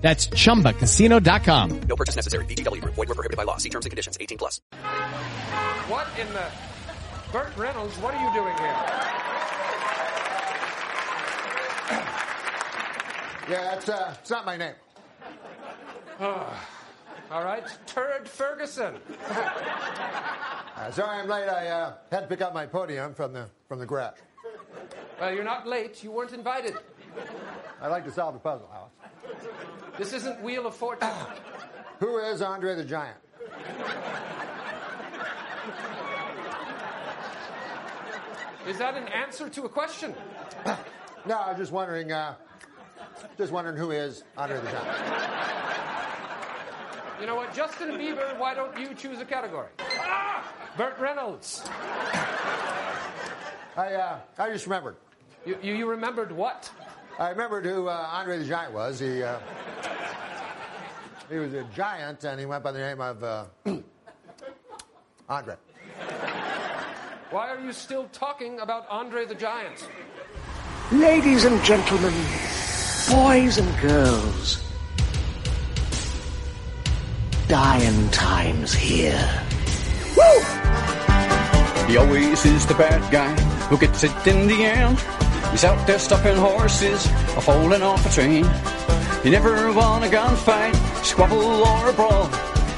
That's ChumbaCasino.com. No purchase necessary. VGW Group. Void were prohibited by law. See terms and conditions. 18 plus. What in the... Burt Reynolds, what are you doing here? Yeah, it's, uh, it's not my name. All right, Turd Ferguson. Uh, sorry I'm late. I uh, had to pick up my podium from the, from the garage. Well, you're not late. You weren't invited. I'd like to solve the puzzle, Alice. This isn't Wheel of Fortune. Who is Andre the Giant? Is that an answer to a question? No, I was just wondering, uh, just wondering who is Andre the Giant. You know what, Justin Bieber, why don't you choose a category? Ah! Burt Reynolds. I, uh, I just remembered. You, you, you remembered what? I remembered who uh, Andre the Giant was. He, uh, he was a giant, and he went by the name of uh, Andre. Why are you still talking about Andre the Giant? Ladies and gentlemen, boys and girls, dying times here. He always is the bad guy who gets it in the end. He's out there stopping horses or falling off a train. He never won a gunfight, squabble or a brawl.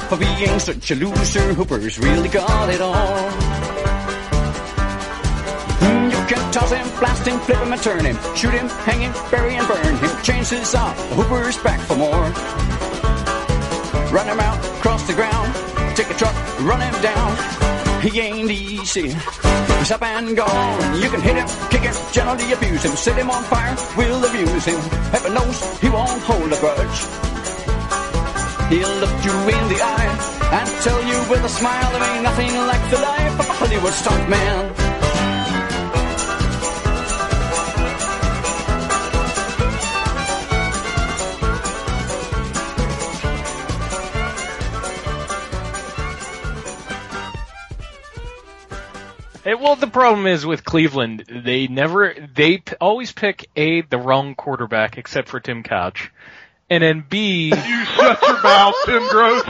For being such a loser, Hooper's really got it all. You can toss him, blast him, flip him and turn him, shoot him, hang him, bury and burn him. Chances are Hooper's back for more. Run him out, cross the ground, take a truck, run him down. He ain't easy. He's up and gone. You can hit him, kick him, gently abuse him, set him on fire, we'll abuse him. Heaven knows he won't hold a grudge. He'll look you in the eye and tell you with a smile there ain't nothing like the life of a Hollywood stuntman. It, well, the problem is with Cleveland, they never, they p- always pick A, the wrong quarterback, except for Tim Couch. And then B, You shut your mouth, Tim Gross.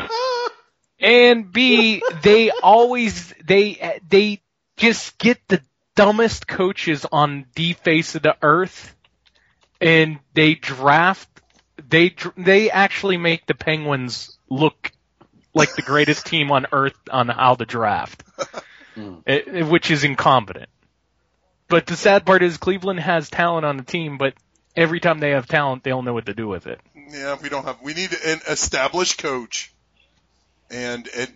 and B, they always, they, they just get the dumbest coaches on the face of the earth and they draft, they, they actually make the Penguins look like the greatest team on earth on how to draft. It- it- which is incompetent. But the sad part is Cleveland has talent on the team, but every time they have talent, they don't know what to do with it. Yeah, we don't have. We need an established coach, and and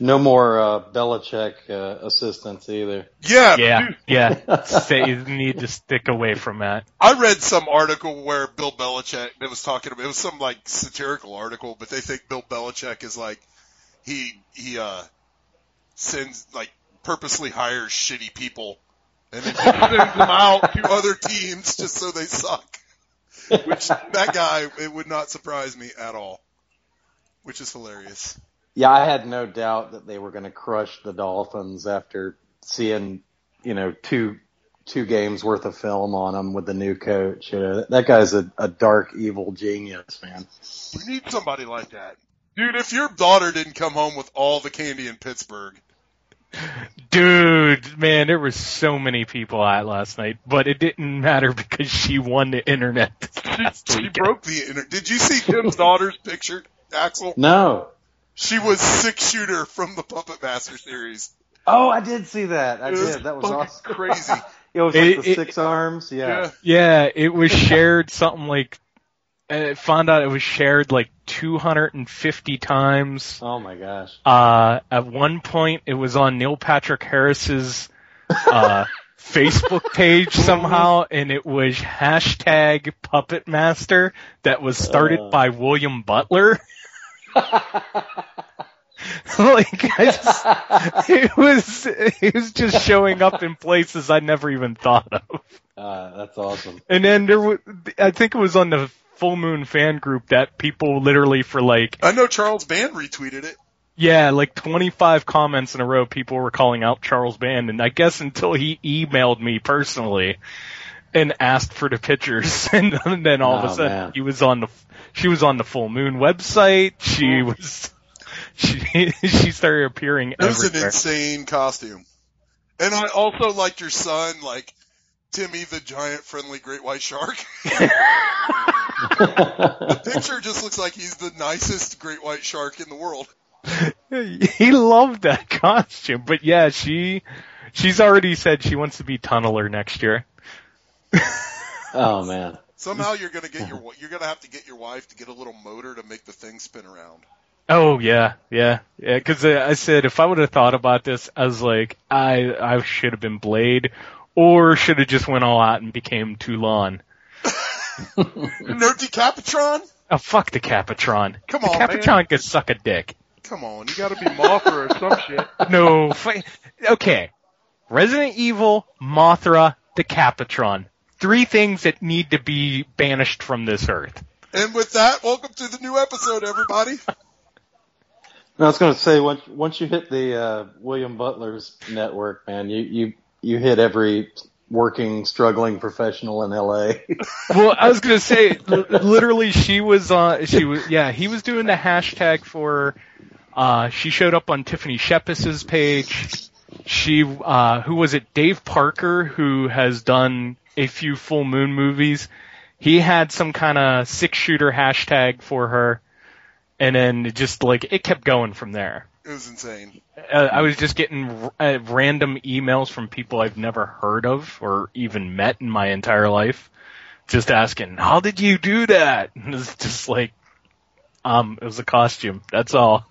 No more uh, Belichick uh, assistants either. yeah, Yeah, dude, yeah. Say you need to stick away from that. I read some article where Bill Belichick that was talking about. It was some like satirical article, but they think Bill Belichick is like he he uh sends like purposely hires shitty people and then sends them out to other teams just so they suck. Which that guy, it would not surprise me at all. Which is hilarious. Yeah, I had no doubt that they were going to crush the Dolphins after seeing, you know, two two games worth of film on them with the new coach. You know, that, that guy's a, a dark, evil genius, man. We need somebody like that. Dude, if your daughter didn't come home with all the candy in Pittsburgh, Dude, man, there were so many people at last night, but it didn't matter because she won the internet. last she weekend. broke the inter- Did you see Tim's daughter's picture, Axel? No. She was six shooter from the Puppet Master series. Oh, I did see that. I It was did. That was fucking awesome. crazy. it was like It- the it- six arms. Yeah. Yeah. Yeah, it was shared something like, I found out it was shared like 250 times. Oh my gosh. Uh, at one point, it was on Neil Patrick Harris's uh, Facebook page somehow, and it was hashtag Puppet Master that was started Uh. by William Butler. like I just, it was it was just showing up in places I never even thought of. Uh, that's awesome. And then there was, I think it was on the Full Moon fan group that people literally for like I know Charles Band retweeted it. yeah, like 25 comments in a row, people were calling out Charles Band, and I guess until he emailed me personally and asked for the pictures, and then all of a Oh, sudden man. he was on the, she was on the Full Moon website. She mm-hmm. was, she she started appearing It was an insane costume. And I also liked your son, like Timmy the giant friendly great white shark. the picture just looks like he's the nicest great white shark in the world. he loved that costume, but yeah, she she's already said she wants to be tunneler next year. Oh man. Somehow you're gonna get your you're gonna have to get your wife to get a little motor to make the thing spin around. Oh yeah, yeah, yeah. Because uh, I said if I would have thought about this, I was like, I I should have been Blade, or should have just went all out and became Toulon. No Decapitron? Oh fuck Decapitron. Come the on, man. Capitron can suck a dick. Come on, you gotta be Mothra or some shit. No, fi- okay. Resident Evil, Mothra, Decapitron. Three things that need to be banished from this earth. And with that, welcome to the new episode, everybody. No, I was going to say once once you hit the uh, William Butler's network, man, you you you hit every working struggling professional in L.A. well, I was gonna say, literally, she was on. She was, yeah, he was doing the hashtag for. Uh, she showed up on Tiffany Shepis's page. She, uh, who was it? Dave Parker, who has done a few full moon movies. He had some kind of six shooter hashtag for her, and then it just like it kept going from there. It was insane. Uh, I was just getting uh, random emails from people I've never heard of or even met in my entire life, just asking, "How did you do that?" And it's just like, um, it was a costume. That's all.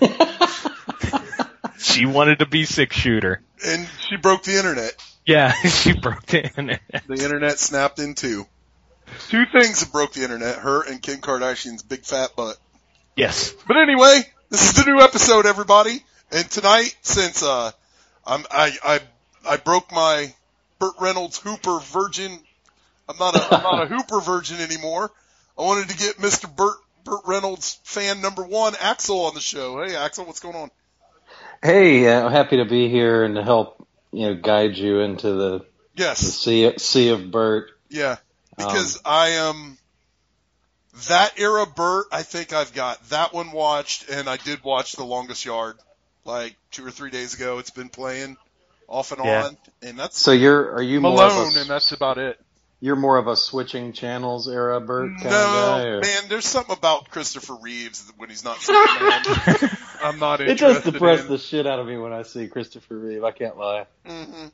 she wanted to be six shooter. And she broke the internet. Yeah, she broke the internet. The internet snapped in two. Two things that broke the internet, her and Kim Kardashian's big fat butt. Yes. But anyway, this is the new episode, everybody. And tonight, since uh, I'm I I I broke my Burt Reynolds Hooper virgin, I'm not a I'm not a Hooper virgin anymore. I wanted to get Mr. Burt Burt Reynolds fan number one, Axel, on the show. Hey, Axel, what's going on? hey, uh, I'm happy to be here and to help you know guide you into the, the Yes, sea sea of Bert. yeah, because I am that era Burt. I think I've got that one watched, and I did watch The Longest Yard like two or three days ago. It's been playing off and Yeah. on, and that's So you're are you Malone, a, and that's about it. you're more of a switching channels era Bert kind No, of guy? Or? man, there's something about Christopher Reeves when he's not Superman. I'm not It interested does depress in. the shit out of me when I see Christopher Reeve. I can't lie. hmm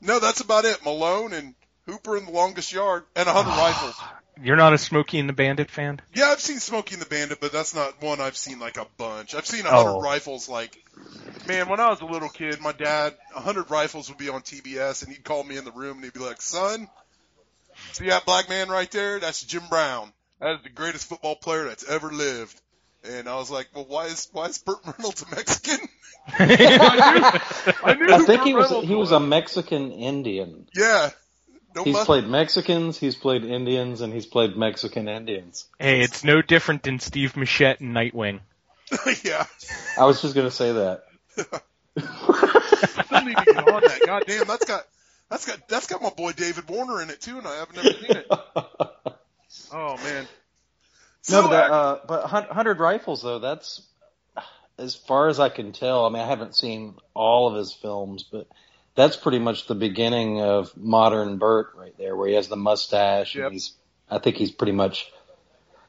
No, that's about it. Malone and Hooper in the longest yard and a hundred rifles. You're not a Smokey and the Bandit fan? Yeah, I've seen Smokey and the Bandit, but that's not one I've seen like a bunch. I've seen a hundred Oh. rifles like, man, when I was a little kid, my dad, a hundred rifles would be on TBS and he'd call me in the room and he'd be like, son, see that black man right there? That's Jim Brown. That is the greatest football player that's ever lived. And I was like, well, why is, why is Burt Reynolds a Mexican? I knew I who think Burt he was Reynolds he was a Mexican Indian. Yeah. No He's mu- played Mexicans, he's played Indians, and he's played Mexican Indians. Hey, it's no different than Steve Machette and Nightwing. yeah. I was just gonna say that. Still need to get on that. God damn, that's got that's got that's got my boy David Warner in it too, and I haven't never seen it. Oh man, So, no, but that, uh, but hun- hundred rifles though. That's as far as I can tell. I mean, I haven't seen all of his films, but that's pretty much the beginning of modern Bert right there, where he has the mustache Yep. and he's. I think he's pretty much.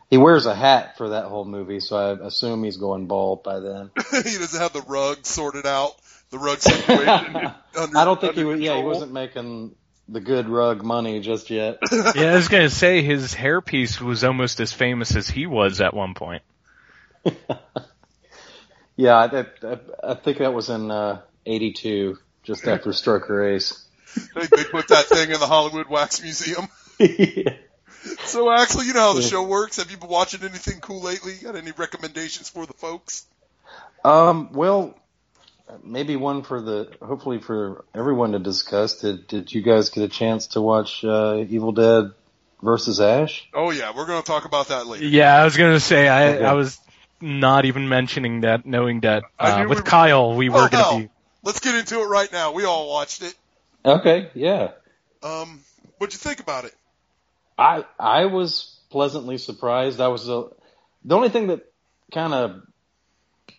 He wears a hat for that whole movie, so I assume he's going bald by then. he doesn't have the rug sorted out. The rug situation. under, I don't think he was. Yeah, he wasn't making the good rug money just yet. Yeah, I was gonna say his hairpiece was almost as famous as he was at one point. Yeah, I, I, I think that was in uh, '82, just after Stroker Ace. They, they put that thing in the Hollywood Wax Museum. So, Axel, you know how the show works. Have you been watching anything cool lately? Got any recommendations for the folks? Um, well, maybe one for the hopefully for everyone to discuss. Did did you guys get a chance to watch uh, Evil Dead versus Ash? Oh yeah, we're going to talk about that later. Yeah, I was gonna say I, Okay. I was not even mentioning that, knowing that uh, with we were- Kyle we Well, were gonna hell, be. Let's get into it right now. We all watched it. Okay, yeah. Um, what'd you think about it? I I was pleasantly surprised. I was uh, the only thing that kind of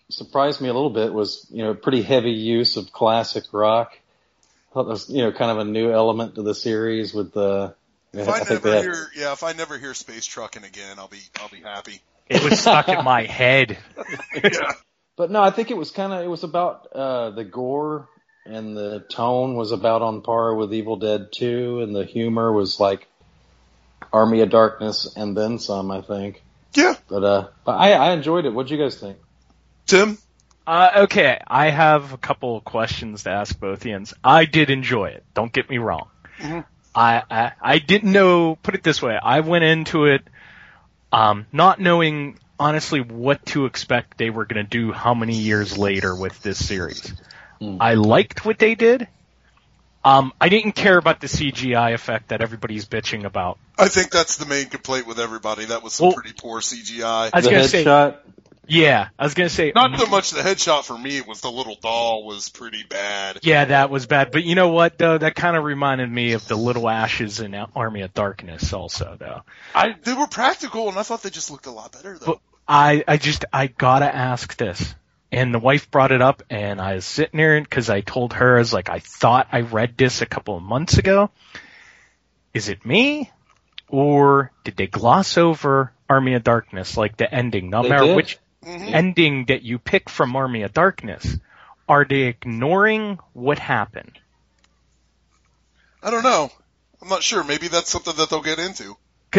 surprised me a little bit was you know pretty heavy use of classic rock. I Thought that was you know kind of a new element to the series with the. If I I, never had- hear, yeah, if I never hear space trucking again, I'll be, I'll be happy. It was stuck in my head. yeah. But no, I think it was kind of it was about uh, the gore and the tone was about on par with Evil Dead 2, and the humor was like Army of Darkness and then some. I think. Yeah. But uh, but I I enjoyed it. What'd you guys think? Tim? Uh, okay, I have a couple of questions to ask both ends. I did enjoy it. Don't get me wrong. Mhm. I, I I didn't know. Put it this way: I went into it um, not knowing honestly what to expect. They were going to do how many years later with this series. I liked what they did. Um, I didn't care about the CGI effect that everybody's bitching about. I think that's the main complaint with everybody. That was some Well- pretty poor CGI. I was the gonna say, headshot. Yeah, I was gonna say, Not so much the headshot for me. It was the little doll was pretty bad. Yeah, that was bad. But you know what, though? That kind of reminded me of the Little Ashes in Army of Darkness, also, though. I they were practical, and I thought they just looked a lot better though. But I, I just, I gotta ask this. And the wife brought it up, and I was sitting there because I told her, I was like, I thought I read this a couple of months ago. Is it me? Or did they gloss over Army of Darkness, like the ending? No They matter did. which Mhm. ending that you pick from Army of Darkness, are they ignoring what happened? I don't know. I'm not sure. Maybe that's something that they'll get into.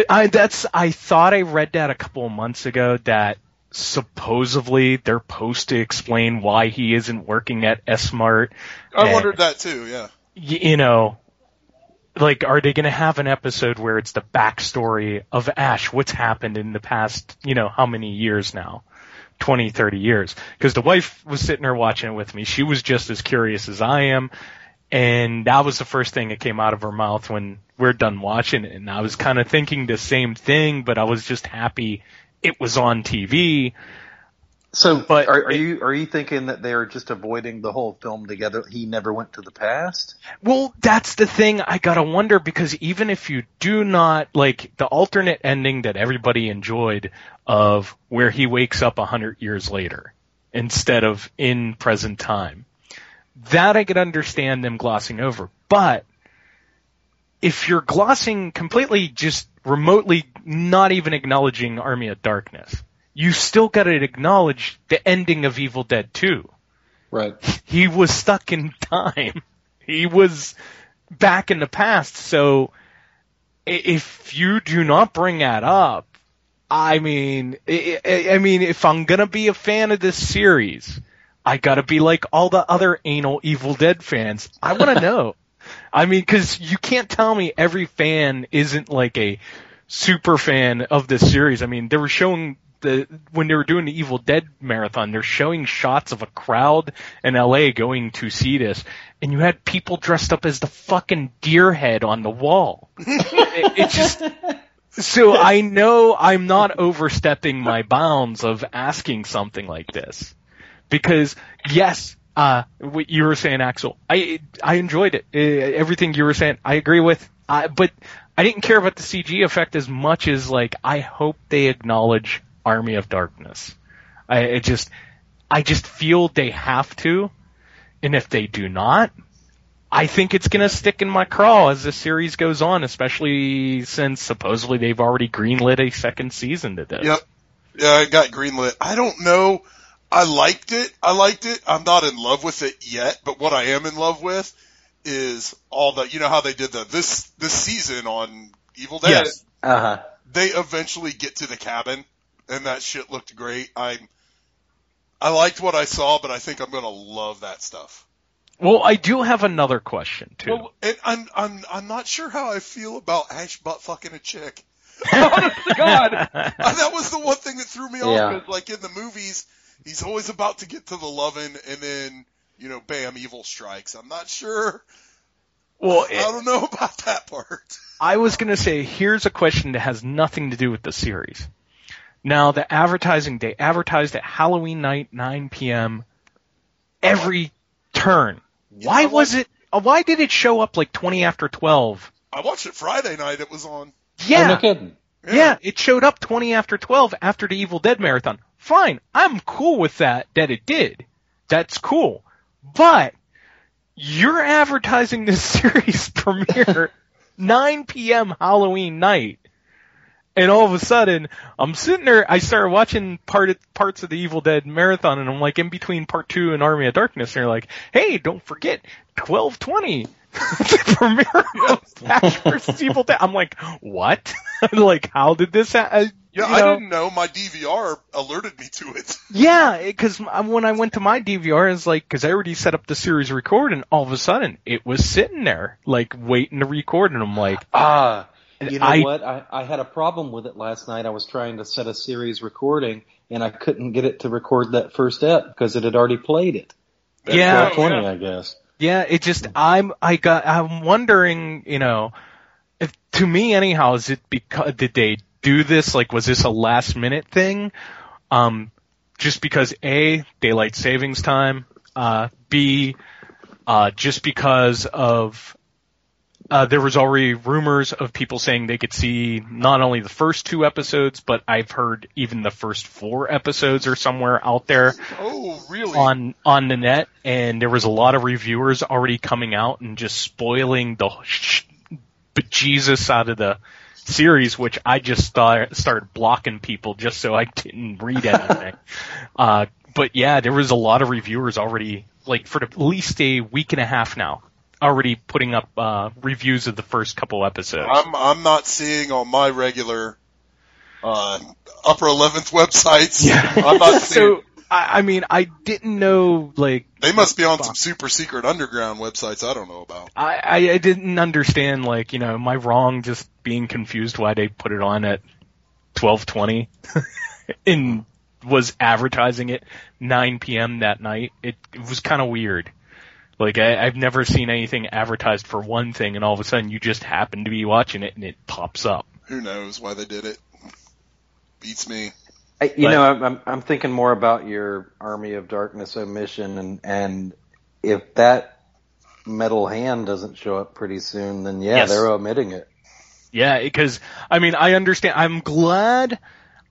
I that's I thought I read that a couple of months ago that supposedly they're supposed to explain why he isn't working at S-Mart. I and, wondered that too. Yeah. y- you know, like are they going to have an episode where it's the backstory of Ash? What's happened in the past, you know, how many years now? 20, 30 years. Because the wife was sitting there watching it with me. She was just as curious as I am. And that was the first thing that came out of her mouth when we're done watching it. And I was kind of thinking the same thing, but I was just happy it was on TV. So, But are, are it- you are you thinking that they are just avoiding the whole film together? He never went to the past. Well, that's the thing I gotta wonder because even if you do not like the alternate ending that everybody enjoyed of where he wakes up a hundred years later instead of in present time, that I could understand them glossing over. But if you're glossing completely just remotely not even acknowledging Army of Darkness, you still gotta acknowledge the ending of Evil Dead 2 Right. he was stuck in time. He was back in the past. So if you do not bring that up, I mean, I, mean, if I'm gonna be a fan of this series, I gotta be like all the other anal Evil Dead fans. I want to know. I mean, because you can't tell me every fan isn't like a super fan of this series. I mean, they were showing the when they were doing the Evil Dead marathon, they're showing shots of a crowd in LA going to see this, and you had people dressed up as the fucking deer head on the wall. it, it just so I know I'm not overstepping my bounds of asking something like this because yes, uh, what you were saying, Axel, I I enjoyed it. Uh, everything you were saying, I agree with. I, but I didn't care about the CG effect as much as like I hope they acknowledge Army of Darkness. I it just I just feel they have to, and if they do not, I think it's gonna stick in my craw as the series goes on, especially since supposedly they've already greenlit a second season to this. Yep. Yeah, I got greenlit. I don't know. I liked it. I liked it. I'm not in love with it yet, but what I am in love with is all the, you know how they did the, this, this season on Evil Dead. Yes. Uh huh. They eventually get to the cabin and that shit looked great. I, I liked what I saw, but I think I'm gonna love that stuff. Well, I do have another question too. Well, and I'm, I'm, I'm not sure how I feel about Ash butt fucking a chick. Honest to God. That was the one thing that threw me off. Yeah. 'cause, Like in the movies, he's always about to get to the loving, and then you know, bam, evil strikes. I'm not sure. Well, I don't know about that part. I was going to say, here's a question that has nothing to do with the series. Now, the advertising, they advertised at Halloween night, 9 p.m. every turn. Why I was it, uh, why did it show up like 20 after 12? I watched it Friday night. It was on. Yeah. Oh, no kidding. Yeah, it showed up 20 after 12 after the Evil Dead marathon. Fine, I'm cool with that, that it did. That's cool. But, you're advertising this series premiere 9 p.m. Halloween night. And all of a sudden, I'm sitting there, I started watching part of, parts of the Evil Dead marathon and I'm like in between part two and Army of Darkness and they're like, hey, don't forget, 1220. the premiere of Ash vs. Evil Dead. I'm like, what? like, how did this happen? Yeah, I didn't know. My DVR alerted me to it. Yeah, because when I went to my DVR, it's like because I already set up the series record, and all of a sudden it was sitting there, like waiting to record, and I'm like, Ah, you know I- what? I, I had a problem with it last night. I was trying to set a series recording, and I couldn't get it to record that first ep because it had already played it. yeah, 1220, I guess. yeah. It just I'm I got I'm wondering, you know, if to me anyhow, is it because did they do this? Like, was this a last minute thing? Um, just because a daylight savings time, uh, b uh, just because of uh, there was already rumors of people saying they could see not only the first two episodes, but I've heard even the first four episodes are somewhere out there Oh, really? on on the net, and there was a lot of reviewers already coming out and just spoiling the sh- bejesus out of the series, which I just start, started blocking people just so I didn't read anything. uh, but yeah, there was a lot of reviewers already, like for at least a week and a half now, already putting up uh, reviews of the first couple episodes. I'm I'm not seeing on my regular uh, upper eleventh websites. Yeah. I'm not seeing. so I, I mean, I didn't know like they must be on some super secret underground websites I don't know about. I, I, I didn't understand like you know am I wrong just being confused why they put it on at twelve twenty and was advertising it nine p.m. that night. It, it was kind of weird. Like I, I've never seen anything advertised for one thing, and all of a sudden you just happen to be watching it and it pops up. Who knows why they did it? Beats me. I, you But- know, I'm, I'm I'm thinking more about your Army of Darkness omission, and and if that metal hand doesn't show up pretty soon, then yeah, Yes. they're omitting it. Yeah, because I mean, I understand. I'm glad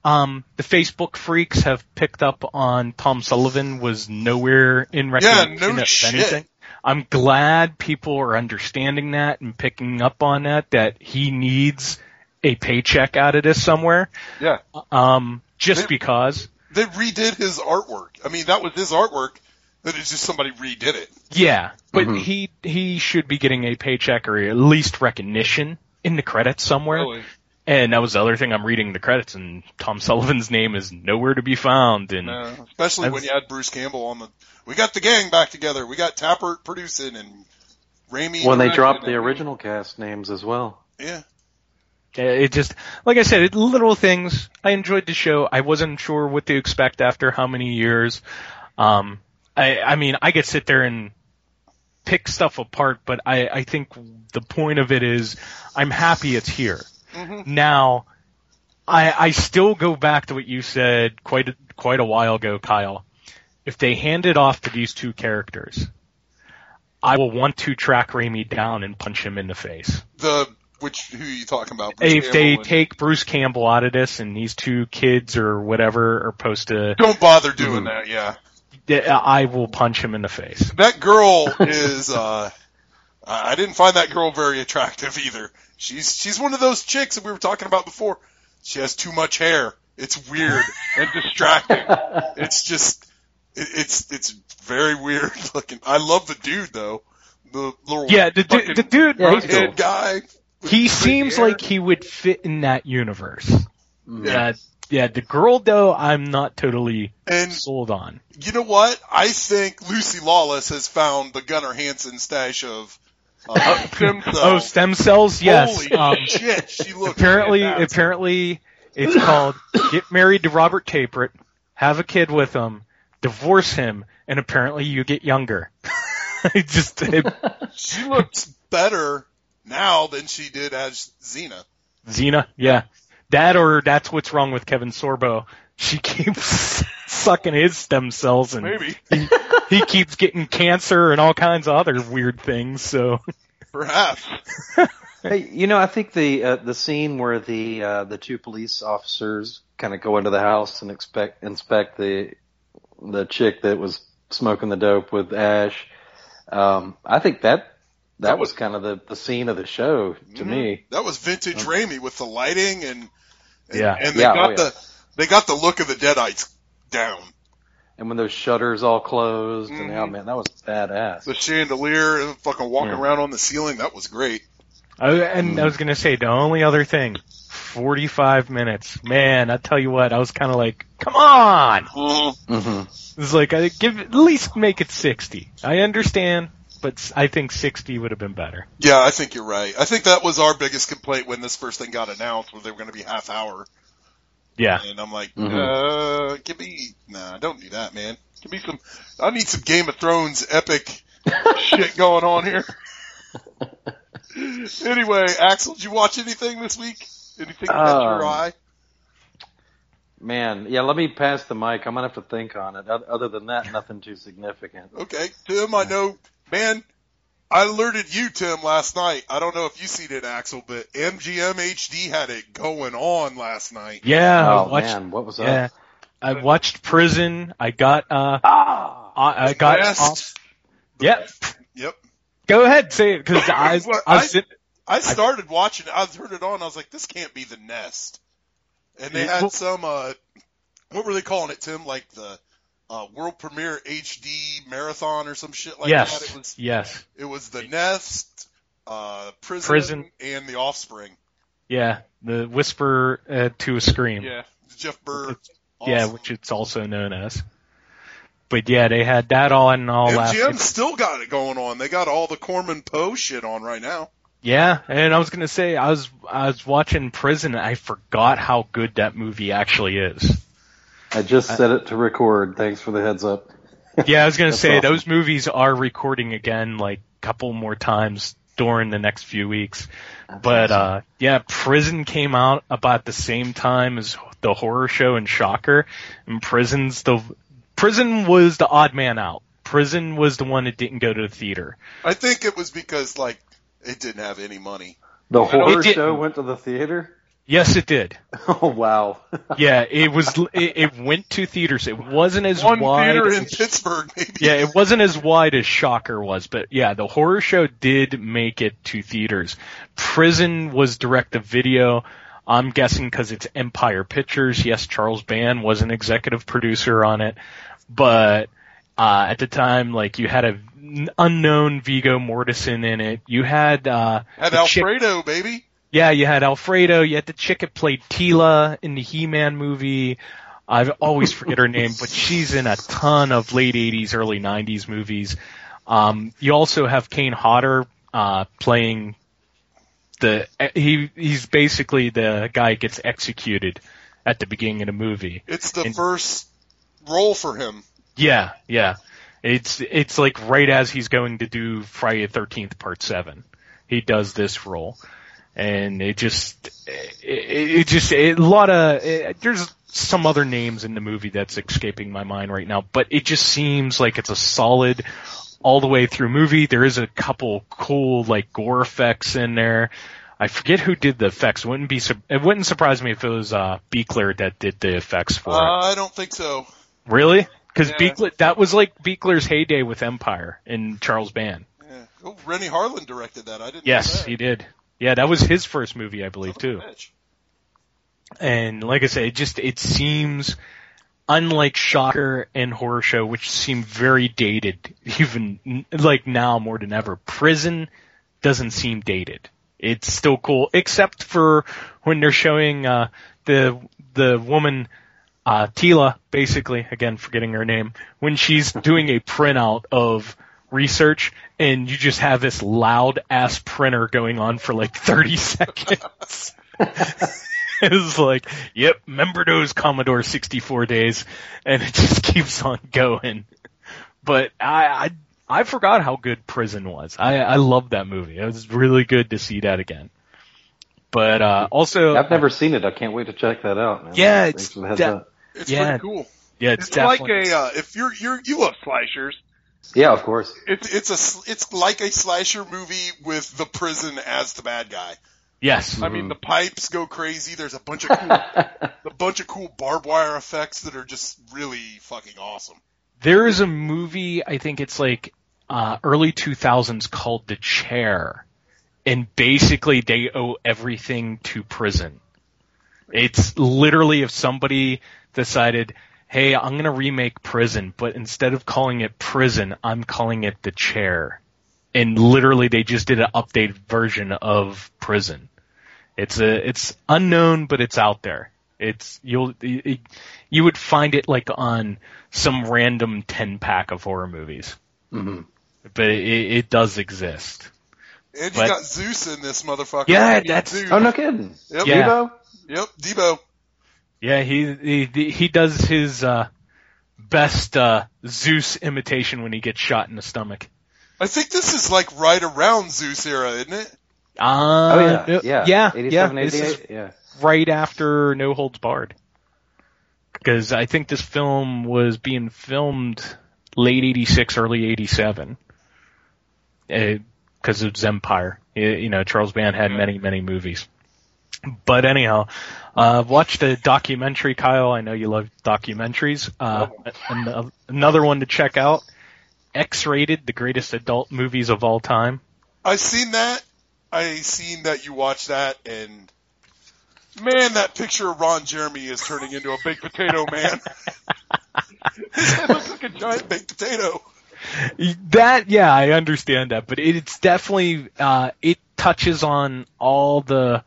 um, the Facebook freaks have picked up on Tom Sullivan was nowhere in recognition no of shit. anything. I'm glad people are understanding that and picking up on that. That he needs a paycheck out of this somewhere. Yeah. Um, just They- because. They redid his artwork. I mean, that was his artwork. That is just somebody redid it. Yeah, but Mm-hmm. he he should be getting a paycheck or at least recognition in the credits somewhere. Really. And that was the other thing I'm reading the credits, and Tom Sullivan's name is nowhere to be found. And Uh, especially I when you had Bruce Campbell on the. We got the gang back together. We got Tapert producing and Raimi. When they dropped the and- original cast names as well. Yeah. It just, like I said, it, little things. I enjoyed the show. I wasn't sure what to expect after how many years. Um, I, I mean, I could sit there and pick stuff apart, but I, I think the point of it is I'm happy it's here. Now, I, I still go back to what you said quite a, quite a while ago, Kyle. If they hand it off to these two characters, I will want to track Raimi down and punch him in the face The which who are you talking about? Bruce if they and- take Bruce Campbell out of this and these two kids or whatever are supposed to, don't bother doing that. Yeah. I will punch him in the face. That girl is. uh I I didn't find that girl very attractive either. She's she's one of those chicks that we were talking about before. She has too much hair. It's weird and distracting. It's just it, it's it's very weird looking. I love the dude though. The little Yeah, the, du- the dude, Yeah, he's cool. guy. he seems hair. like he would fit in that universe. Mm. Yeah. Yeah, yeah. The girl though, I'm not totally And sold on. you know what? I think Lucy Lawless has found the Gunnar Hansen stash of uh, stem cells. Oh, stem cells, yes. Holy Um, shit, she looks apparently, fantastic. apparently, it's called "Get Married to Robert Tapert, Have a Kid with Him, divorce him, and apparently you get younger. it just it, She looks better now than she did as Xena. Xena, yeah, that or that's what's wrong with Kevin Sorbo. She keeps sucking his stem cells, and Maybe. he, he keeps getting cancer and all kinds of other weird things. So Perhaps. Hey, you know, I think the uh, the scene where the uh, the two police officers kind of go into the house and expect inspect the the chick that was smoking the dope with Ash. Um, I think that that was kind of the the scene of the show to me. That was vintage Raimi with the lighting and, and Yeah. and they Yeah, got oh, yeah. the they got the look of the Deadites down. And when those shutters all closed, and Mhm. oh man, that was badass. The chandelier and fucking walking Yeah. around on the ceiling, that was great. I, and I was gonna say the only other thing, forty-five minutes. Man, I tell you what, I was kind of like, come on. hmm It's like I give at least make it sixty. I understand, but I think sixty would have been better. Yeah, I think you're right. I think that was our biggest complaint when this first thing got announced, was they were going to be half hour. Yeah. And I'm like, Mhm. uh, give me, nah, don't do that, man. Give me some, I need some Game of Thrones epic shit going on here. anyway, Axel, did you watch anything this week? Anything that caught your Um, eye? Man, yeah. Let me pass the mic. I'm gonna have to think on it. Other than that, nothing too significant. Okay, Tim, I know, man, I alerted you, Tim, last night. I don't know if you seen it, Axel, but MGM HD had it going on last night. Yeah. I Oh watched, man, what was that? Yeah. I watched Prison. I got uh, Ah, I, I got off. Yep. Yep. Go ahead, say it because I, Well, I, I- was sit- I started watching it. I turned it on. I was like, this can't be the Nest. And they Yeah, had well- some, uh, what were they calling it, Tim? Like the, uh, world premiere HD marathon or some shit like yes, that. It was, yes, it was the Nest, uh, prison, Prison. and the Offspring. yeah. The Whisper uh, to a Scream. Yeah. Jeff Burr. Yeah, which it's also known as. But yeah, they had that on and all last. MGM still got it going on. They got all the Corman Poe shit on right now. Yeah, and I was gonna say I was I was watching Prison. and I forgot how good that movie actually is. I just set it to record. Thanks for the heads up. Yeah, I was gonna say awesome. those movies are recording again like a couple more times during the next few weeks. But uh yeah, Prison came out about the same time as the horror show and Shocker. And Prison's the Prison was the odd man out. Prison was the one that didn't go to the theater. I think it was because, like, it didn't have any money. The horror show went to the theater. Yes, it did. Oh wow. Yeah, it was. It, it went to theaters. It wasn't as One wide. theater in as- Pittsburgh, maybe. yeah, it wasn't as wide as Shocker was, but yeah, the horror show did make it to theaters. Prison was direct to video. I'm guessing because it's Empire Pictures. Yes, Charles Band was an executive producer on it, but uh, at the time, like you had a n- unknown Viggo Mortensen in it. You had uh, Had the chick- Alfredo, baby. Yeah, you had Alfredo. You had the chick that played Teela in the He-Man movie. I always forget her name, but she's in a ton of late '80s, early '90s movies. Um, you also have Kane Hodder uh, playing the he he's basically the guy that gets executed at the beginning of the movie. It's the And- first role for him. Yeah, yeah. It's it's like right as he's going to do Friday the Thirteenth Part Seven, he does this role, and it just it, it just a lot of it, there's some other names in the movie that's escaping my mind right now, but it just seems like it's a solid all the way through movie. There is a couple cool like gore effects in there. I forget who did the effects. Wouldn't be it wouldn't surprise me if it was uh Buechler that did the effects for it. Uh, I don't think so. Really? Because Yeah. Buechler, that was like Buechler's heyday with Empire and Charles Band. Yeah. Oh, Renny Harlin directed that. I didn't. know Yes, he did. Yeah, that was his first movie, I believe, too. And like I said, it just it seems unlike Shocker and Horror Show, which seem very dated, even like now more than ever. Prison doesn't seem dated. It's still cool, except for when they're showing uh, the the woman uh, Teela, basically, again forgetting her name, when she's doing a printout of research, and you just have this loud ass printer going on for like 30 seconds. it's like, yep, remember those Commodore 64 days, and it just keeps on going. But I, I, I forgot how good Prison was. I, I love that movie. It was really good to see that again. But uh, also, I've never seen it. I can't wait to check that out. Man. Yeah, Thanks it's for the heads de- It's Yeah. pretty cool. yeah, it's, It's like a uh, if you're you're you love slashers. Yeah, of course. It's it's a it's like a slasher movie with the prison as the bad guy. yes. I mean, the pipes go crazy. There's a bunch of cool, a bunch of cool barbed wire effects that are just really fucking awesome. There is a movie, I think it's like uh, early 2000s called The Chair, and basically they owe everything to prison. It's literally if somebody decided, hey, I'm going to remake Prison, but instead of calling it Prison, I'm calling it The Chair. And literally they just did an updated version of Prison. It's a, it's unknown, but it's out there. It's, you'll, it, you would find it like on some random 10 pack of horror movies. hmm But it, it does exist. And you But- got Zeus in this motherfucker. Yeah, Dude. that's- Oh, no kidding. Yep. Yeah. Deebo? Yep. Deebo. Yeah, he he he does his uh best uh Zeus imitation when he gets shot in the stomach. I think this is like right around Zeus era, isn't it? Uh, Oh, yeah. no- Yeah. yeah, 87, yeah. This is Yeah. right after No Holds Barred. Because I think this film was being filmed late '86, early '87. Because of Empire, you you know, Charles Band had many, many movies. But anyhow, uh, watched a documentary, Kyle. I know you love documentaries. Uh, an- another one to check out. X-rated, the greatest adult movies of all time. I seen that. I seen that you watched that, and man, that picture of Ron Jeremy is turning into a baked potato man. His head looks like a giant baked potato. That, yeah, I understand that, but it's definitely, uh, it touches on all the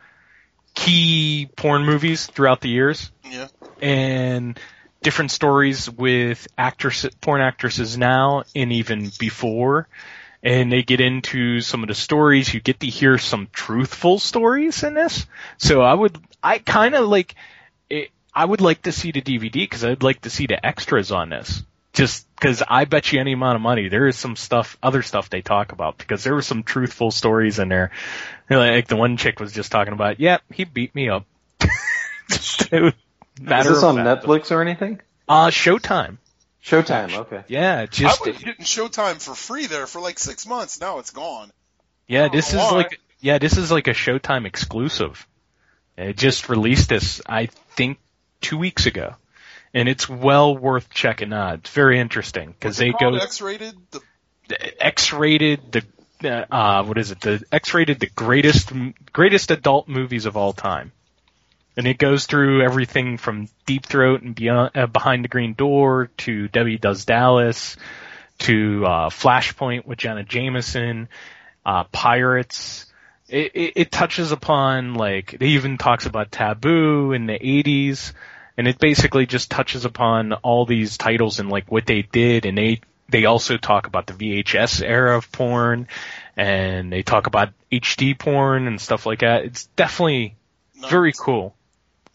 key porn movies throughout the years Yeah. and different stories with actress, porn actresses now and even before. And they get into some of the stories. You get to hear some truthful stories in this. So I would, I kind of like, it, I would like to see the DVD because I'd like to see the extras on this. Just because I bet you any amount of money there is some stuff, other stuff they talk about because there were some truthful stories in there. Like the one chick was just talking about, yep, he beat me up. So, Is this on fact. Netflix or anything? Uh, Showtime. Showtime, okay. Yeah, just I was getting Showtime for free there for like six months. Now it's gone. yeah. This is why. like yeah, this is like a Showtime exclusive. It just released this, I think, two weeks ago, and it's well worth checking out. It's very interesting because they go X-rated. The X-rated the uh, what is it? The X-rated the greatest greatest adult movies of all time, and it goes through everything from Deep Throat and Beyond, uh, Behind the Green Door to Debbie Does Dallas to uh, Flashpoint with Jenna Jameson, uh, Pirates. It, it, it touches upon like it even talks about Taboo in the '80s, and it basically just touches upon all these titles and like what they did, and they they also talk about the VHS era of porn, and they talk about HD porn and stuff like that. It's definitely very cool,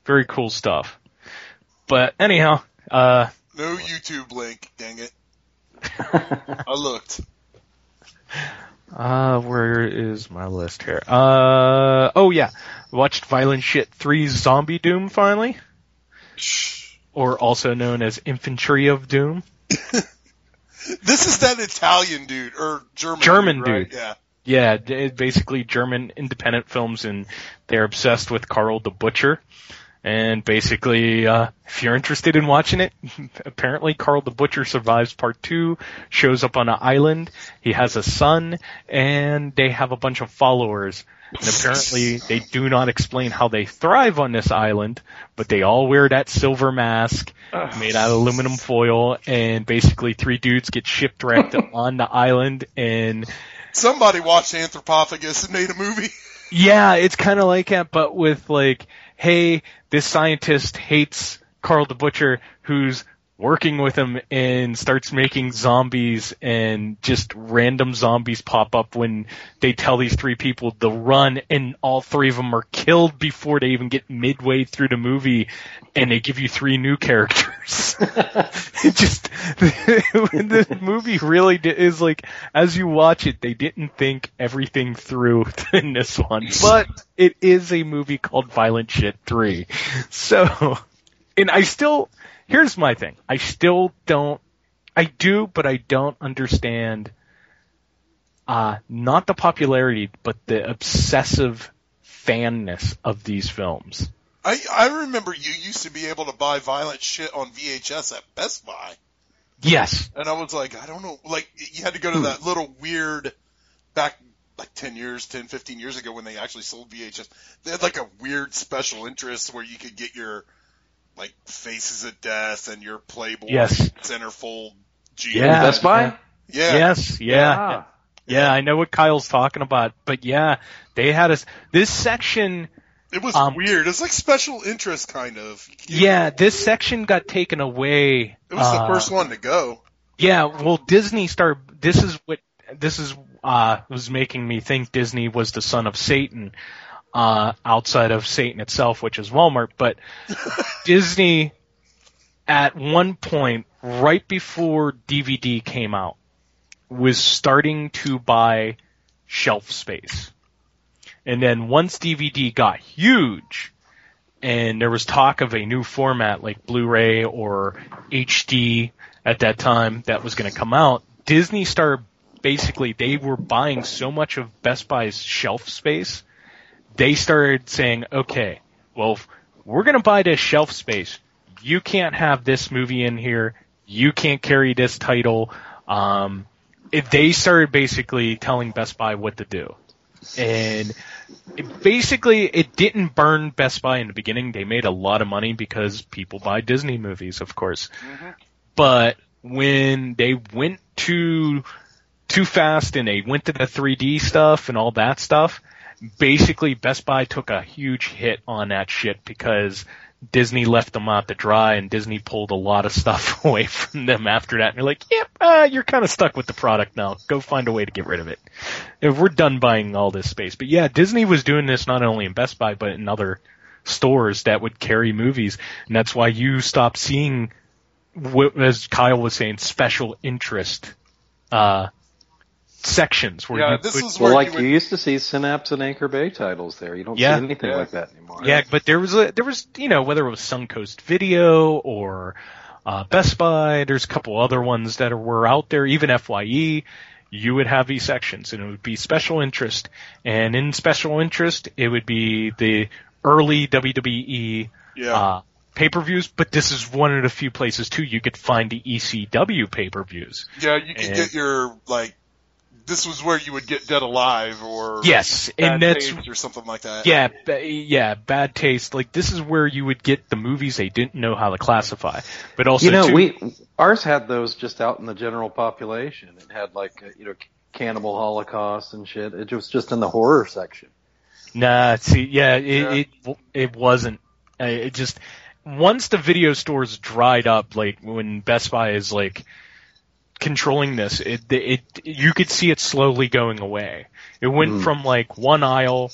very cool stuff. But anyhow, uh, no YouTube link. Dang it. I looked. Uh, where is my list here? Uh, oh yeah, watched Violent Shit 3 Zombie Doom finally, or also known as Infantry of Doom. This is that Italian dude or German. German right? dude. Yeah. Yeah, basically German independent films, and they're obsessed with Carl the Butcher. And basically, uh, if you're interested in watching it, apparently Carl the Butcher survives part two, shows up on an island, he has a son, and they have a bunch of followers. And apparently they do not explain how they thrive on this island, but they all wear that silver mask made out of aluminum foil, and basically three dudes get shipwrecked on the island, and Somebody watched Anthropophagus and made a movie. yeah, it's kind of like that, but with like, hey, this scientist hates Carl the Butcher, who's working with him and starts making zombies and just random zombies pop up when they tell these three people to run and all three of them are killed before they even get midway through the movie and they give you three new characters. it just, the movie really is like, as you watch it, they didn't think everything through in this one, but it is a movie called Violent Shit 3. So, and I still, here's my thing. I still don't, I do, but I don't understand, uh, not the popularity, but the obsessive fanness of these films. I I remember you used to be able to buy violent shit on VHS at Best Buy, Yes. and I was like, I don't know, like you had to go to that little weird back like 10 years, 10, 15 years ago when they actually sold VHS. They had like a weird special interest where you could get your like Faces of Death and your Playboy Yes. centerfold. G- Yeah. Best Buy? Yeah. Yes. Yeah. Ah. Yeah, I know what Kyle's talking about, but yeah, they had us, this section, It was Um, weird. It's like special interest kind of. yeah, this section got taken away. It was uh, the first one to go. Yeah, well, Disney started. This is what this is uh, was making me think Disney was the son of Satan, uh, outside of Satan itself, which is Walmart. But Disney, at one point, right before DVD came out, was starting to buy shelf space, and then once DVD got huge. And there was talk of a new format like Blu-ray or HD at that time that was going to come out, Disney started basically they were buying so much of Best Buy's shelf space. They started saying, "Okay, well, we're going to buy this shelf space. You can't have this movie in here. You can't carry this title." Um, it, they started basically telling Best Buy what to do, and it, basically it didn't burn Best Buy in the beginning. They made a lot of money because people buy Disney movies, of course but when they went too too fast and they went to the 3D stuff and all that stuff, basically Best Buy took a huge hit on that shit because Disney left them out to dry and Disney pulled a lot of stuff away from them after that. And they're like, yep, uh, you're kind of stuck with the product now. Go find a way to get rid of it. If we're done buying all this space. But yeah, Disney was doing this not only in Best Buy, but in other stores that would carry movies. And that's why you stop seeing as Kyle was saying, special interest uh, sections where Yeah, you this could- is Well, like you you used to see Synapse and Anchor Bay titles there. You don't Yeah. see anything Yeah. like that anymore. yeah, but there was a there was you know whether it was Suncoast Video or uh, Best Buy, there's a couple other ones that are, were out there, even Fye. You would have these sections, and it would be special interest, and in special interest, it would be the early WWE yeah. uh, pay-per-views, but this is one of the few places too you could find the ECW pay-per-views. yeah, you could and- get your, like, this was where you would get Dead Alive or Yes, and Bad that's Taste or something like that. yeah, ba- yeah, bad taste. Like this is where you would get the movies they didn't know how to classify, but also you know, too, we ours had those just out in the general population. It had like uh, you know Cannibal Holocaust and shit. It was just in the horror section. Nah, see, yeah, it Yeah. it, it wasn't. Uh, It just once the video stores dried up, like when Best Buy is like controlling this, it it you could see it slowly going away. It went Mm. from like one aisle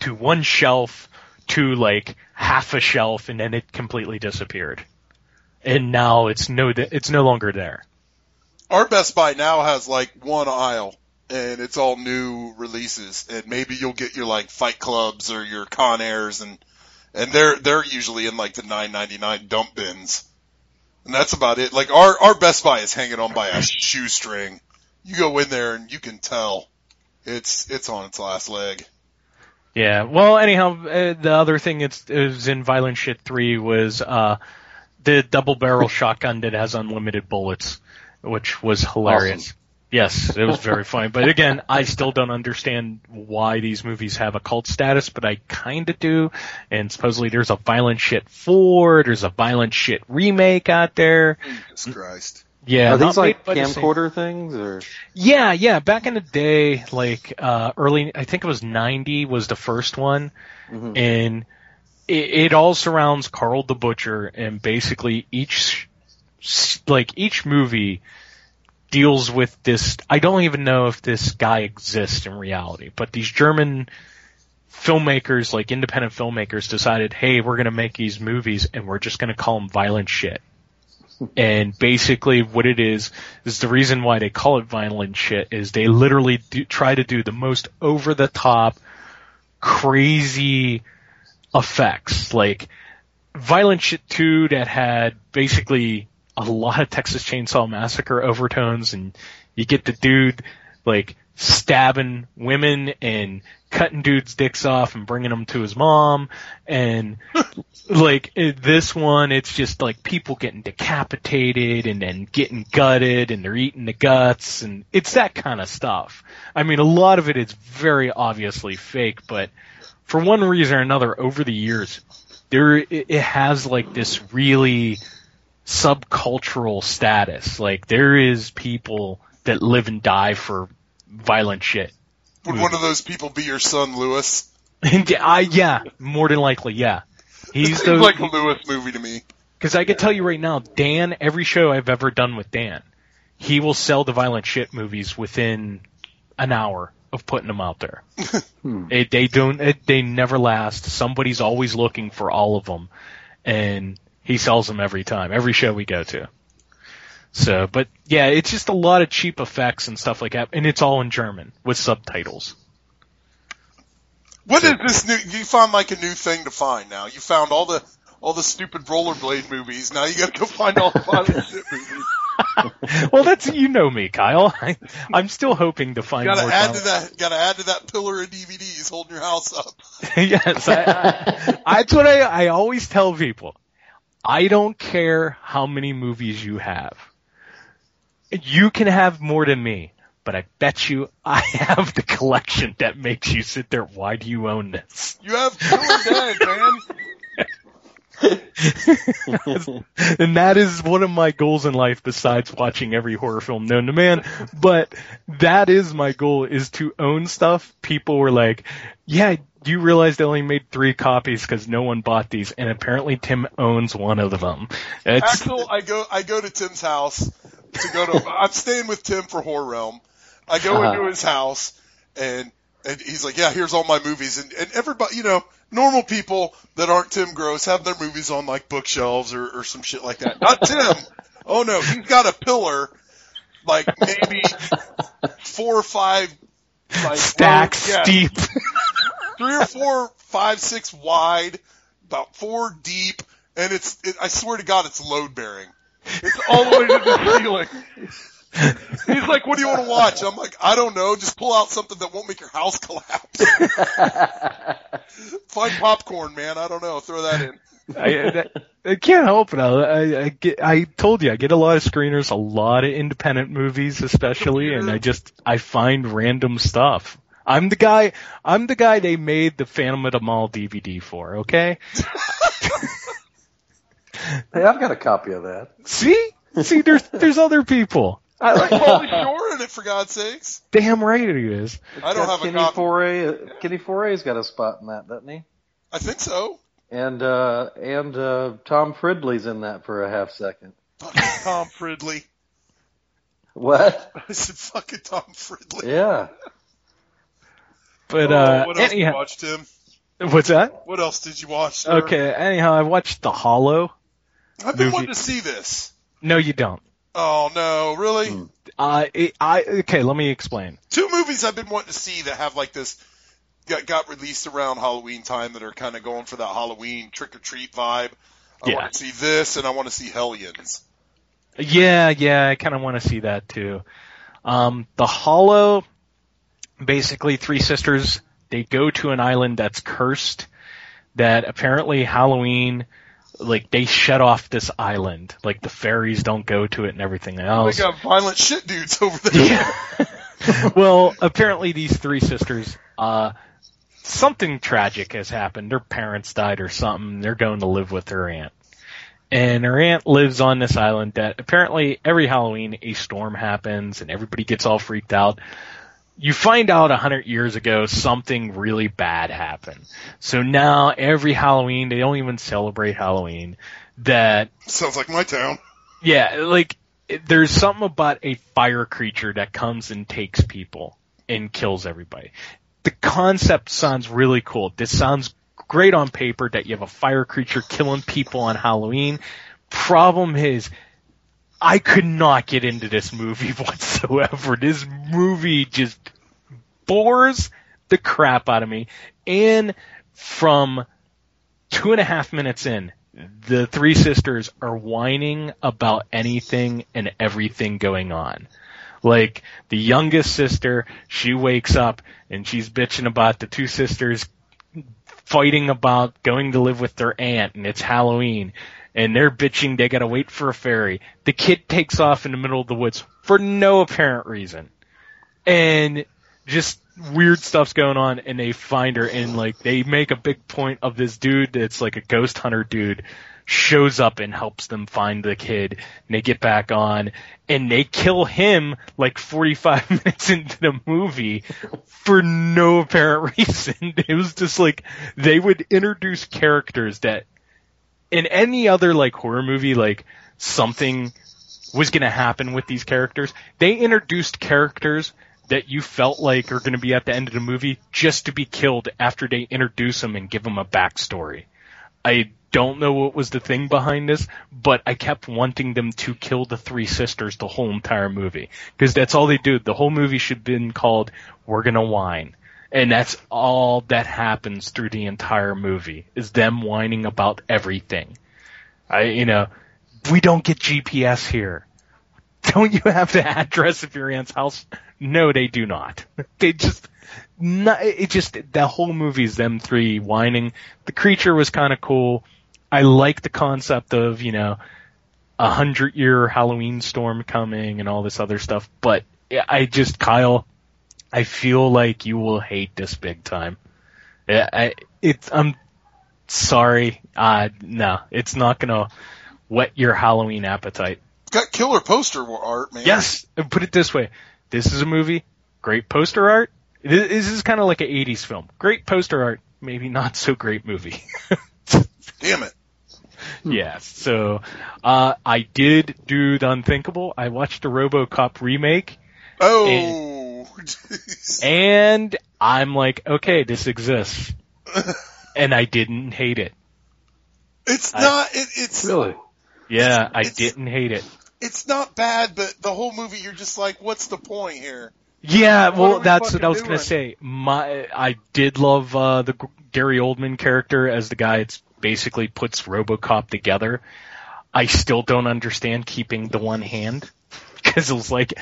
to one shelf to like half a shelf, and then it completely disappeared. And now it's no it's no longer there. Our Best Buy now has like one aisle and it's all new releases and maybe you'll get your like Fight Clubs or your Con Airs and and they're they're usually in like the 9.99 dump bins. And that's about it. Like our our Best Buy is hanging on by a shoestring. You go in there and you can tell it's it's on its last leg. Yeah. Well, anyhow, uh, the other thing it's, it in Violent Shit 3 was, uh, the double barrel shotgun that has unlimited bullets, which was hilarious. Yes, it was very funny. But again, I still don't understand why these movies have a cult status, but I kinda do. And supposedly there's a Violent Shit 4, there's a Violent Shit remake out there. Jesus Christ. Yeah. Are these like made the camcorder things or? yeah, yeah. Back in the day, like uh early, I think it was '90 was the first one, and it, it all surrounds Karl the Butcher, and basically each like each movie deals with this. I don't even know if this guy exists in reality, but these German filmmakers, like independent filmmakers, decided, hey, we're going to make these movies and we're just going to call them violent shit. and basically what it is, is the reason why they call it violent shit is they literally do, try to do the most over the top, crazy effects. Like, Violent Shit 2 that had basically a lot of Texas Chainsaw Massacre overtones and you get the dude like stabbing women and cutting dudes' dicks off and bringing them to his mom and like this one it's just like people getting decapitated and then getting gutted and they're eating the guts and it's that kind of stuff. I mean a lot of it is very obviously fake but for one reason or another over the years there it it has like this really subcultural status. Like there is people that live and die for violent shit. Would one of those people be your son, Lewis? I yeah, more than likely, yeah. He's the like a Lewis movie to me. because I can tell you right now, Dan. Every show I've ever done with Dan, he will sell the violent shit movies within an hour of putting them out there. Hmm. It, they don't. It, they never last. Somebody's always looking for all of them, and he sells them every time, every show we go to. So, but yeah, it's just a lot of cheap effects and stuff like that, and it's all in German with subtitles. What is this new? You found like a new thing to find now. You found all the all the stupid rollerblade movies. Now you got to go find all the violent shit movies. well, that's you know me, Kyle. I, I'm still hoping to find Got to more. add to that. Got to add to that pillar of DVDs holding your house up. yes, I, I, that's what I, I always tell people. I don't care how many movies you have. You can have more than me, but I bet you I have the collection that makes you sit there. Why do you own this? You have Killer Dead, man. and that is one of my goals in life besides watching every horror film known to man. But that is my goal is to own stuff. People were like, yeah, do you realize they only made three copies because no one bought these? And apparently Tim owns one of them. It's, Axel, I go I go to Tim's house to go to. I'm staying with Tim for Horror Realm. I go uh-huh. into his house and and he's like, yeah, here's all my movies and and everybody, you know, normal people that aren't Tim Gross have their movies on like bookshelves or or some shit like that. Not Tim. Oh no, he's got a pillar, like maybe four or five like stacks yeah, deep. three or four, five, six wide, about four deep, and it's, it, I swear to God, it's load bearing. It's all the way to the ceiling. He's like, what do you want to watch? I'm like, I don't know, just pull out something that won't make your house collapse. Find popcorn, man, I don't know, throw that in. I, that- I can't help it. I, I, I, get, I told you I get a lot of screeners, a lot of independent movies, especially, and I just I find random stuff. I'm the guy. I'm the guy they made the Phantom of the Mall DVD for. Okay. Hey, I've got a copy of that. See, see, there's there's other people. I like Pauly Shore in it, for God's sakes. Damn right he it is. I don't Got have a Kenny copy. Foree. Kenny Foree's got a spot in that, doesn't he? I think so. And uh and uh Tom Fridley's in that for a half second. Fucking Tom Fridley. What? I said fucking Tom Fridley. Yeah. But Oh, uh, what else did you anyhow, watch, what's that? What else did you watch? sir? Okay. Anyhow, I watched The Hollow. I've been movie. wanting to see this. No, you don't. Oh no, really? Hmm. Uh, it, I okay. Let me explain. Two movies I've been wanting to see that have like this got, got released around Halloween time that are kind of going for that Halloween trick or treat vibe. I Yeah. want to see this and I want to see Hellions. Yeah, yeah, I kind of want to see that too. Um, the Hollow, basically, three sisters. They go to an island that's cursed. That apparently Halloween, like they shut off this island. Like the fairies don't go to it and everything else. They got violent shit dudes over there. Yeah. well, apparently these three sisters, uh, something tragic has happened. Their parents died or something. They're going to live with their aunt. And her aunt lives on this island that apparently every Halloween a storm happens and everybody gets all freaked out. You find out a hundred years ago something really bad happened. So now every Halloween, they don't even celebrate Halloween, that Sounds like my town. Yeah, like there's something about a fire creature that comes and takes people and kills everybody. The concept sounds really cool. This sounds great on paper that you have a fire creature killing people on Halloween. Problem is, I could not get into this movie whatsoever. This movie just bores the crap out of me. And from two and a half minutes in, the three sisters are whining about anything and everything going on. Like the youngest sister, she wakes up and she's bitching about the two sisters fighting about going to live with their aunt and it's Halloween and they're bitching they gotta wait for a ferry. The kid takes off in the middle of the woods for no apparent reason. And just weird stuff's going on and they find her and like they make a big point of this dude that's like a ghost hunter dude shows up and helps them find the kid and they get back on and they kill him like 45 minutes into the movie for no apparent reason. It was just like they would introduce characters that in any other like horror movie like something was going to happen with these characters. They introduced characters that you felt like are going to be at the end of the movie just to be killed after they introduce them and give them a backstory. I don't know what was the thing behind this, but I kept wanting them to kill the three sisters the whole entire movie. Because that's all they do. The whole movie should have been called We're Gonna Whine. And that's all that happens through the entire movie, is them whining about everything. I, you know, we don't get GPS here. Don't you have the address of your aunt's house? No, they do not. They just, not, it just, the whole movie is them three whining. The creature was kind of cool. I like the concept of, you know, a hundred year Halloween storm coming and all this other stuff, but I just, Kyle, I feel like you will hate this big time. I, I it's, I'm sorry. Uh, no, it's not gonna whet your Halloween appetite. Got killer poster art, man. Yes, and put it this way: this is a movie, great poster art. This this is kind of like an '80s film. Great poster art, maybe not so great movie. Damn it. yeah. So, uh, I did do the unthinkable. I watched the RoboCop remake, Oh. and I'm like, okay, this exists, and I didn't hate it. it's I- not. It, it's Really? Yeah, I It's- didn't hate it. it's not bad, but the whole movie, you're just like, what's the point here? Yeah, What well, we that's what I was doing? gonna say. My, I did love uh, the G- Gary Oldman character as the guy that basically puts RoboCop together. I still don't understand keeping the one hand was like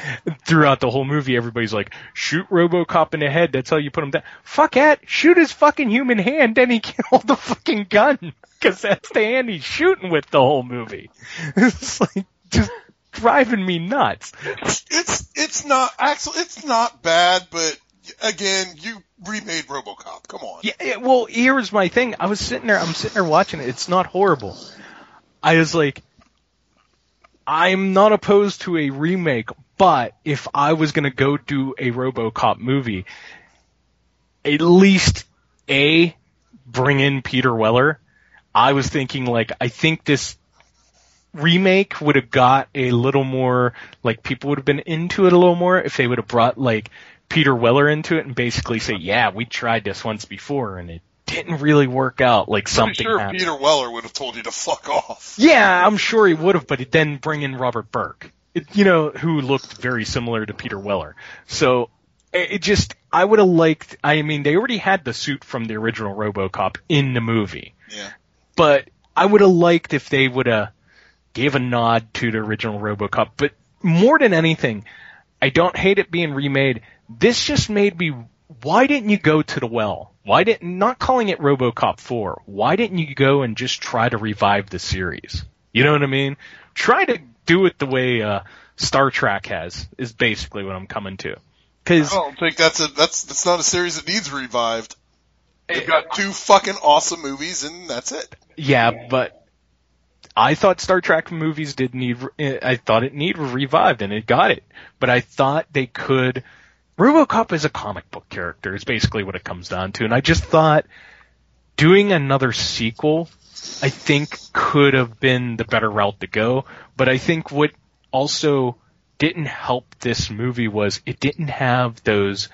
throughout the whole movie, everybody's like, "Shoot RoboCop in the head. That's how you put him down." Fuck it, shoot his fucking human hand, then he can hold the fucking gun because that's the hand he's shooting with the whole movie. It's like just driving me nuts. It's it's not actually it's not bad, but again, you remade RoboCop. Come on. Yeah, yeah, well, here's my thing. I was sitting there, I'm sitting there watching it. It's not horrible. I was like, I'm not opposed to a remake, but if I was gonna go do a RoboCop movie, at least A, bring in Peter Weller. I was thinking like, I think this remake would have got a little more, like people would have been into it a little more if they would have brought like Peter Weller into it and basically say, yeah, we tried this once before and it didn't really work out. Like Pretty something sure happened. Peter Weller would have told you to fuck off. Yeah, I'm sure he would have, but then bring in Robert Burke, it, you know, who looked very similar to Peter Weller. So it, it just, I would have liked. I mean, they already had the suit from the original RoboCop in the movie, Yeah. but I would have liked if they would have gave a nod to the original RoboCop. But more than anything, I don't hate it being remade. This just made me. Why didn't you go to the well? Why didn't not calling it RoboCop 4? Why didn't you go and just try to revive the series? You know what I mean? Try to do it the way uh, Star Trek has. Is basically what I'm coming to. Cause I don't think that's a that's that's not a series that needs revived. They've got two fucking awesome movies, and that's it. Yeah, but I thought Star Trek movies did need. I thought it needed revived, and it got it. But I thought they could. RoboCop is a comic book character. Is basically what it comes down to, and I just thought doing another sequel I think could have been the better route to go. But I think what also didn't help this movie was it didn't have those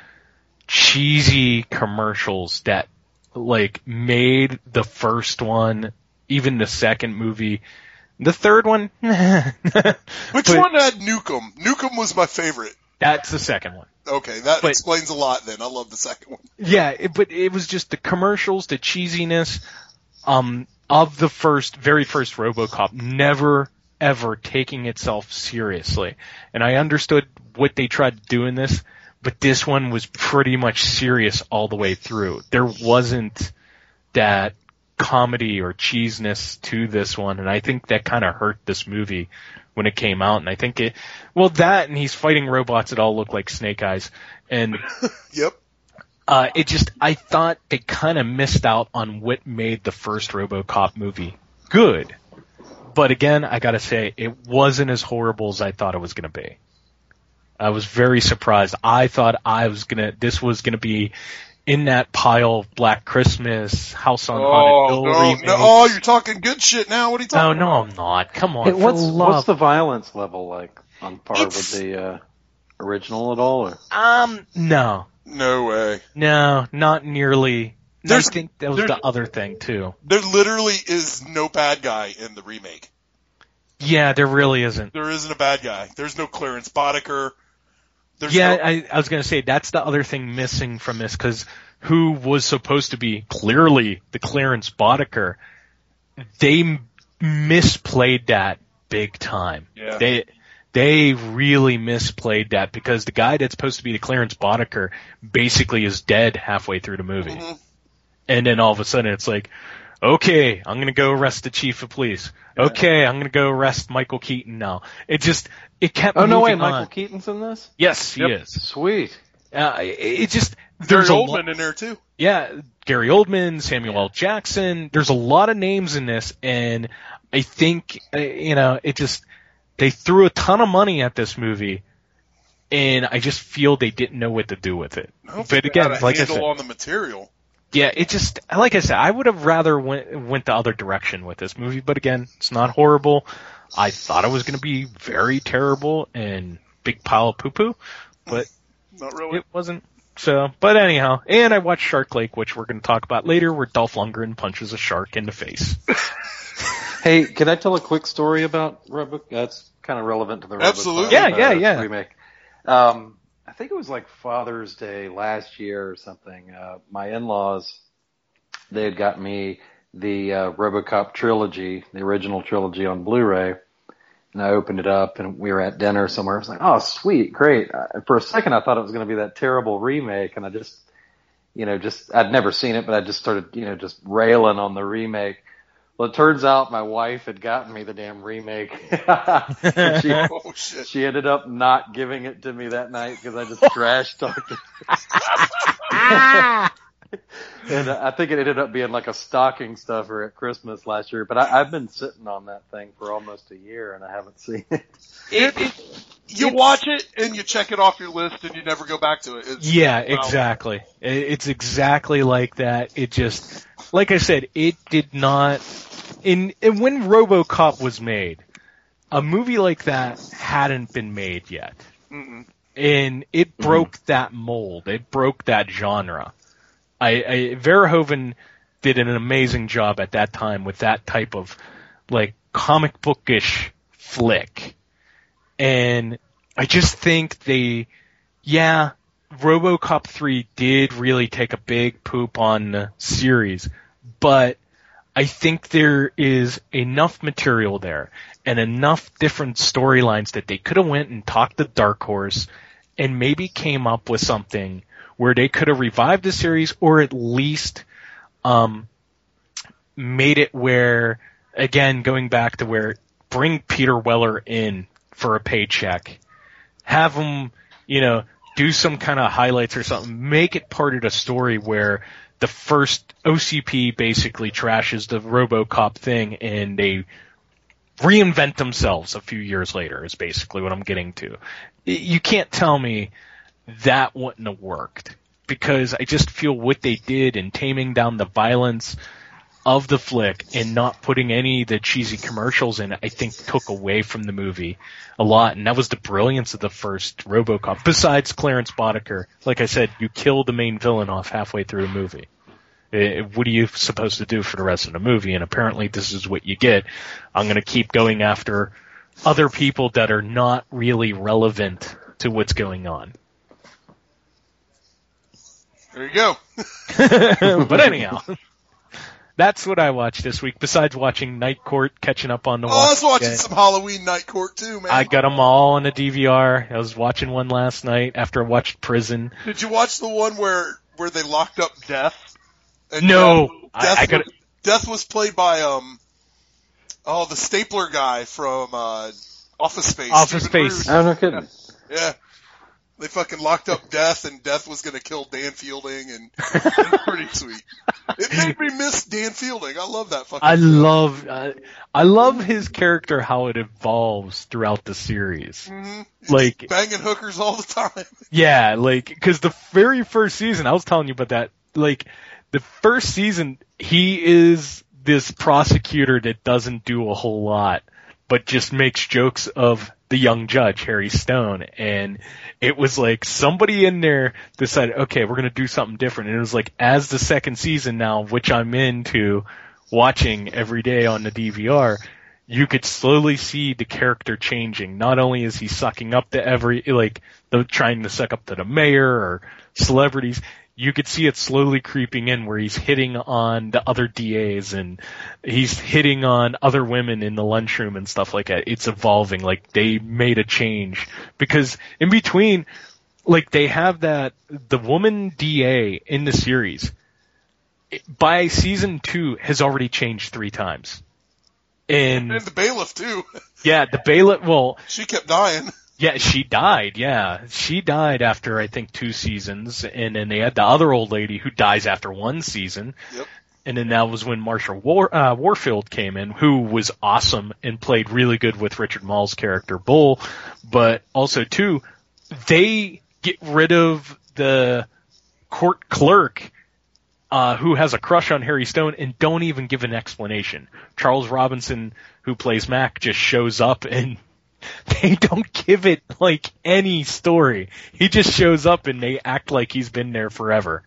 cheesy commercials that like made the first one, even the second movie. The third one, Which But- one had Nukem? Nukem was my favorite. That's the second one. Okay, that But- explains a lot then. I love the second one. Yeah, it, but it was just the commercials, the cheesiness um, of the first, very first RoboCop, never ever taking itself seriously. And I understood what they tried to do in this, but this one was pretty much serious all the way through. There wasn't that comedy or cheesiness to this one, and I think that kind of hurt this movie when it came out. And I think it, well, that and he's fighting robots that all look like Snake Eyes, and Yep. uh, it just, I thought they kind of missed out on what made the first RoboCop movie good. But again, I gotta say, it wasn't as horrible as I thought it was gonna be. I was very surprised. I thought I was gonna, this was gonna be in that pile of Black Christmas, House on Oh, Haunted Hill no, remakes. no, oh, you're talking good shit now. What are you no, talking no, about? I'm not. Come on. Hey, what's love. what's the violence level like on par It's- with the uh, original at all? Or? Um, no. No way. No, not nearly. I There's- think that was the other thing too. There literally is no bad guy in the remake. Yeah, there really isn't. There isn't a bad guy. There's no Clarence Boddicker. There's yeah, no, I, I was gonna say that's the other thing missing from this because who was supposed to be clearly the Clarence Boddicker, they misplayed that big time. Yeah. They they really misplayed that because the guy that's supposed to be the Clarence Boddicker basically is dead halfway through the movie, Mhm. and then all of a sudden it's like, okay, I'm gonna go arrest the chief of police. Okay, I'm gonna go arrest Michael Keaton now. It just it kept. Oh no way, moving Michael on. Keaton's in this. Yes, he is. Sweet. Uh, it, it just there's a Oldman lo- in there too. yeah, Gary Oldman, Samuel L. Jackson. There's a lot of names in this, and I think uh, you know it just they threw a ton of money at this movie, and I just feel they didn't know what to do with it. I don't But think they again, had a like I handle said, on the material. Yeah, it just like I said, I would have rather went went the other direction with this movie. But again, it's not horrible. I thought it was going to be very terrible and big pile of poo poo, but Not really. it wasn't. So, but anyhow, and I watched Shark Lake, which we're going to talk about later, where Dolph Lundgren punches a shark in the face. Hey, can I tell a quick story about Robo? That's kind of relevant to the Robo Absolutely. Yeah, yeah, yeah. remake. Um, I think it was like Father's Day last year or something. Uh, my in-laws, they had got me the uh, RoboCop trilogy, the original trilogy on Blu-ray, and I opened it up and we were at dinner somewhere. I was like, "Oh, sweet, great!" Uh, for a second, I thought it was going to be that terrible remake, and I just, you know, just I'd never seen it, but I just started, you know, just railing on the remake. Well, it turns out my wife had gotten me the damn remake. she, Oh shit. she ended up not giving it to me that night because I just trash talked her. and uh, I think it ended up being like a stocking stuffer at Christmas last year. But I, I've been sitting on that thing for almost a year and I haven't seen it. It, it, You watch it and you check it off your list and you never go back to it. It's, yeah, wow. exactly. It, it's exactly like that. It just, like I said, it did not. In, in when RoboCop was made, a movie like that hadn't been made yet. Mm-mm. and it broke that mold. It broke that genre. I, I Verhoeven did an amazing job at that time with that type of like comic bookish flick. And I just think they, yeah, RoboCop 3 did really take a big poop on the series, but I think there is enough material there and enough different storylines that they could have went and talked to Dark Horse and maybe came up with something where they could have revived the series or at least um, made it where again going back to where bring Peter Weller in for a paycheck, have him you know do some kind of highlights or something, make it part of the story where the first OCP basically trashes the RoboCop thing and they reinvent themselves a few years later is basically what I'm getting to. You can't tell me that wouldn't have worked because I just feel what they did in taming down the violence of the flick and not putting any of the cheesy commercials in it, I think took away from the movie a lot. And that was the brilliance of the first RoboCop. Besides Clarence Boddicker, like I said, you kill the main villain off halfway through a movie. Eh, what are you supposed to do for the rest of the movie? And apparently this is what you get. I'm going to keep going after other people that are not really relevant to what's going on. There you go. but anyhow, that's what I watched this week. Besides watching Night Court, catching up on the. Oh, I was watching Dead. some Halloween Night Court too, man. I got them all on the DVR. I was watching one last night after I watched Prison. Did you watch the one where where they locked up Death? And No, Death, I- I gotta- was, Death was played by um oh the stapler guy from uh Office Space. Office Stephen Space. Root. Oh, no kidding. Yeah. They fucking locked up Death, and Death was gonna kill Dan Fielding, and it's pretty sweet. It made me miss Dan Fielding. I love that fucking. I show. love, uh, I love his character how it evolves throughout the series. Mhm. Like, banging hookers all the time. yeah, like, cause the very first season, I was telling you about that, like, the first season, he is this prosecutor that doesn't do a whole lot, but just makes jokes of the young judge, Harry Stone, and it was like somebody in there decided, okay, we're gonna do something different, and it was like, as the second season now, which I'm into watching every day on the DVR, you could slowly see the character changing. Not only is he sucking up to every, like, the, trying to suck up to the mayor or celebrities, you could see it slowly creeping in where he's hitting on the other DAs and he's hitting on other women in the lunchroom and stuff like that. It's evolving. Like they made a change because in between, like they have that, the woman DA in the series by season two has already changed three times. And And the bailiff too. yeah, the bailiff, well, She kept dying. Yeah, she died. Yeah, she died after I think two seasons, and then they had the other old lady who dies after one season. Yep. And then that was when Marsha War, uh, Warfield came in, who was awesome and played really good with Richard Moll's character Bull. But also too, they get rid of the court clerk uh, who has a crush on Harry Stone and don't even give an explanation. Charles Robinson, who plays Mac, just shows up and they don't give it like any story. He just shows up and they act like he's been there forever.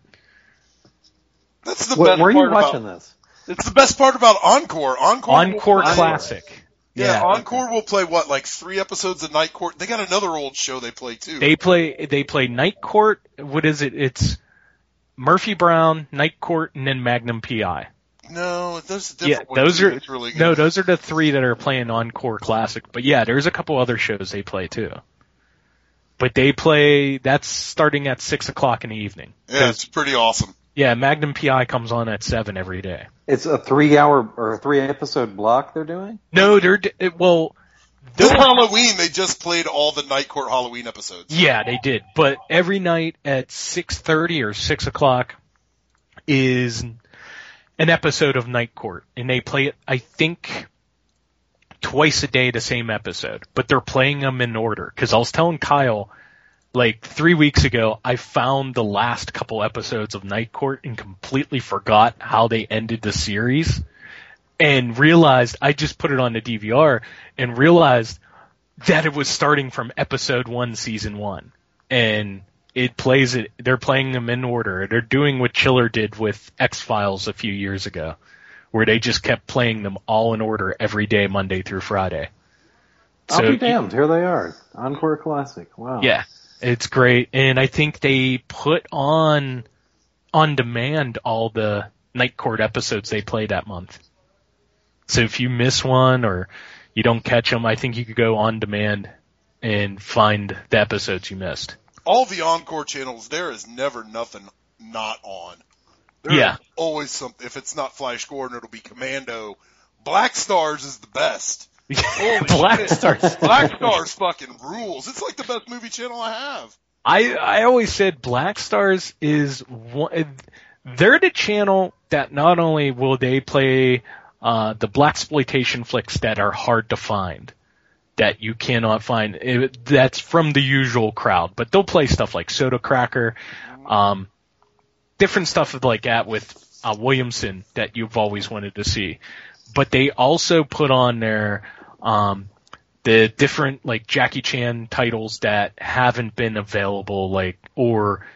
That's the Where, best where are part you watching about, this? It's the best part about Encore. Encore. Encore play- classic. Yeah, Yeah. Encore will play what, like three episodes of Night Court. They got another old show they play too. They play they play Night Court. What is it? It's Murphy Brown, Night Court, and then Magnum PI. No, those are Yeah, those are It's really good. no, those are the three that are playing Encore Classic. But yeah, there's a couple other shows they play too. But they play that's starting at six o'clock in the evening. yeah, it's pretty awesome. Yeah, Magnum PI comes on at seven every day. It's a three hour or a three episode block they're doing? No, they're d- it, well. This Halloween, they just played all the Night Court Halloween episodes. Yeah, they did. But every night at six thirty or six o'clock is an episode of Night Court, and they play it. I think twice a day, the same episode, but they're playing them in order. Because I was telling Kyle, like three weeks ago, I found the last couple episodes of Night Court and completely forgot how they ended the series, and realized I just put it on the DVR and realized that it was starting from episode one, season one, and it plays it. They're playing them in order. They're doing what Chiller did with X Files a few years ago, where they just kept playing them all in order every day, Monday through Friday. I'll be damned. Here they are. Encore Classic. Wow. Yeah, it's great, and I think they put on on demand all the Night Court episodes they play that month. So if you miss one or you don't catch them, I think you could go on demand and find the episodes you missed. All the Encore channels, there is never nothing not on. There Yeah. always something. If it's not Flash Gordon, it'll be Commando. Black Stars is the best. Black shit. Stars. Black Stars fucking rules. It's like the best movie channel I have. I I always said Black Stars is one. They're the channel that not only will they play uh, the black exploitation flicks that are hard to find, that you cannot find. It, that's from the usual crowd, but they'll play stuff like Soda Cracker, um, different stuff like that with uh, Williamson that you've always wanted to see. But they also put on their um, the different like Jackie Chan titles that haven't been available, like or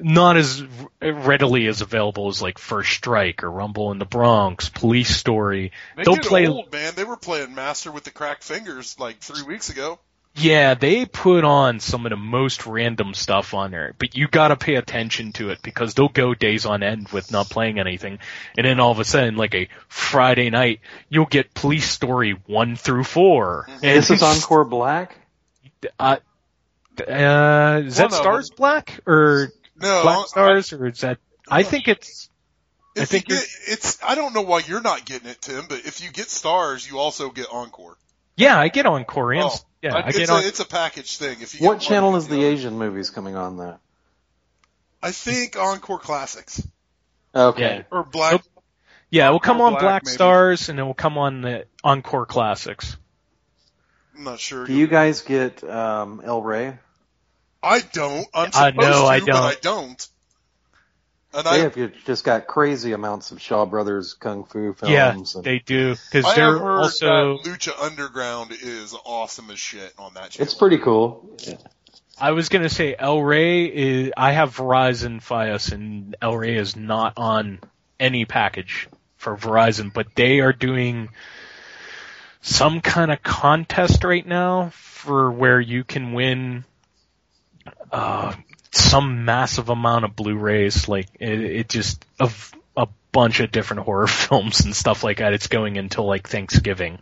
not as readily as available as like First Strike or Rumble in the Bronx, Police Story. They They'll get play. old, man. They were playing Master with the cracked fingers like three weeks ago. Yeah, they put on some of the most random stuff on there, but you gotta pay attention to it because they'll go days on end with not playing anything, and then all of a sudden, like a Friday night, you'll get Police Story one through 4 And This is Encore Black? Uh, uh, is that One of Stars Black or No, Black Stars or is that? I think it's. I think you get, it's. I don't know why you're not getting it, Tim. But if you get stars, you also get encore. Yeah, I get on Korean. Oh, yeah, I- I it's get a, on. It's a package thing. If you What get one, channel you is get the other. Asian movies coming on that? I think Encore Classics Okay. Yeah. or Black. Yeah, it will come on Black, Black. Stars and it will come on the Encore Classics. I'm not sure. Do you guys get um, El Rey? I don't. I'm I supposed know, to, I but I don't. don't. And They I, have you just got crazy amounts of Shaw Brothers kung fu films. Yeah, and they do because they're heard also. that Lucha Underground is awesome as shit on that channel. it's pretty cool. I was gonna say El Rey is. I have Verizon Fios and El Rey is not on any package for Verizon, but they are doing some kind of contest right now for where you can win uh, some massive amount of Blu-rays. Like it, it just of a bunch of different horror films and stuff like that. It's going until like Thanksgiving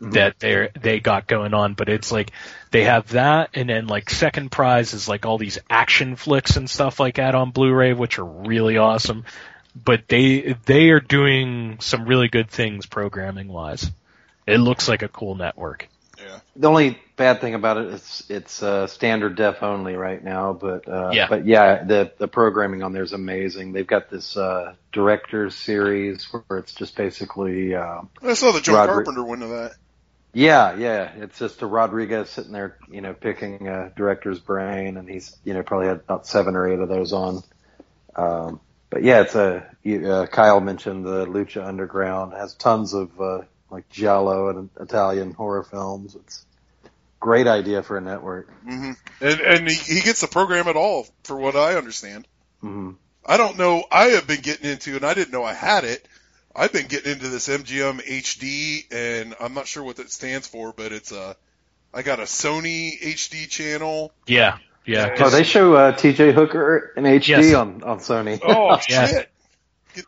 that they they got going on, but it's like they have that, and then like second prize is like all these action flicks and stuff like that on Blu-ray, which are really awesome. But they they are doing some really good things programming wise. It looks like a cool network. Yeah. The only bad thing about it is it's uh, standard def only right now, but uh, Yeah. but yeah, the the programming on there is amazing. They've got this uh, director's series where it's just basically uh, I saw the John Rodri- Carpenter one of that. yeah yeah it's just a Rodriguez sitting there you know picking a director's brain, and he's you know probably had about seven or eight of those on. Um, but yeah, it's a you- uh, Kyle mentioned the Lucha Underground It has tons of uh, like giallo and Italian horror films. It's a great idea for a network. hmm And and he, he gets the program at all, for what I understand. hmm I don't know. I have been getting into, and I didn't know I had it. I've been getting into this MGM HD, and I'm not sure what that stands for, but it's a. I got a Sony HD channel. Yeah, yeah. Oh, 'cause- they show uh, T.J. Hooker in HD Yes. on on Sony. Oh Yeah. shit!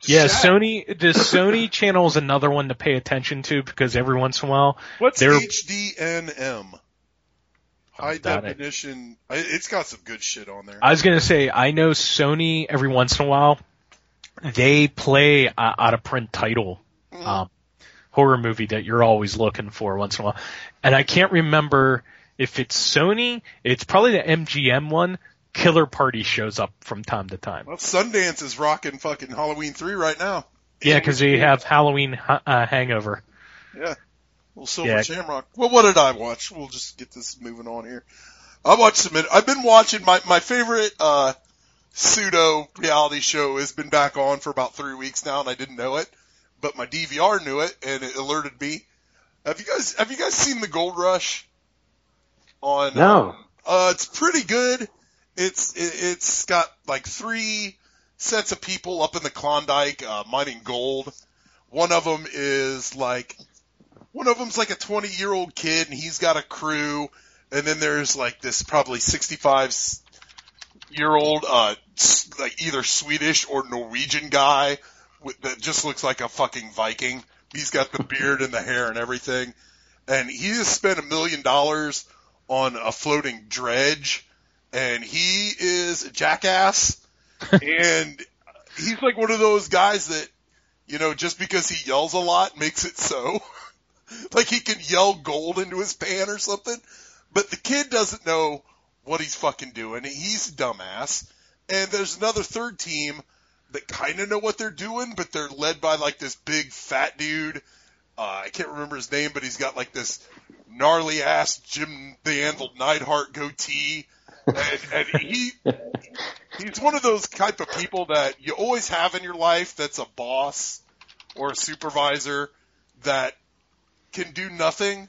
Yeah, shot. Sony. The Sony channel is another one to pay attention to because every once in a while, What's they're- HDNM? High Got it. definition. I, it's got some good shit on there. I was gonna say I know Sony every once in a while they play a out of print title um, horror movie that you're always looking for once in a while, and I can't remember if it's Sony. It's probably the MGM one. Killer Party shows up from time to time. well, Sundance is rocking fucking Halloween three right now. Yeah, because they have Halloween uh, Hangover. Yeah. Little Silver Yeah. Shamrock. Well, what did I watch? We'll just get this moving on here. I watched some. I've been watching my my favorite uh pseudo reality show has been back on for about three weeks now, and I didn't know it, but my DVR knew it and it alerted me. Have you guys Have you guys seen the Gold Rush? On No. uh, it's pretty good. It's it, it's got like three sets of people up in the Klondike uh, mining gold. One of them is like one of them's like a 20 year old kid and he's got a crew. And then there's like this probably 65 year old, uh, like either Swedish or Norwegian guy with, that just looks like a fucking Viking. He's got the beard and the hair and everything. And he has spent a million dollars on a floating dredge and he is a jackass. and he's like one of those guys that, you know, just because he yells a lot makes it so. like he can yell gold into his pan or something. But the kid doesn't know what he's fucking doing. He's a dumbass. And there's another third team that kind of know what they're doing, but they're led by like this big fat dude. Uh, I can't remember his name, but he's got like this gnarly ass Jim the Anvil Neidhart goatee. And, and he he's one of those type of people that you always have in your life that's a boss or a supervisor that can do nothing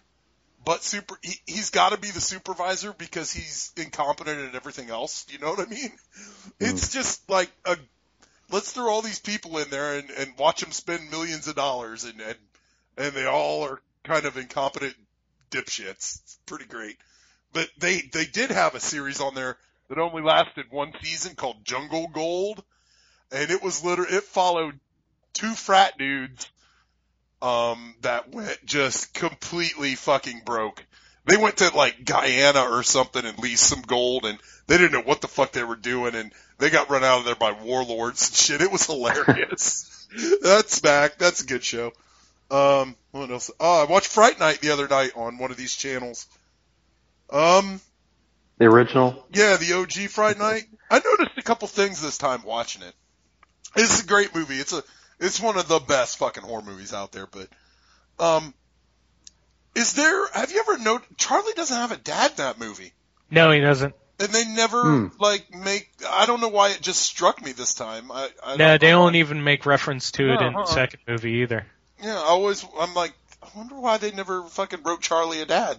but super he, he's got to be the supervisor because he's incompetent at everything else. You know what i mean? It's mm. just like a let's throw all these people in there and, and watch them spend millions of dollars and, and and they all are kind of incompetent dipshits. It's pretty great but they they did have a series on there that only lasted one season called Jungle Gold, and it was literally it followed two frat dudes um that went just completely fucking broke. They went to like Guyana or something and leased some gold and they didn't know what the fuck they were doing and they got run out of there by warlords and shit. It was hilarious. That's back. That's a good show. Um, what else? Oh, I watched Fright Night the other night on one of these channels. Um, The original. yeah, the OG Fright Night. I noticed a couple things this time watching it. It's a great movie. It's a it's one of the best fucking horror movies out there. But um, is there? Have you ever noticed Charlie doesn't have a dad in that movie, No, he doesn't. and they never Hmm. like make. I don't know why it just struck me this time. I, I No, don't they don't why. even make reference to it in Uh-huh. the second movie either. Yeah, I always I'm like, I wonder why they never fucking wrote Charlie a dad.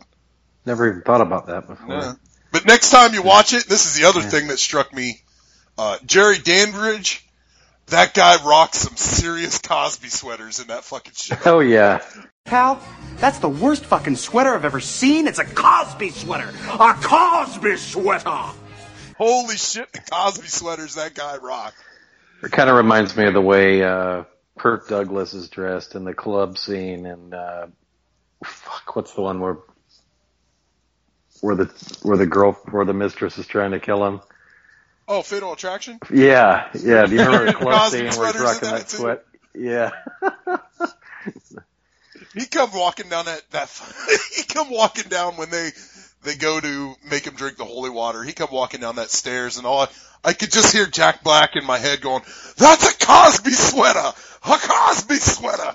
Never even thought about that before. Yeah. But next time you watch it, this is the other thing that struck me. Uh, Jerry Dandridge, that guy rocks some serious Cosby sweaters in that fucking shit. Oh yeah. Pal, that's the worst fucking sweater I've ever seen. It's a Cosby sweater. A Cosby sweater. Holy shit, the Cosby sweaters that guy rocked. It kind of reminds me of the way uh, Kirk Douglas is dressed in the club scene, and uh, fuck, what's the one where where the where the girl where the mistress is trying to kill him? Oh, Fatal Attraction? Yeah, yeah. Do you remember the club scene where he's rocking that that sweat? Yeah. He come walking down that, that, he come walking down when they, they go to make him drink the holy water. He come walking down that stairs and all I, I could just hear Jack Black in my head going, that's a Cosby sweater! A Cosby sweater!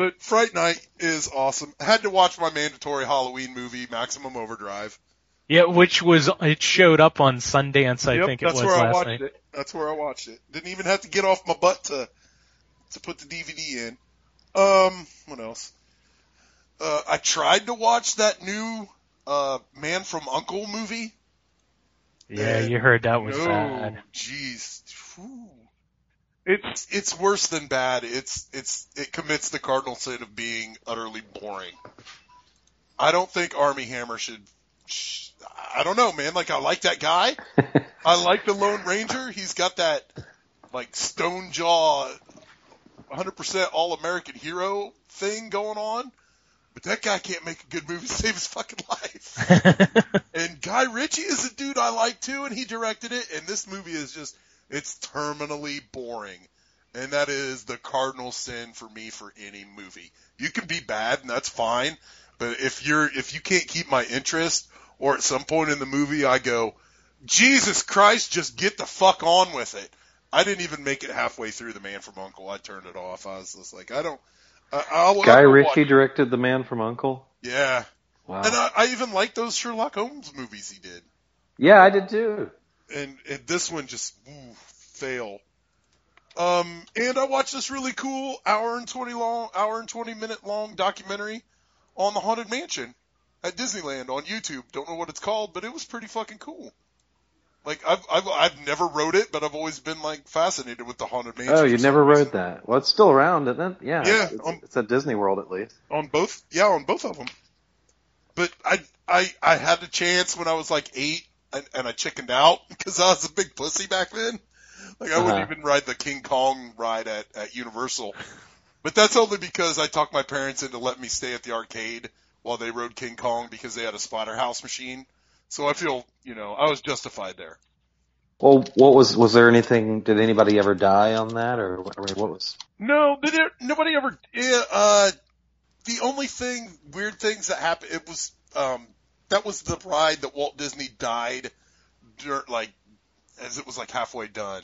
But Fright Night is awesome. I Had to watch my mandatory Halloween movie, Maximum Overdrive. Yeah, which was it showed up on Sundance, I Yep, think it that's was where I watched night. it. That's where I watched it. Didn't even have to get off my butt to to put the DVD in. Um, what else? Uh, I tried to watch that new uh Man from Uncle movie. Yeah, you heard that was no, bad. jeez. Whew. It's it's worse than bad. It's it's it commits the cardinal sin of being utterly boring. I don't think Armie Hammer should. sh- I don't know, man. Like I like that guy. I like the Lone Ranger. He's got that like stone jaw, 100% all American hero thing going on. But that guy can't make a good movie to save his fucking life. and Guy Ritchie is a dude I like too, and he directed it. And this movie is just, it's terminally boring. And that is the cardinal sin for me for any movie. You can be bad, and that's fine. But if you're, if you can't keep my interest, or at some point in the movie I go, Jesus Christ, just get the fuck on with it. I didn't even make it halfway through The Man from Uncle. I turned it off. I was just like, I don't. I, I'll, Guy I'll Ritchie watch- directed The Man from Uncle. Yeah, Wow. and I, I even like those Sherlock Holmes movies he did. yeah, I did too. And, and this one just ooh, fail. Um, and I watched this really cool hour and twenty long, hour and twenty minute long documentary on the Haunted Mansion at Disneyland on YouTube. Don't know what it's called, but it was pretty fucking cool. Like I've I've I've never wrote it, but I've always been like fascinated with the Haunted Mansion. Oh, you never reason. wrote that. Well, it's still around, isn't it? Yeah. Yeah, It's, um, it's at Disney World at least. on both yeah on both of them but i i i had a chance when i was like eight and, and i chickened out because i was a big pussy back then like i wouldn't Uh-huh. even ride the king kong ride at at universal but that's only because i talked my parents into letting me stay at the arcade while they rode king kong because they had a splatterhouse machine so i feel you know i was justified there Well, what was was there anything? Did anybody ever die on that, or what, I mean, what was? No, there, nobody ever. Uh, the only thing, weird things that happened, it was um, that was the ride that Walt Disney died, dur- like as it was like halfway done.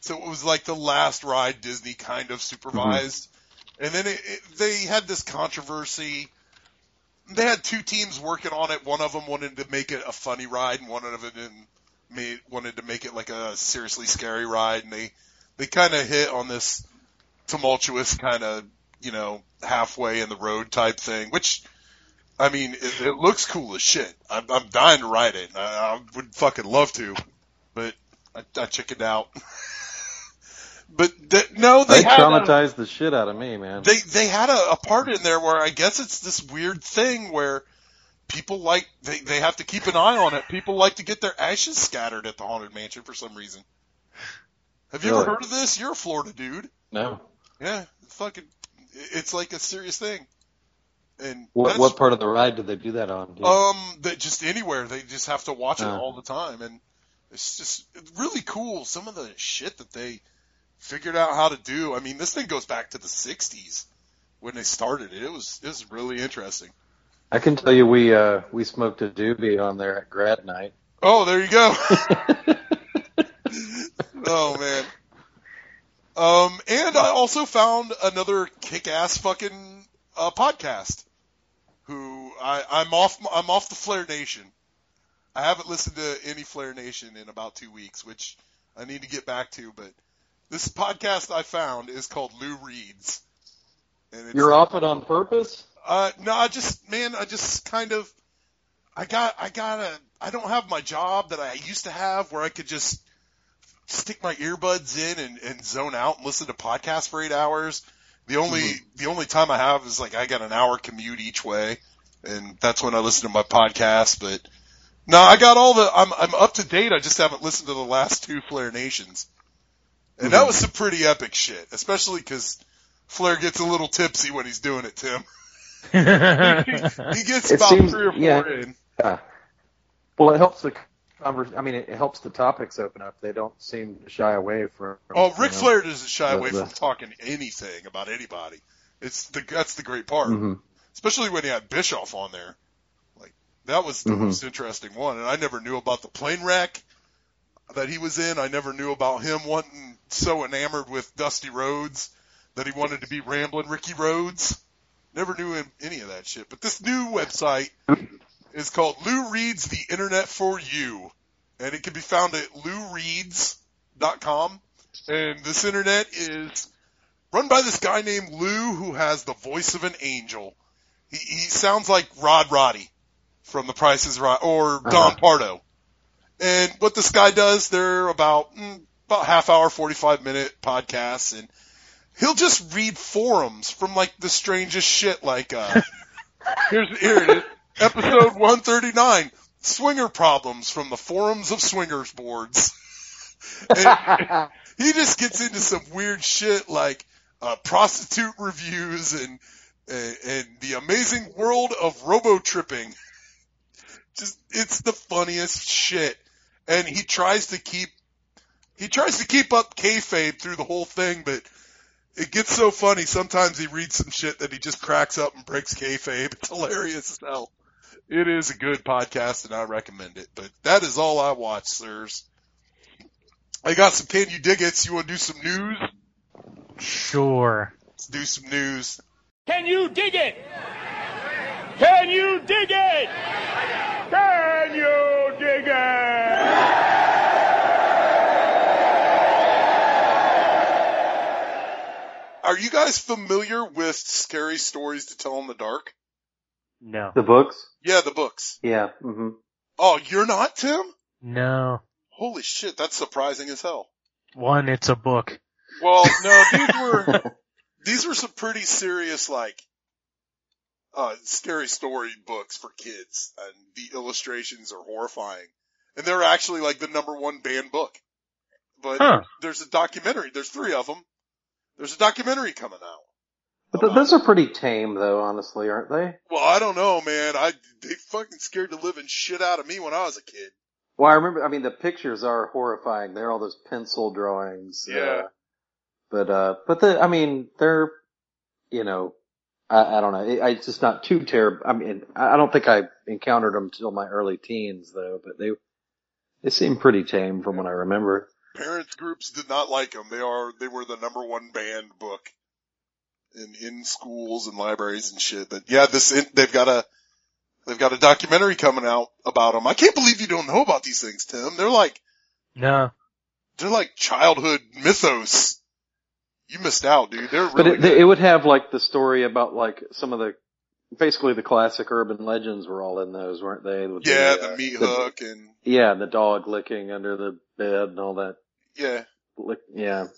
So it was like the last ride Disney kind of supervised, mm-hmm. and then it, it, they had this controversy they had two teams working on it. One of them wanted to make it a funny ride, and one of them made wanted to make it like a seriously scary ride. And they they kind of hit on this tumultuous kind of you know halfway in the road type thing, which I mean it, it looks cool as shit. I'm, I'm dying to ride it. I, I would fucking love to, but I, I chickened out. but th- no, they They had a- traumatized the shit out of me, man. they they had a, a part in there where I guess it's this weird thing where people like they they have to keep an eye on it. People like to get their ashes scattered at the haunted mansion for some reason. Have you Really? ever heard of this? You're a Florida dude. no. Yeah, fucking. It's like a serious thing. And What what part of the ride did they do that on? dude? um, that just anywhere they just have to watch it Uh. all the time, and it's just really cool. Some of the shit that they figured out how to do. I mean, this thing goes back to the '60s when they started it. It was it was really interesting. I can tell you, we uh we smoked a doobie on there at grad night. Oh, there you go. oh man. Um, and I also found another kick-ass fucking uh, podcast. Who I, I'm off. I'm off the Flair Nation. I haven't listened to any Flair Nation in about two weeks, which I need to get back to. But this podcast I found is called Lou it's, You're off it on purpose? uh, no, I just, man, I just kind of, I got, I got a, I don't have my job that I used to have where I could just stick my earbuds in and, and zone out and listen to podcasts for eight hours. The only, mm-hmm. the only time I have is like I got an hour commute each way, and that's when I listen to my podcast. But no, I got all the, I'm, I'm up to date. I just haven't listened to the last two Flair Nations, and that mm-hmm. was some pretty epic shit, especially because Flair gets a little tipsy when he's doing it, Tim. He gets It about seems- three or four yeah. in. Yeah. Well, it helps the convers. I mean, it, it helps the topics open up. They don't seem to shy away from. Oh, Ric know. Flair doesn't shy the- away the- from talking anything about anybody. It's the that's the great part, Mhm. especially when he had Bischoff on there. Like that was the Mhm. most interesting one, and I never knew about the plane wreck that he was in. I never knew about him wanting so enamored with Dusty Rhodes that he wanted to be rambling Ricky Rhodes. Never knew him any of that shit. But this new website is called Lou Reads the Internet for You, and it can be found at loureads.com. And this internet is run by this guy named Lou who has the voice of an angel. He, he sounds like Rod Roddy from The Price is Right or Don Uh-huh. Pardo. And what this guy does, they're about mm, about half hour, forty five minute podcasts, and he'll just read forums from like the strangest shit. Like uh, here's here it is, episode one thirty nine, swinger problems from the forums of swingers boards. He just gets into some weird shit like uh, prostitute reviews and, and and the amazing world of robo tripping. Just it's the funniest shit, and he tries to keep he tries to keep up kayfabe through the whole thing, but it gets so funny. Sometimes he reads some shit that he just cracks up and breaks kayfabe. It's hilarious as hell. It is a good podcast, and I recommend it. But that is all I watch, sirs. I got some Can You Dig It's. You want to do some news? Sure. Let's do some news. Can you dig it? Can you dig it? Can you dig it? Are you guys familiar with Scary Stories to Tell in the Dark? No. The books? Yeah, the books. Yeah. hmm Oh, you're not, Tim? No. Holy shit, that's surprising as hell. One, it's a book. Well, no, these were these were some pretty serious like uh scary story books for kids and the illustrations are horrifying. And they're actually like the number one banned book. But Huh. there's a documentary, there's three of them. There's a documentary coming out. But th- those are pretty tame, though. Honestly, aren't they? Well, I don't know, man. I they fucking scared the living shit out of me when I was a kid. Well, I remember. I mean, the pictures are horrifying. They're all those pencil drawings. Yeah. Uh, but uh, but the I mean, they're you know, I, I don't know. It, I, it's just not too terrible. I mean, I I don't think I encountered them till my early teens, though. But they they seem pretty tame from what I remember. Parents groups did not like them. They are they were the number one banned book in in schools and libraries and shit. But yeah, this in, they've got a They've got a documentary coming out about them. I can't believe you don't know about these things, Tim. They're like, No. they're like childhood mythos. You missed out, dude. They're But it, it would have like the story about like some of the, basically the classic urban legends were all in those, weren't they? With yeah, uh, the meat hook and Yeah, and the dog licking under the bed and all that. yeah, Lick, yeah.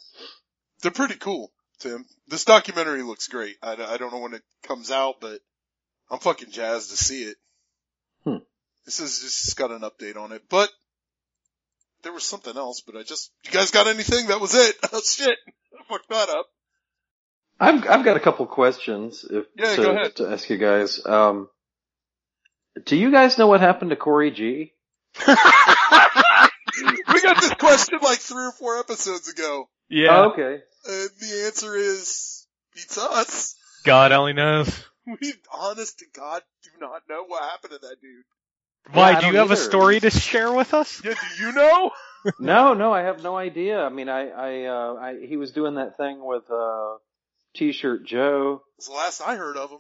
they're pretty cool, Tim. This documentary looks great. I, I don't know when it comes out, but I'm fucking jazzed to see it. Hmm. This is just got an update on it, but there was something else, but I just, you guys got anything? That was it. Oh shit. I fucked that up. I've I've got a couple questions if, Yeah, to, go ahead. to ask you guys. Um, do you guys know what happened to Corey G? we got this question like three or four episodes ago. Yeah. Oh, okay. And the answer is, beats us. God only knows. We, honest to God, do not know what happened to that dude. Why, I do you don't have a story to share with us? Yeah, do you know? no, no, I have no idea. I mean, I, I, uh, I, he was doing that thing with, uh, T-shirt Joe. It's the last I heard of him.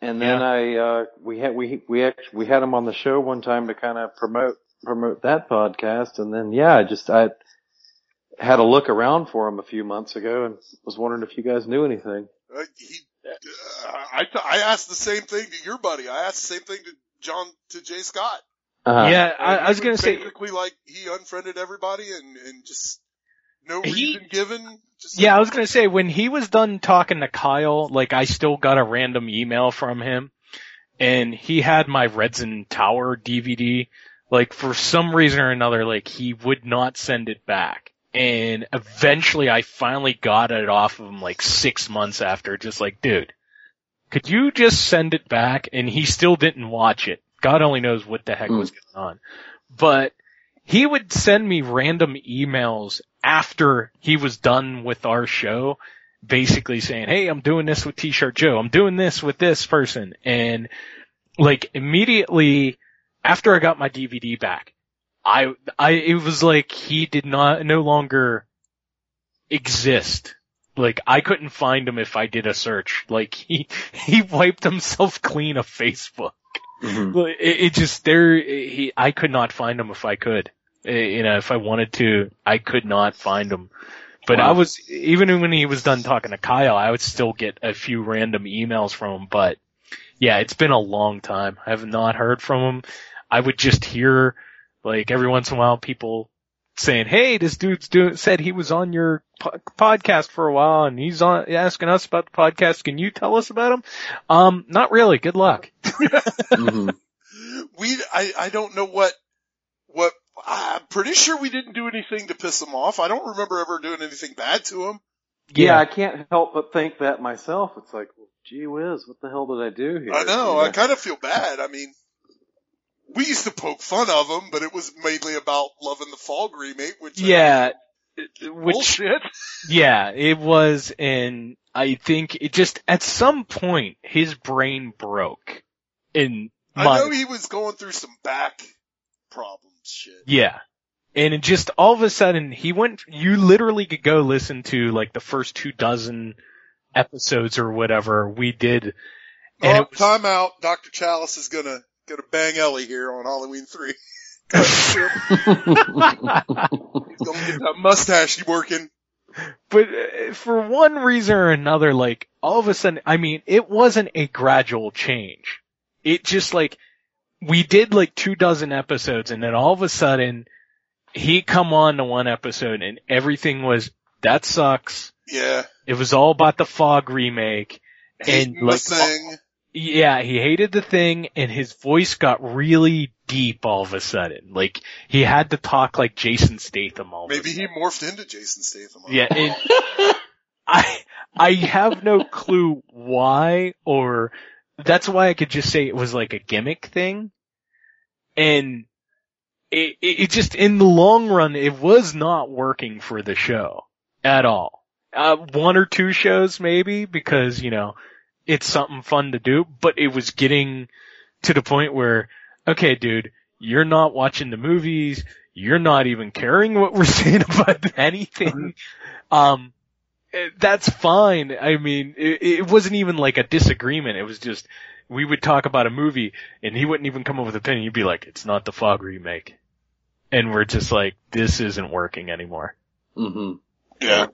And then Yeah. I, uh, we had, we, we actually, we had him on the show one time to kind of promote, promote that podcast. And then, yeah, I just, I had a look around for him a few months ago and was wondering if you guys knew anything. Uh, he, uh, I, I asked the same thing to your buddy. I asked the same thing to John, to Jay Scott. Uh-huh. Yeah, I, I was gonna say, basically like he unfriended everybody and and just no He- reason given. Just yeah, I was gonna say, when he was done talking to Kyle, like I still got a random email from him, and he had my Redson Tower DVD. Like for some reason or another, like he would not send it back. And eventually I finally got it off of him like six months after, just like, dude, could you just send it back? And he still didn't watch it. God only knows what the heck was hmm. going on. But he would send me random emails after he was done with our show, basically saying, Hey, I'm doing this with T-shirt Joe. I'm doing this with this person. And like immediately after I got my DVD back, I, I, it was like he did not, no longer exist. Like I couldn't find him if I did a search. Like he, he wiped himself clean of Facebook. Mhm. It, it just there. He, I could not find him if I could. You know, if I wanted to, I could not find him. But I was even when he was done talking to Kyle, I would still get a few random emails from him. But yeah, it's been a long time. I have not heard from him. I would just hear like every once in a while people saying, "Hey, this dude's doing said he was on your po- podcast for a while, and he's on asking us about the podcast. Can you tell us about him?" Um, not really. Good luck. Mhm. we I I don't know what what I'm pretty sure we didn't do anything to piss him off. I don't remember ever doing anything bad to him. Yeah, I can't help but think that myself. It's like, well, gee whiz, what the hell did I do here? I know. You I kind of feel bad. I mean, we used to poke fun of him, but it was mainly about loving the Fog remake, which uh, Yeah, which bullshit. yeah, it was, and I think it just at some point his brain broke. In I know he was going through some back problems. Shit. yeah, and it just all of a sudden he went. You literally could go listen to like the first two dozen episodes or whatever we did. And oh, was, time out. Dr. Challis is gonna gonna bang Ellie here on Halloween three. He's gonna get that mustache working. but uh, for one reason or another, like all of a sudden, I mean, it wasn't a gradual change. It just like we did like two dozen episodes, and then all of a sudden he come on to one episode, and everything was that sucks. Yeah. It was all about the Fog remake, and like the thing. Yeah, he hated the thing, and his voice got really deep all of a sudden. Like he had to talk like Jason Statham all of a Maybe he morphed into Jason Statham. yeah, and I I have no clue why or that's why I could just say it was like a gimmick thing. And it, it, it just in the long run it was not working for the show at all. Uh, one or two shows maybe because, you know, it's something fun to do, but it was getting to the point where, okay dude, you're not watching the movies, you're not even caring what we're saying about anything. Um, eh, that's fine. I mean, it, it wasn't even like a disagreement. It was just, we would talk about a movie and he wouldn't even come up with a opinion. He'd be like, it's not the fog remake. And we're just like, this isn't working anymore. Mm-hmm. Yeah.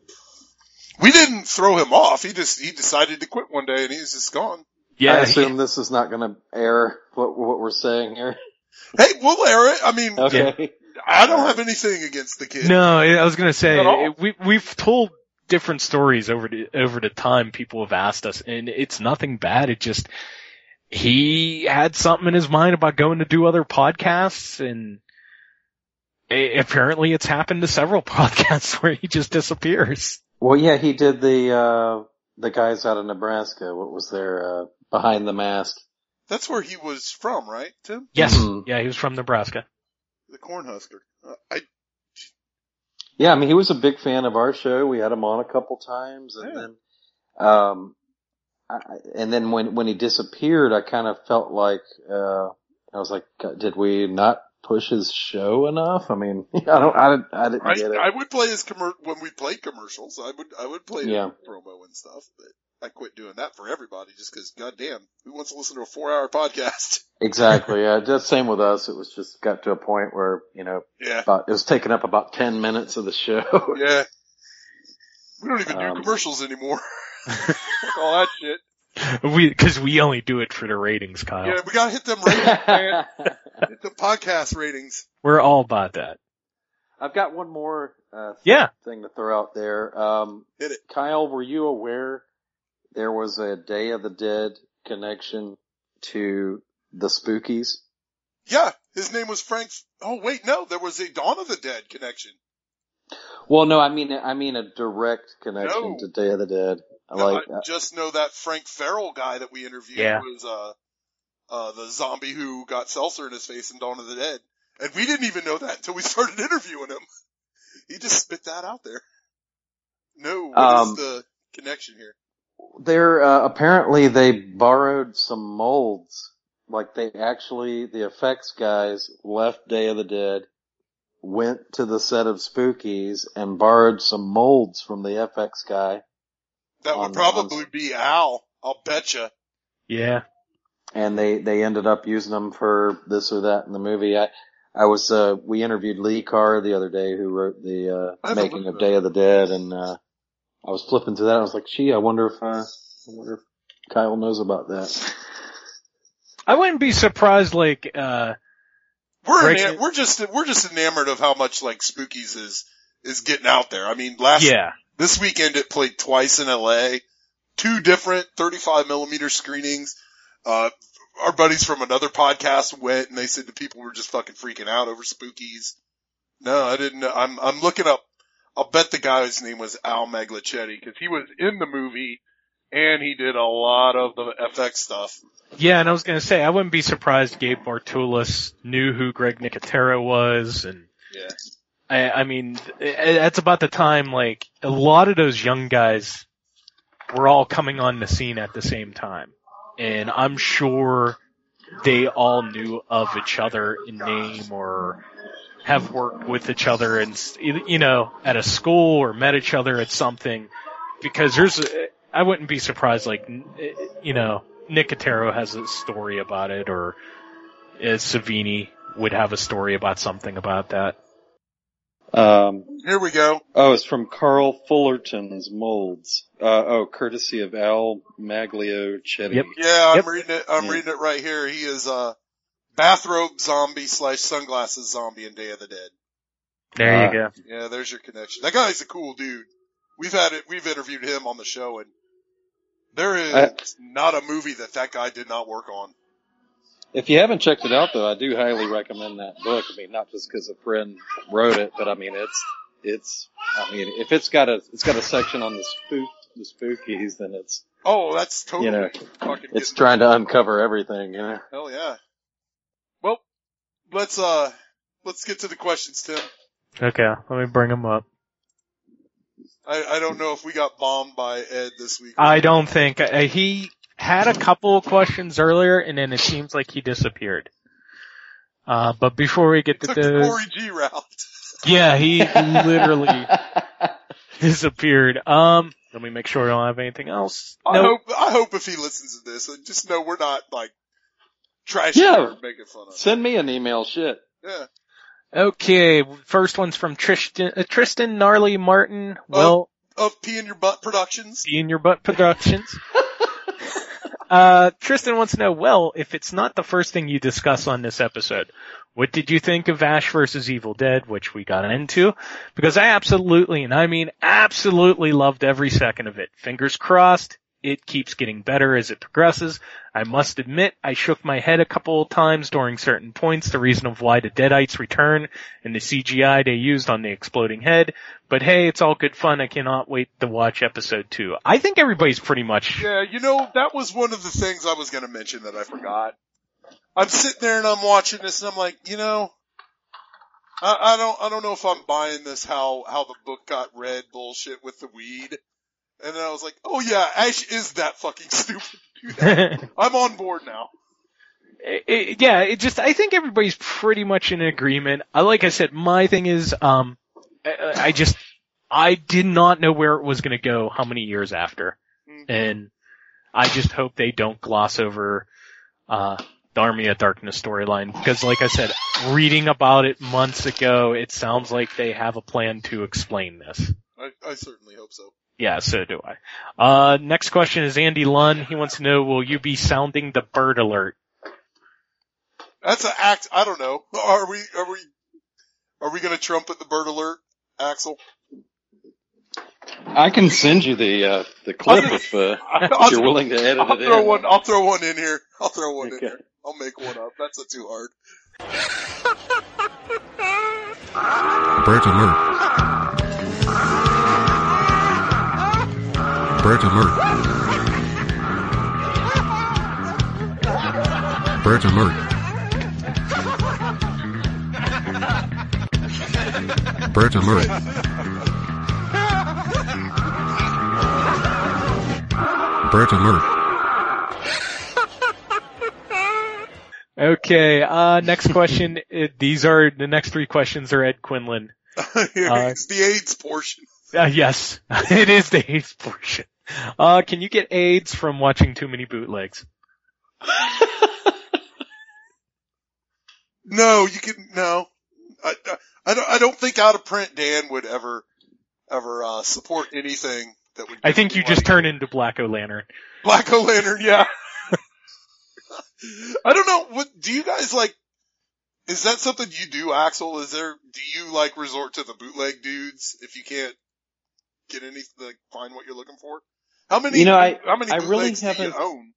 We didn't throw him off. He just he decided to quit one day and he's just gone. Yeah. I he- assume this is not going to air what what we're saying here. Hey, we'll air it. I mean, Okay. I don't have anything against the kid. No, I was gonna say we we've told different stories over the over the time people have asked us, and it's nothing bad. It just he had something in his mind about going to do other podcasts, and apparently it's happened to several podcasts where he just disappears. Well, yeah, he did the uh the guys out of Nebraska. What was their uh behind the mask? That's where he was from, right, Tim? Yes, Mhm. yeah, he was from Nebraska. The Cornhusker. Uh, I Yeah, I mean, he was a big fan of our show. We had him on a couple times, and Yeah. then, um, I, and then when when he disappeared, I kind of felt like uh, I was like, did we not push his show enough? I mean, I don't, I didn't, I didn't I, get it. I would play his commer when we played commercials. I would I would play Yeah. promo and stuff, but I quit doing that for everybody just because, goddamn, who wants to listen to a four hour podcast? exactly. Yeah, just same with us. It was just got to a point where you know, Yeah, about, it was taking up about ten minutes of the show. yeah. We don't even Um, do commercials anymore. All that shit. We because we only do it for the ratings, Kyle. Yeah, we gotta hit them ratings, man. Hit the podcast ratings. We're all about that. I've got one more uh, Yeah. thing to throw out there. Um, Hit it. Kyle, were you aware there was a Day of the Dead connection to the Spookies? Yeah, his name was Frank. Oh wait, no, there was a Dawn of the Dead connection. Well, no, I mean, I mean a direct connection No. to Day of the Dead. I No, like I just know that Frank Farrell guy that we interviewed Yeah. was uh uh the zombie who got seltzer in his face in Dawn of the Dead. And we didn't even know that until we started interviewing him. He just spit that out there. No, what is Um, the connection here? There, uh, apparently they borrowed some molds. Like they actually, the effects guys left Day of the Dead, went to the set of Spookies and borrowed some molds from the FX guy. That on- would probably be Al. I'll bet you. Yeah. and they they ended up using them for this or that in the movie. I I was uh we interviewed Lee Karr the other day who wrote the uh making of at Day of the Dead and uh I was flipping through that. I was like, gee, I wonder if uh, I wonder if Kyle knows about that. I wouldn't be surprised like uh We're Breaks ena- it- we're just we're just enamored of how much like Spookies is is getting out there. I mean, last yeah. This weekend it played twice in LA, two different 35 millimeter screenings. Uh, our buddies from another podcast went and they said the people were just fucking freaking out over spookies. No, I didn't. I'm, I'm looking up, I'll bet the guy's name was Al Magliochetti because he was in the movie and he did a lot of the FX stuff. Yeah, and I was gonna say I wouldn't be surprised Gabe Bartalos knew who Greg Nicotero was, and Yeah. I, I mean that's about the time like a lot of those young guys were all coming on the scene at the same time, and I'm sure they all knew of each other in name or have worked with each other and you know at a school or met each other at something because there's I wouldn't be surprised like you know Nicotero has a story about it or uh, Savini would have a story about something about that. Um, Here we go. oh, it's from Carl Fullerton's molds. Uh, oh, courtesy of Al Magliochetti. Yep. Yeah, I'm Yep. reading it. I'm Yeah. reading it right here. He is a bathrobe zombie slash sunglasses zombie in Day of the Dead. There Uh, you go. Yeah, there's your connection. That guy's a cool dude. We've had it. We've interviewed him on the show, and there is I- not a movie that that guy did not work on. If you haven't checked it out though, I do highly recommend that book. I mean, not just because a friend wrote it, but I mean, it's, it's, I mean, if it's got a, it's got a section on the spook, the spookies, then it's, Oh, that's totally You know, fucking. it's trying to uncover everything, you know? Hell yeah. Well, let's uh, let's get to the questions, Tim. Okay, let me bring them up. I I don't know if we got bombed by Ed this week. I don't think uh, he had a couple of questions earlier, and then it seems like he disappeared. Uh, but before we get to took the those, Corey G route. yeah, he literally disappeared. Um, Let me make sure I don't have anything else. I Nope. hope I hope if he listens to this, and just know we're not like trashing Yeah. or making fun of. Send me an email. Shit. Yeah. Okay, first one's from Tristan, uh, Tristan Gnarly Martin. Well, Of Pee in Your Butt Productions. Pee in Your Butt Productions. uh, Tristan wants to know, well, if it's not the first thing you discuss on this episode, what did you think of Ash versus Evil Dead, which we got into? Because I absolutely, and I mean absolutely loved every second of it. Fingers crossed, it keeps getting better as it progresses. I must admit, I shook my head a couple of times during certain points, the reason of why the Deadites return and the CGI they used on the exploding head. But hey, it's all good fun. I cannot wait to watch episode two. I think everybody's pretty much Yeah, you know, that was one of the things I was gonna mention that I forgot. I'm sitting there and I'm watching this and I'm like, you know, I, I don't, I don't know if I'm buying this how, how the book got read bullshit with the weed. And then I was like, oh yeah, Ash is that fucking stupid. I'm on board now. it, it- yeah, it just, I think everybody's pretty much in agreement. I, like I said, my thing is, um, I, I just, I did not know where it was gonna go how many years after. And I just hope they don't gloss over, uh, the Army of Darkness storyline. Because like I said, reading about it months ago, it sounds like they have a plan to explain this. I, I certainly hope so. Yeah, so do I. Uh, next question is Andy Lunn. He wants to know, will you be sounding the bird alert? That's an act, I don't know. Are we, are we, are we gonna trumpet the bird alert, Axel? I can send you the uh, the clip if, uh, if you're willing to edit I'll it throw in. one, I'll throw one in here. I'll throw one in here. I'll make one up. That's not too hard. Bird alert. Bird alert. Bird alert. Bird alert. Bird alert. Okay, uh, next question. Uh, These are, the next three questions are Ed Quinlan. it's the AIDS portion. Uh, yes, it is the AIDS portion. Uh, can you get AIDS from watching too many bootlegs? No, you can, no. I, I- I don't, I don't think out of print Dan would ever, ever, uh, support anything that would. I think you just turn into Black O-Lantern. Black O-Lantern, yeah. I don't know, what, do you guys like, is that something you do, Axel? Is there, do you like resort to the bootleg dudes if you can't get any, like, find what you're looking for? How many, You know, I- how many I really bootlegs do you haven't- own?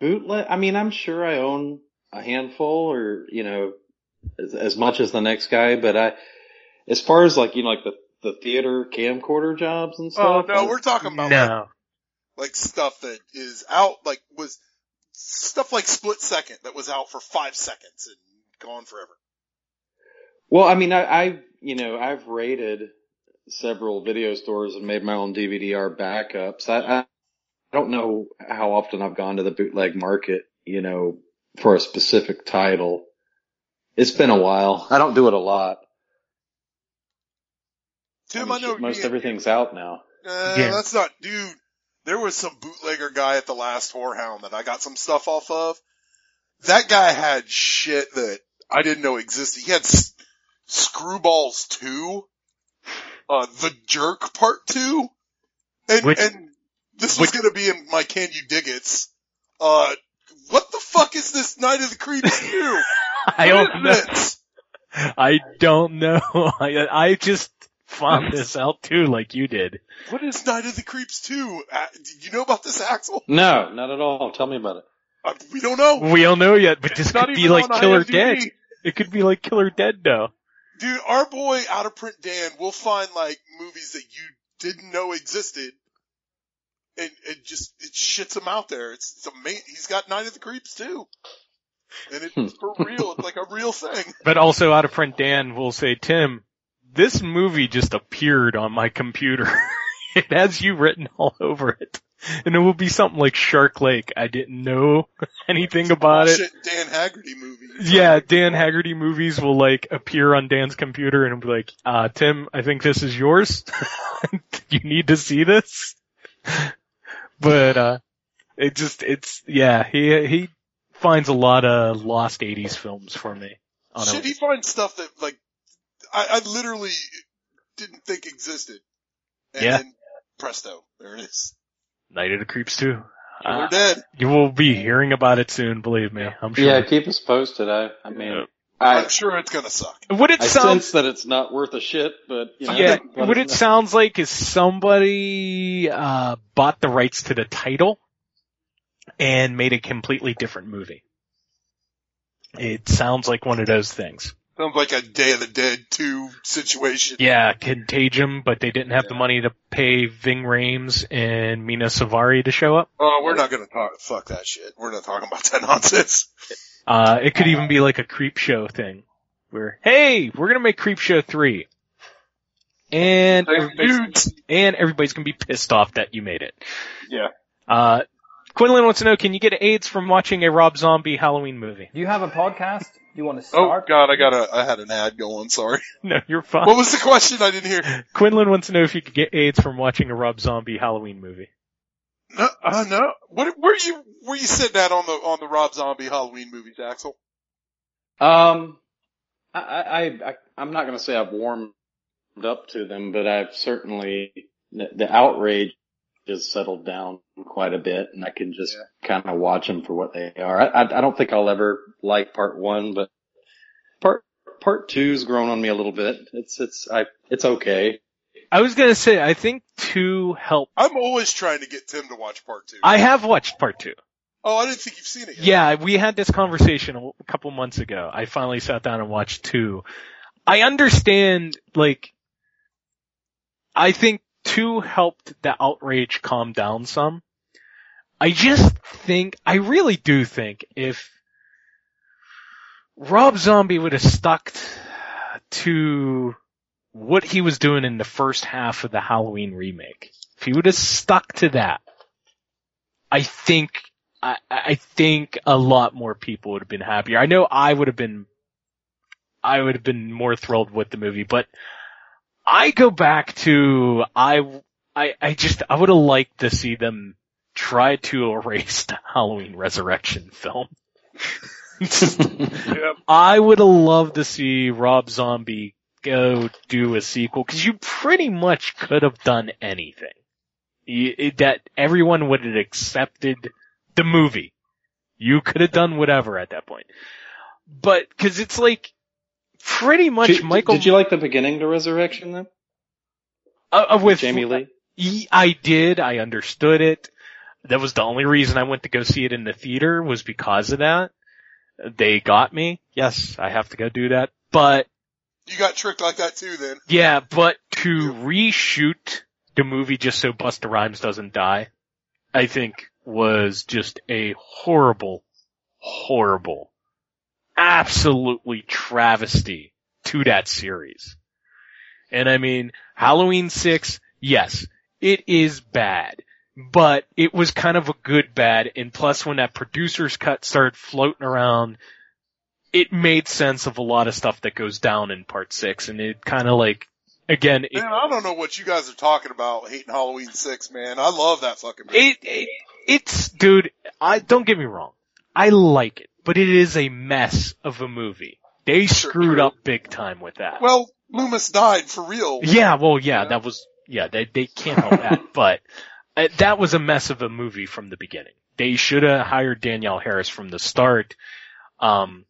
Bootleg. I mean, I'm sure I own a handful, or you know, as, as much as the next guy. But I, as far as like you know, like the the theater camcorder jobs and oh, stuff. Oh, no, I- we're talking about like, like stuff that is out, like was stuff like Split Second that was out for five seconds and gone forever. Well, I mean, I, I, you know, I've rated several video stores and made my own DVD-R backups. I, I, I don't know how often I've gone to the bootleg market, you know, for a specific title. It's been a while. I don't do it a lot. Tim, I I know most you- everything's out now. Uh, Yeah. That's not, dude. There was some bootlegger guy at the last HorrorHound that I got some stuff off of. That guy had shit that I didn't know existed. He had S- Screwballs 2, uh, The Jerk Part 2, and, Which- and this was gonna be in my Can You Dig It's. Uh, what the fuck is this Night of the Creeps 2? I don't know. this? I don't know. I, I just found this out too, like you did. What is Night of the Creeps 2? Uh, do you know about this, Axel? No, not at all. Tell me about it. Uh, we don't know. We don't know yet, but this It's not could be like Killer IMDb. Dead. It could be like Killer Dead though. Dude, our boy out of print Dan will find like movies that you didn't know existed, and it just it shits them out there. It's, it's amazing. He's got Night of the Creeps too, and it's for hmm. real. It's like a real thing. But also out of print Dan will say, Tim, this movie just appeared on my computer. it has you written all over it. and it will be something like Shark Lake. I didn't know anything about it. Dan Haggerty movies. Yeah, Dan Haggerty movies will like appear on Dan's computer and be like, uh, Tim, I think this is yours. you need to see this. But, uh, it just, it's, yeah, he, he finds a lot of lost 80s films for me. On Shit, a, he finds stuff that like I, I literally didn't think existed. And Yeah. presto, there it is. Night of the Creeps too. They're dead. You will be hearing about it soon, believe me. I'm sure. Yeah, keep us posted. I, I mean, I'm sure it's gonna suck. Would it I sound sense that it's not worth a shit, but you know, yeah, let what it know. sounds like is somebody uh bought the rights to the title and made a completely different movie. It sounds like one of those things. Sounds like a Day of the Dead 2 situation. Yeah, Contagium, but they didn't have the money to pay Ving Rhames and Mena Suvari to show up. Oh, we're not gonna talk, fuck that shit. We're not talking about that nonsense. Uh, it could even be like a creep show thing where, hey, we're gonna make creep show three. And everybody's, and everybody's gonna be pissed off that you made it. Yeah. Uh, Quinlan wants to know, can you get AIDS from watching a Rob Zombie Halloween movie? Do you have a podcast? Do you want to start? Oh god, I got a, I had an ad going, sorry. No, you're fine. What was the question? I didn't hear. Quinlan wants to know if you could get AIDS from watching a Rob Zombie Halloween movie. No, uh, no. What, where you, where you said that on the, on the Rob Zombie Halloween movies, Axel? Um, I, I, I, I'm not going to say I've warmed up to them, but I've certainly the, the outrage has settled down quite a bit, and I can just kind of watch them for what they are. I, I, I don't think I'll ever like part one, but part part two's grown on me a little bit. It's it's I it's okay. I was gonna say, I think two helped. I'm always trying to get Tim to watch part two. I have watched part two. Oh, I didn't think you've seen it yet. Yeah, we had this conversation a a couple months ago. I finally sat down and watched two. I understand, like, I think two helped the outrage calm down some. I just think, I really do think if Rob Zombie would have stuck to what he was doing in the first half of the Halloween remake, if he would have stuck to that, I think I, I think a lot more people would have been happier. I know I would have been, I would have been more thrilled with the movie, but I go back to, I, I, I just, I would have liked to see them try to erase the Halloween Resurrection film. I would have loved to see Rob Zombie go do a sequel because you pretty much could have done anything. You, it- that everyone would have accepted the movie. You could have done whatever at that point. But, cause it's like, pretty much Did, Michael. did you like the beginning to Resurrection then? Uh, uh, with Jamie Lee? I did. I understood it. That was the only reason I went to go see it in the theater was because of that. They got me. Yes, I have to go do that. But You got tricked like that too then. yeah, but to reshoot the movie just so Busta Rhymes doesn't die, I think was just a horrible, horrible, absolutely travesty to that series. And I mean, Halloween 6, yes, it is bad, but it was kind of a good bad, and plus when that producer's cut started floating around, it made sense of a lot of stuff that goes down in part 6, and it kind of like, again, it, Man, I don't know what you guys are talking about hating Halloween 6, man. I love that fucking movie. it, it it's dude i don't get me wrong i like it but it is a mess of a movie. They screwed up big time with that. Well, Loomis died for real. yeah well yeah that was yeah they they can't help that but uh, that was a mess of a movie from the beginning. They should have hired danielle harris from the start. Um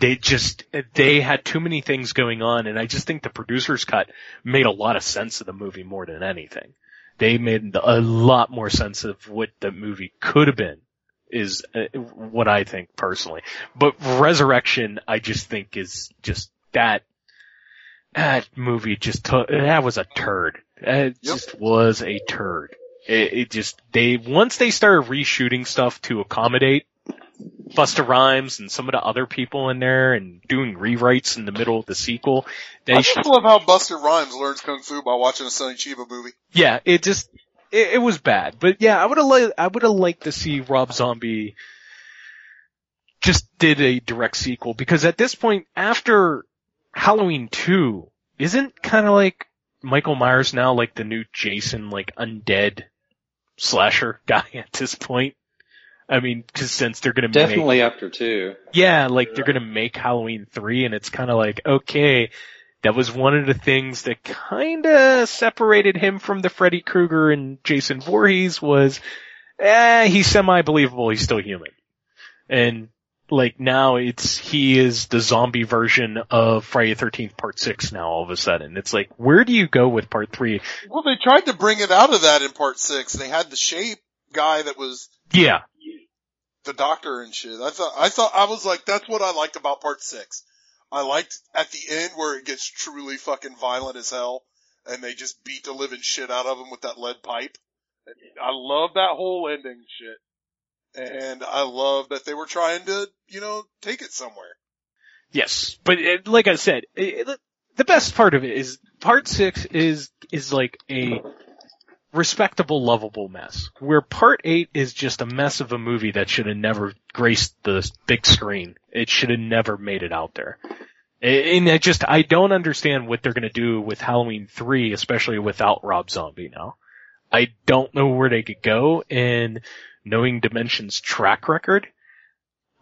they just they had too many things going on and i just think the producer's cut made a lot of sense of the movie more than anything. They made a lot more sense of what the movie could have been is uh, what I think personally. But Resurrection, I just think is just that, that movie just took, that was a turd. It just was a turd. It, it just, they, once they started reshooting stuff to accommodate Busta Rhymes and some of the other people in there and doing rewrites in the middle of the sequel, they I just love how Busta Rhymes learns kung fu by watching a Sonny Chiba movie. yeah, it just it, it was bad. But yeah, I would have li- I would have liked to see Rob Zombie just did a direct sequel because at this point, after Halloween 2, isn't kind of like Michael Myers now like the new Jason, like undead slasher guy at this point? I mean, cause since they're gonna make, Definitely after two. yeah, like they're gonna make Halloween 3 and it's kind of like, okay, that was one of the things that kinda separated him from the Freddy Krueger and Jason Voorhees was, eh, he's semi-believable, he's still human. And like now it's, he is the zombie version of Friday the 13th part 6 now all of a sudden. It's like, where do you go with part 3? Well, they tried to bring it out of that in part six. They had the shape guy that was Yeah. the doctor and shit. I thought, I thought, I was like, that's what I liked about part six. I liked at the end where it gets truly fucking violent as hell and they just beat the living shit out of him with that lead pipe. I love that whole ending shit. And I love that they were trying to, you know, take it somewhere. Yes, but it, like I said, it, it- the best part of it is part six is is like a respectable, lovable mess. Where part eight is just a mess of a movie that should have never graced the big screen. It should have never made it out there. And I just I don't understand what they're gonna do with Halloween three, especially without Rob Zombie now. I don't know where they could go, and knowing Dimension's track record,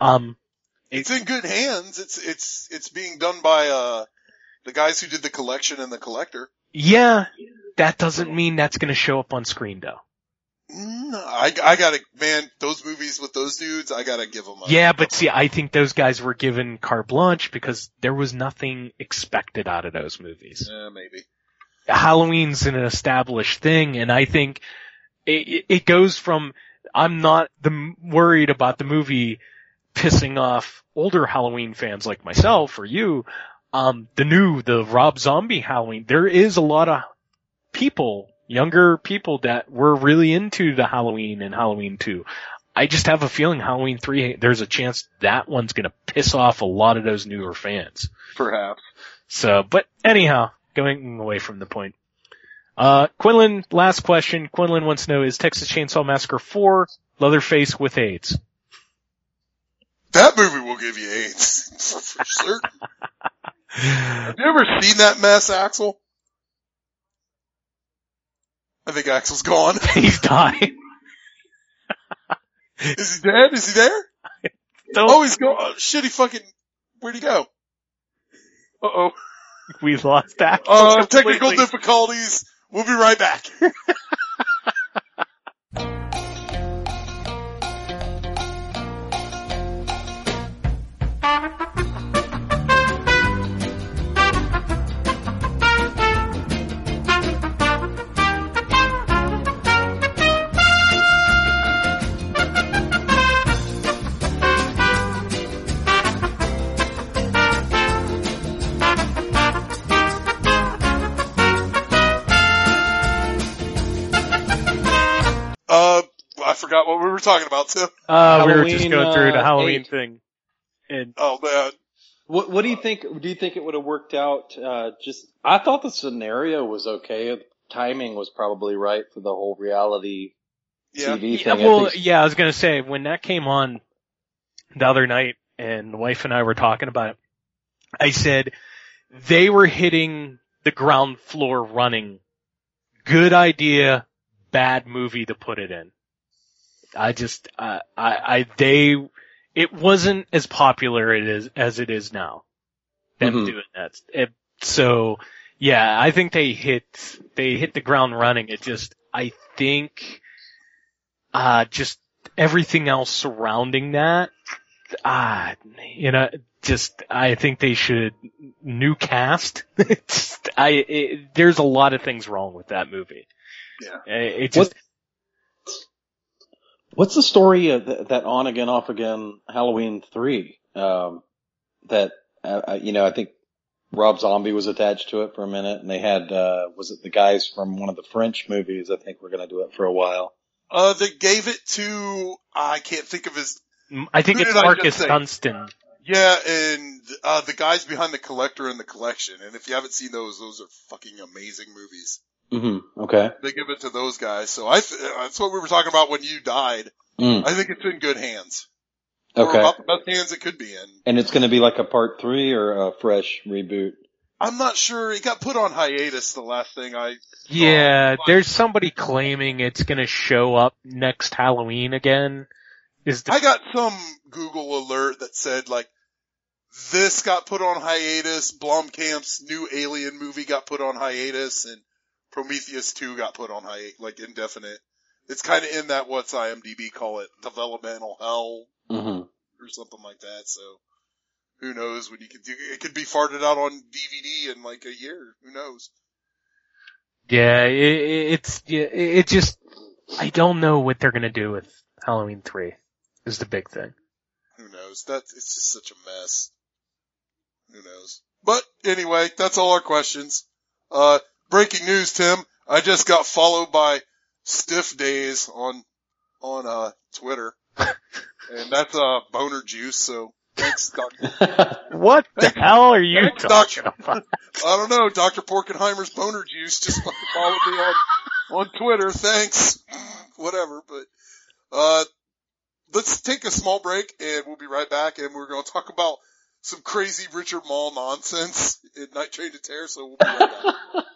um, It's in good hands. It's, it's, it's being done by, uh, the guys who did the collection and the collector. Yeah, that doesn't mean that's gonna show up on screen though. I, I gotta, man, those movies with those dudes, I gotta give them a, Yeah, but see, I think those guys were given carte blanche because there was nothing expected out of those movies. yeah, maybe. Halloween's an established thing, and I think it, it- it goes from I'm not the worried about the movie pissing off older Halloween fans like myself or you. Um, the new the Rob Zombie Halloween, there is a lot of people, younger people that were really into the Halloween and Halloween 2. I just have a feeling Halloween 3, there's a chance that one's gonna piss off a lot of those newer fans. Perhaps. So, but anyhow, going away from the point. Uh, Quinlan, last question. Quinlan wants to know, is Texas Chainsaw Massacre 4 Leatherface with AIDS? That movie will give you AIDS. For certain. Have you ever seen that mess, Axel? I think Axel's gone. He's dying. Is he dead? Is he there? Oh, he's gone. Oh, shit, he fucking, where'd he go? Uh oh. We lost that. Uh, technical difficulties. We'll be right back. forgot what we were talking about, Tim. Uh, we were just Halloween, going through the uh, Halloween eight. thing. And Oh man. What What do you think? Do you think it would have worked out? Uh, just I thought the scenario was okay. Timing was probably right for the whole reality Yeah. TV yeah, thing. I well, yeah, I was gonna say, when that came on the other night and the wife and I were talking about it, I said, they were hitting the ground floor running. Good idea, bad movie to put it in. I just, uh, I, I, they, it wasn't as popular it is, as it is now. Them Mhm. doing that. It, so, yeah, I think they hit, they hit the ground running. It just, I think, uh, just everything else surrounding that, ah, you know, just, I think they should, new cast. it's, I, it, there's a lot of things wrong with that movie. Yeah. It, it just, What's the story of th- that on again, off again Halloween three? Um, that uh, uh, you know, I think Rob Zombie was attached to it for a minute, and they had uh, was it the guys from one of the French movies? I think we're going to do it for a while. Uh, they gave it to, I can't think of his, I think it's Marcus just? Dunstan. Yeah, and uh, the guys behind the collector and the collection. And if you haven't seen those, those are fucking amazing movies. Mm-hmm. Okay. They give it to those guys. So I, th- that's what we were talking about when you died. Mm. I think it's in good hands. Or Okay. about the best hands it could be in. And it's going to be like a part three or a fresh reboot. I'm not sure. It got put on hiatus. The last thing I Yeah, there's somebody claiming it's gonna show up next Halloween again. Is the I got some Google alert that said like this got put on hiatus. Blomkamp's new Alien movie got put on hiatus, and Prometheus 2 got put on hiatus, like indefinite. It's kind of in that what's IMDb call it developmental hell Mm-hmm. or something like that. So who knows when you can do it? Could be farted out on DVD in like a year. Who knows? yeah, it, it- it's yeah, it it just I don't know what they're gonna do with Halloween three. Is the big thing. Who knows? That it's just such a mess. Who knows? But anyway, that's all our questions. Uh, breaking news, Tim. I just got followed by Stiff Days on on uh Twitter, and that's uh boner juice. So thanks, Doctor. What the hell are you Thanks, talking Doctor. about? I don't know. Doctor Porkenheimer's boner juice just followed me on on Twitter. Thanks. Whatever, but uh, let's take a small break and we'll be right back. And we're going to talk about some crazy Richard Moll nonsense in Night Train to Terror. So we'll be right back.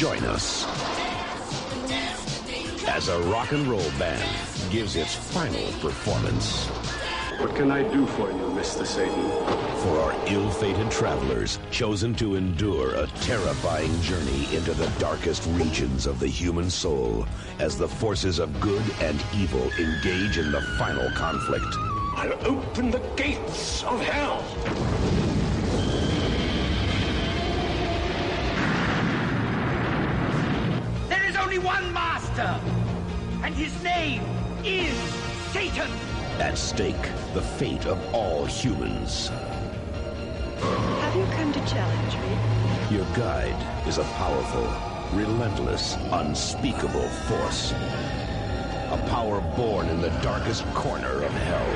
Join us as a rock and roll band gives its final performance. What can I do for you, Mr. Satan? For our ill-fated travelers chosen to endure a terrifying journey into the darkest regions of the human soul as the forces of good and evil engage in the final conflict. I'll open the gates of hell. One master, and his name is Satan. At stake, the fate of all humans. Have you come to challenge me? Your guide is a powerful, relentless, unspeakable force. A power born in the darkest corner of hell.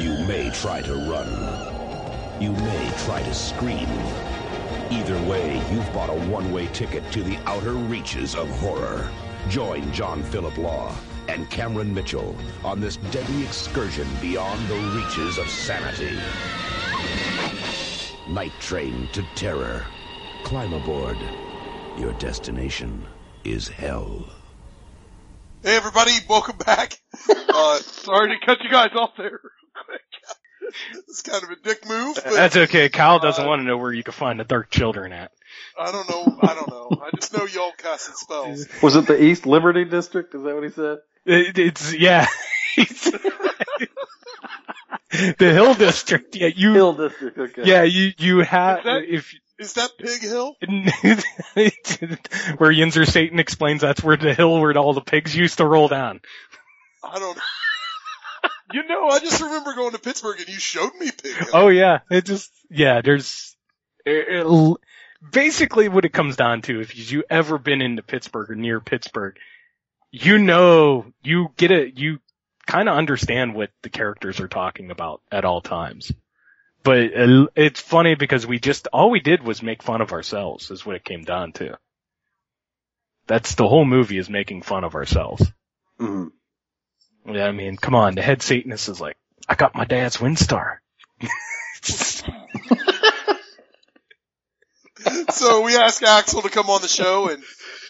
You may try to run. You may try to scream. Either way, you've bought a one-way ticket to the outer reaches of horror. Join John Philip Law and Cameron Mitchell on this deadly excursion beyond the reaches of sanity. Night Train to Terror. Climb aboard. Your destination is hell. Hey everybody, welcome back. Uh, sorry to cut you guys off there real quick. It's kind of a dick move, but That's okay. Kyle doesn't uh, want to know where you can find the Dark Children at. I don't know. I don't know. I just know y'all casting spells. Was it the East Liberty District? Is that what he said? It, it's yeah. the Hill District. Yeah, you. Hill District. Okay. Yeah, you you have if Is that Pig Hill? where Yinzer Satan explains that's where the hill where all the pigs used to roll down. I don't. You know, I just remember going to Pittsburgh and you showed me Pig Oh yeah, it just yeah. There's it- it'll- basically what it comes down to. If you ever been into Pittsburgh or near Pittsburgh, you know you get it. You kind of understand what the characters are talking about at all times. But uh, it's funny because we just all we did was make fun of ourselves. Is what it came down to. That's the whole movie is making fun of ourselves. Mhm. Yeah, I mean, come on. The head Satanist is like, I got my dad's Windstar. so we asked Axel to come on the show, and,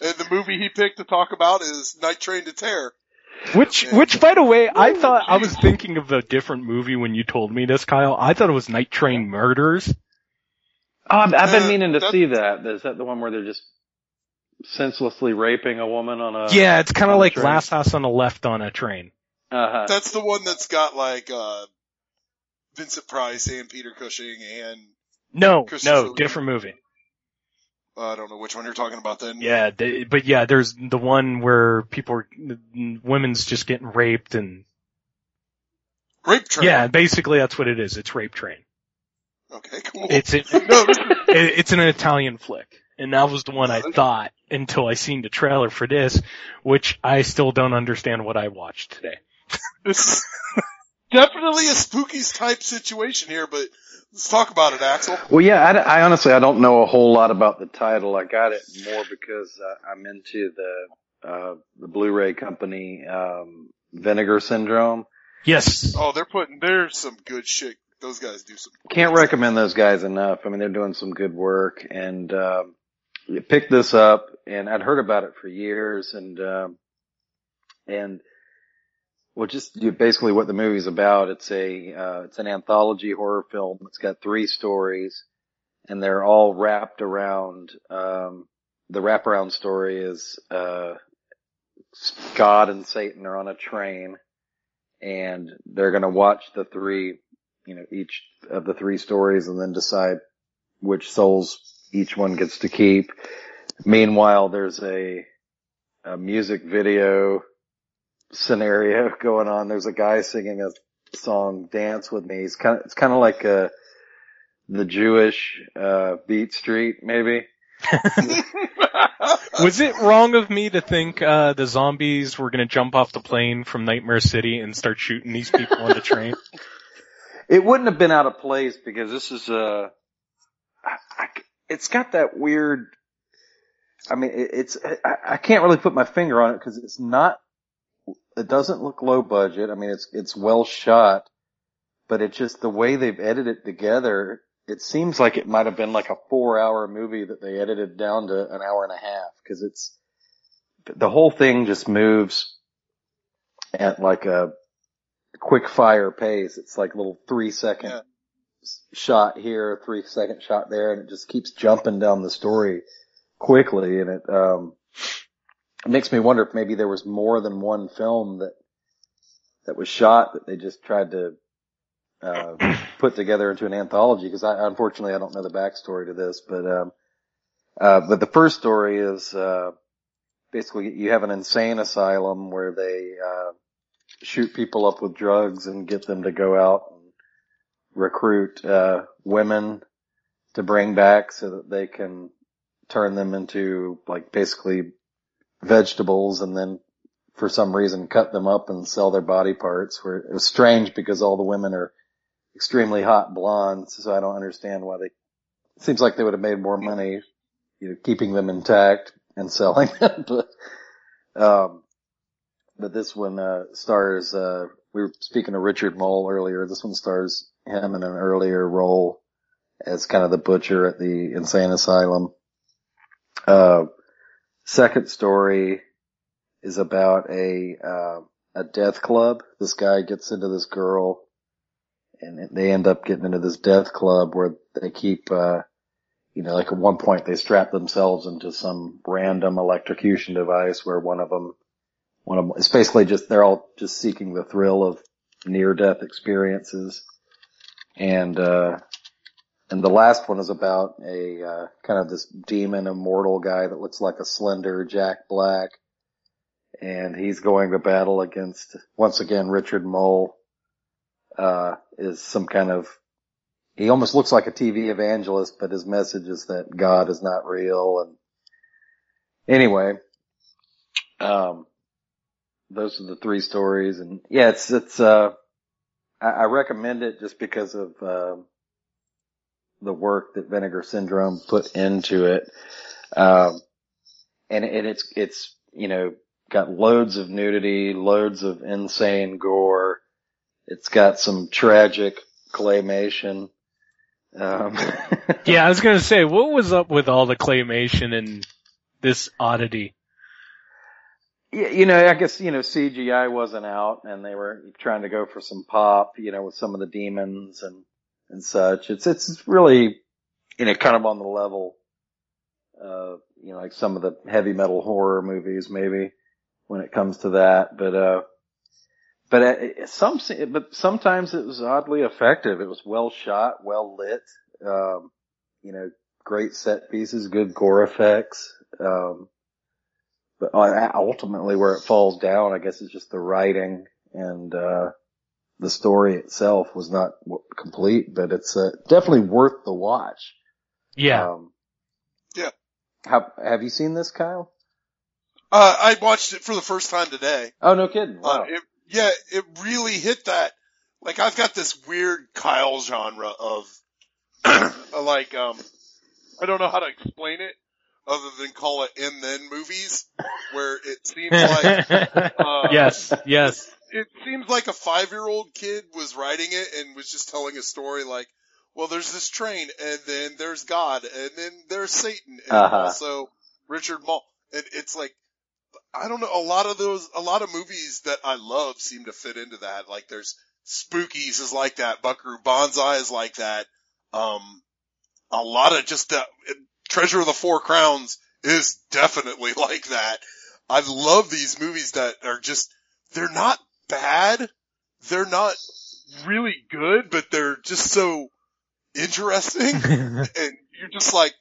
and the movie he picked to talk about is Night Train to Terror. Which, which, by the way, I thought I was thinking of a different movie when you told me this, Kyle. I thought it was Night Train Murders. Oh, I've, I've been Uh, meaning to that- see that. Is that the one where they're just senselessly raping a woman on a? yeah, it's kind of like train? Last House on the Left on a train. Uh-huh. That's the one that's got like uh, Vincent Price and Peter Cushing and No, no, Lee. different movie. uh, I don't know which one you're talking about. Then Yeah, they, but yeah, there's the one where people are, women's just getting raped and Rape Train. yeah, basically that's what it is. It's Rape Train. Okay, cool. It's it, no, this is, it- it's an Italian flick, and that was the one I thought until I seen the trailer for this, which I still don't understand what I watched today. This definitely a spookies type situation here, but let's talk about it, Axel. Well, yeah, I, I honestly I don't know a whole lot about the title. I got it more because uh, I'm into the uh, the Blu-ray company um, Vinegar Syndrome. Yes. Oh, they're putting there's some good shit. Those guys do some. Can't recommend those guys enough. I mean, they're doing some good work, and um, you picked this up, and I'd heard about it for years, and um, and well, just basically what the movie's about. It's a uh, it's an anthology horror film. It's got three stories, and they're all wrapped around. Um, the wraparound story is uh, God and Satan are on a train, and they're going to watch the three, you know, each of the three stories, and then decide which souls each one gets to keep. Meanwhile, there's a, a music video scenario going on. There's a guy singing a song, Dance With Me. It's kind of, it's kind of like, uh, the Jewish, uh, Beat Street, maybe. Was it wrong of me to think uh, the zombies were going to jump off the plane from Nightmare City and start shooting these people on the train? It wouldn't have been out of place because this is uh I, I, it's got that weird. I mean, it, it's I, I can't really put my finger on it because it's not. It doesn't look low budget. I mean, it's it's well shot, but it's just the way they've edited it together. It seems like it might have been like a four-hour movie that they edited down to an hour and a half because it's the whole thing just moves at like a quick fire pace. It's like little three second shot here, three second shot there, and it just keeps jumping down the story quickly. And it, um, it makes me wonder if maybe there was more than one film that, that was shot that they just tried to, uh, put together into an anthology. Cause I, unfortunately, I don't know the backstory to this, but, um, uh, but the first story is, uh, basically you have an insane asylum where they, uh, shoot people up with drugs and get them to go out and recruit uh, women to bring back so that they can turn them into like basically vegetables and then for some reason cut them up and sell their body parts where it was strange because all the women are extremely hot blondes so I don't understand why they seems like they would have made more money you know keeping them intact and selling them but um but this one uh, stars. Uh, we were speaking to Richard Moll earlier. This one stars him in an earlier role as kind of the butcher at the insane asylum. Uh, second story is about a uh, a death club. This guy gets into this girl, and they end up getting into this death club where they keep. Uh, you know, like at one point they strap themselves into some random electrocution device where one of them one of them, it's basically just, they're all just seeking the thrill of near death experiences. And, uh, and the last one is about a, uh, kind of this demon immortal guy that looks like a slender Jack Black. And he's going to battle against, once again, Richard Moll, uh, is some kind of, he almost looks like a TV evangelist, but his message is that God is not real. And anyway, um, those are the three stories and yeah, it's, it's, uh, I, I recommend it just because of, uh, the work that Vinegar Syndrome put into it. Um, and, and it's, it's, you know, got loads of nudity, loads of insane gore. It's got some tragic claymation. Um, yeah, I was gonna say, what was up with all the claymation and this oddity? Yeah, you know, I guess, you know, CGI wasn't out and they were trying to go for some pop, you know, with some of the demons and, and such. It's, it's really, you know, kind of on the level, of you know, like some of the heavy metal horror movies maybe when it comes to that. But, uh, but uh, some, but sometimes it was oddly effective. It was well shot, well lit, um, you know, great set pieces, good gore effects. Um, but uh, ultimately where it falls down, I guess is just the writing and, uh, the story itself was not complete, but it's uh, definitely worth the watch. Yeah. Um, yeah. How, have you seen this, Kyle? Uh, I watched it for the first time today. Oh, no kidding. Wow. Uh, it, yeah, it really hit that. Like I've got this weird Kyle genre of, like, um, I don't know how to explain it other than call it and then movies where it seems like, uh, yes, yes. It seems like a five year old kid was writing it and was just telling a story like, well, there's this train and then there's God and then there's Satan and Uh-huh. also Richard Moll. And it's like, I don't know, a lot of those, a lot of movies that I love seem to fit into that. Like there's Spookies is like that. Buckaroo Banzai is like that. Um, a lot of just that, Treasure of the Four Crowns is definitely like that. I love these movies that are just, they're not bad. They're not really good, but they're just so interesting. and you're just like,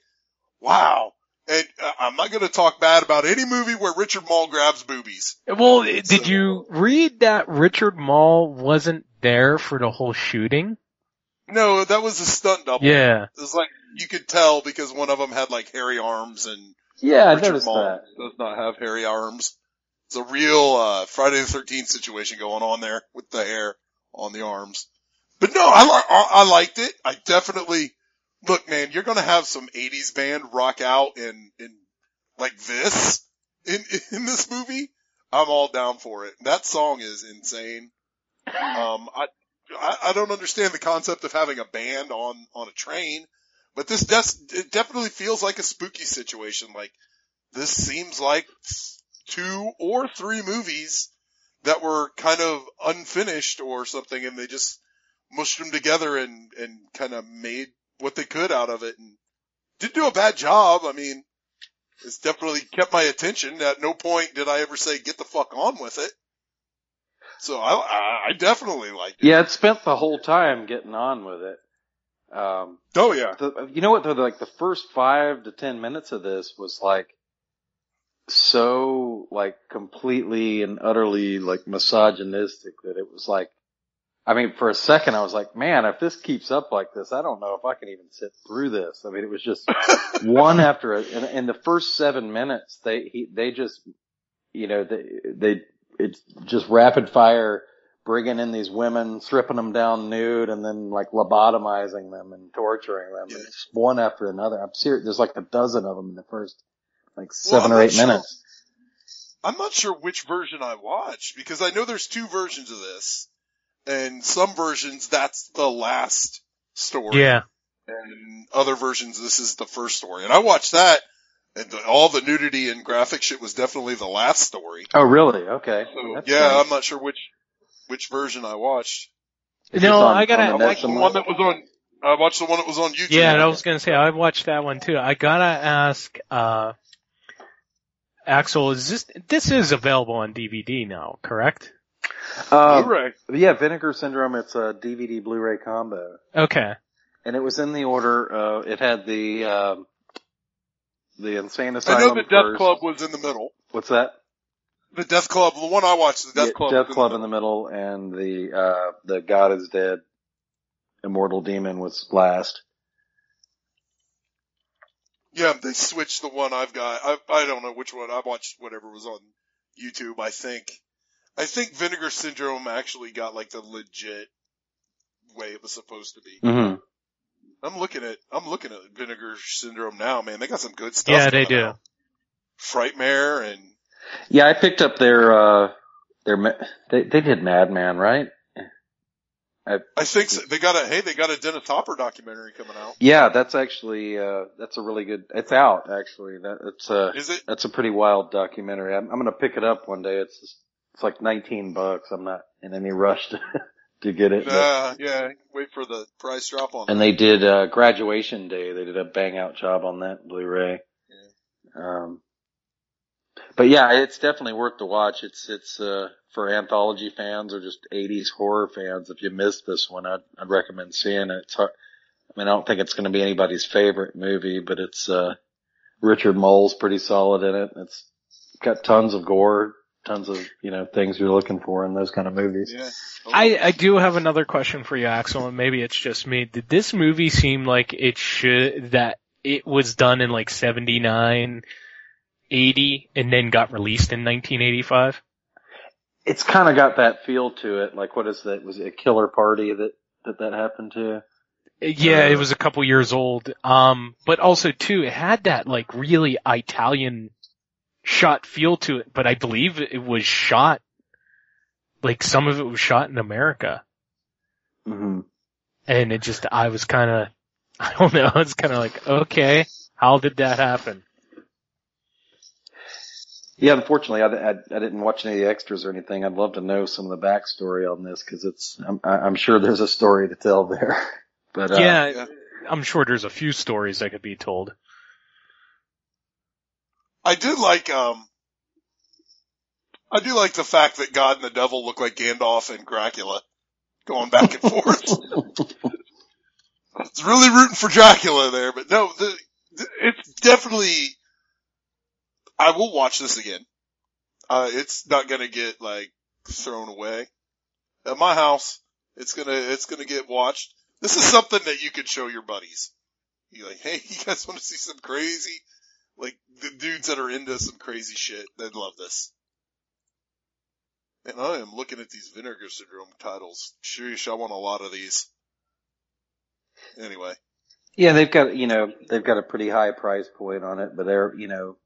wow. And uh, I'm not going to talk bad about any movie where Richard Moll grabs boobies. Well, did you read that Richard Moll wasn't there for the whole shooting? No, that was a stunt double. Yeah. It was like, you could tell because one of them had like hairy arms and Yeah, I Richard noticed Moll that. does not have hairy arms. It's a real, uh, Friday the 13th situation going on there with the hair on the arms. But no, I, I, I liked it. I definitely, look man, you're gonna have some 80s band rock out in, in like this in, in this movie. I'm all down for it. That song is insane. Um, I, I, I don't understand the concept of having a band on, on a train, but this des- it definitely feels like a spooky situation. Like this seems like two or three movies that were kind of unfinished or something and they just mushed them together and, and kind of made what they could out of it and didn't do a bad job. I mean, it's definitely kept my attention. At no point did I ever say get the fuck on with it. So I, I, I definitely liked it. Yeah, it spent the whole time getting on with it. Um, oh yeah. The, you know what? though? like the first five to ten minutes of this was like so like completely and utterly like misogynistic that it was like. I mean, for a second, I was like, man, if this keeps up like this, I don't know if I can even sit through this. I mean, it was just one after it. In, in the first seven minutes, they, he, they just, you know, they, they, it's just rapid fire bringing in these women, stripping them down nude and then like lobotomizing them and torturing them. And it's one after another. I'm serious. There's like a dozen of them in the first like seven Well, or eight sure- minutes. I'm not sure which version I watched because I know there's two versions of this. And some versions that's the last story. Yeah. And other versions this is the first story. And I watched that and the, all the nudity and graphic shit was definitely the last story. Oh, really? Okay. So yeah, nice. I'm not sure which which version I watched. Is No, this on- I gotta- on I net watched the somewhere? one that was on I watched the one that was on YouTube. Yeah, and I was gonna say I watched that one too. I gotta ask, uh, Axel, is this this is available on DVD now, correct? Uh, Blu-ray. yeah, Vinegar Syndrome. It's a DVD Blu-ray combo, Okay. and it was in the order. Uh, it had the um, the Insane Asylum. I Asylum. know the Death first. Club was in the middle. What's that? The Death Club, the one I watched, the Death Yeah, Club. Death was in Club the in the middle, and the uh, the God is Dead, Immortal Demon was last. Yeah, they switched the one I've got. I I don't know which one. I watched whatever was on YouTube. I think. I think Vinegar Syndrome actually got like the legit way it was supposed to be. Mm-hmm. I'm looking at I'm looking at Vinegar Syndrome now, man. They got some good stuff. Yeah, they do. out. Frightmare and Yeah, I picked up their uh their ma- they they did Madman, right? I, I think so. they got a hey, they got a Dennis Hopper documentary coming out. yeah, that's actually uh that's a really good. It's out actually. That it's uh Is it? that's a pretty wild documentary. I'm, I'm gonna pick it up one day. It's just, it's like 19 bucks. I'm not in any rush to to get it. but- Uh, yeah, wait for the price drop on. and that. they did uh graduation day. They did a bang out job on that Blu-ray. Um, but yeah, it's definitely worth to watch. It's it's uh for anthology fans or just 80s horror fans. If you missed this one, I'd I'd recommend seeing it. It's hard, I mean, I don't think it's going to be anybody's favorite movie, but it's uh Richard Moll's pretty solid in it. It's got tons of gore, tons of you know things you're looking for in those kind of movies. Yeah. I, I do have another question for you, Axel, and maybe it's just me. Did this movie seem like it should that it was done in like 79, 80, and then got released in 1985. It's kind of got that feel to it. Like, what is that? Was it a killer party that that, that happened to? Yeah, it was a couple years old. Um, but also too, it had that like really Italian shot feel to it, but I believe it was shot, like some of it was shot in America. Mm-hmm. And it just, I was kind of, I don't know, I was kind of like, okay, how did that happen? Yeah, unfortunately, I, I, I didn't watch any of the extras or anything. I'd love to know some of the backstory on this because it's, I'm, I'm sure there's a story to tell there. But uh, yeah, I'm sure there's a few stories that could be told. I do like um I do like the fact that God and the devil look like Gandalf and Dracula going back and forth. it's really rooting for Dracula there, but no, the, the, it's definitely I will watch this again. Uh it's not to get like thrown away. At my house, it's to it's to get watched. This is something that you could show your buddies. You're like, "Hey, you guys want to see some crazy like the dudes that are into some crazy shit, they'd love this. And I am looking at these Vinegar Syndrome titles. Sheesh, I want a lot of these. Anyway. Yeah, they've got, you know, they've got a pretty high price point on it, but they're, you know,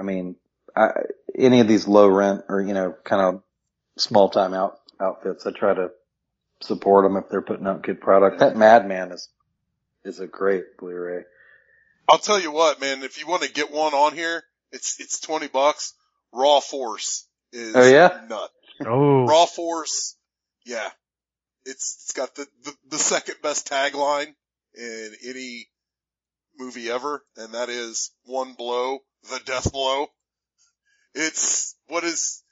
I mean, I, any of these low rent or, you know, kind of small time out, outfits, I try to support them if they're putting out good product. That Madman is, is a great Blu-ray. I'll tell you what, man, if you want to get one on here, it's, it's 20 bucks. Raw Force is Oh, yeah? nut. Oh. Raw Force, yeah. It's, it's got the, the, the second best tagline in any movie ever, and that is one blow, the death blow. It's, what is,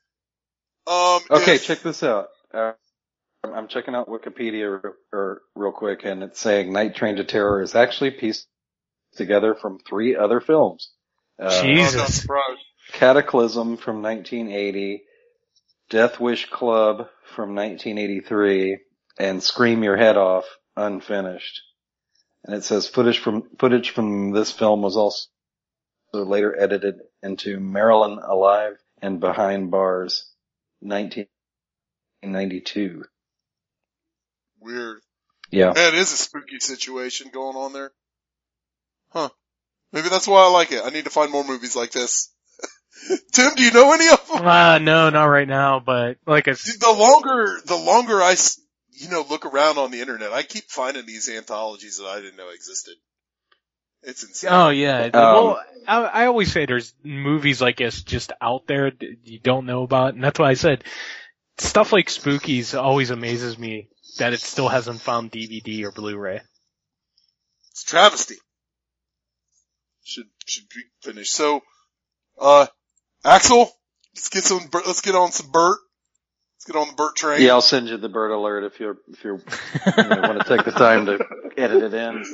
um, Okay, if- check this out. Uh, I'm- I'm checking out Wikipedia or, or real quick and it's saying Night Train to Terror is actually pieced together from three other films. Uh, Jesus. Cataclysm from 1980, Death Wish Club from 1983, and Scream Your Head Off unfinished. And it says footage from footage from this film was also later edited into Marilyn Alive and Behind Bars, 1992. Weird. Yeah. Man, it is a spooky situation going on there. Huh. Maybe that's why I like it. I need to find more movies like this. Tim, do you know any of them? Uh, no, not right now, but like I s- The longer, the longer I, s- you know, look around on the internet, I keep finding these anthologies that I didn't know existed. It's insane. Oh yeah. Um, well, I, I always say there's movies like this just out there that you don't know about, and that's why I said stuff like Spookies always amazes me that it still hasn't found DVD or Blu-ray. It's a travesty. Should, should be finished. So, uh, Axel, let's get some, let's get on some Burt. Let's get on the Burt train. Yeah, I'll send you the bird alert if you're, if you're, you know, want to take the time to edit it in.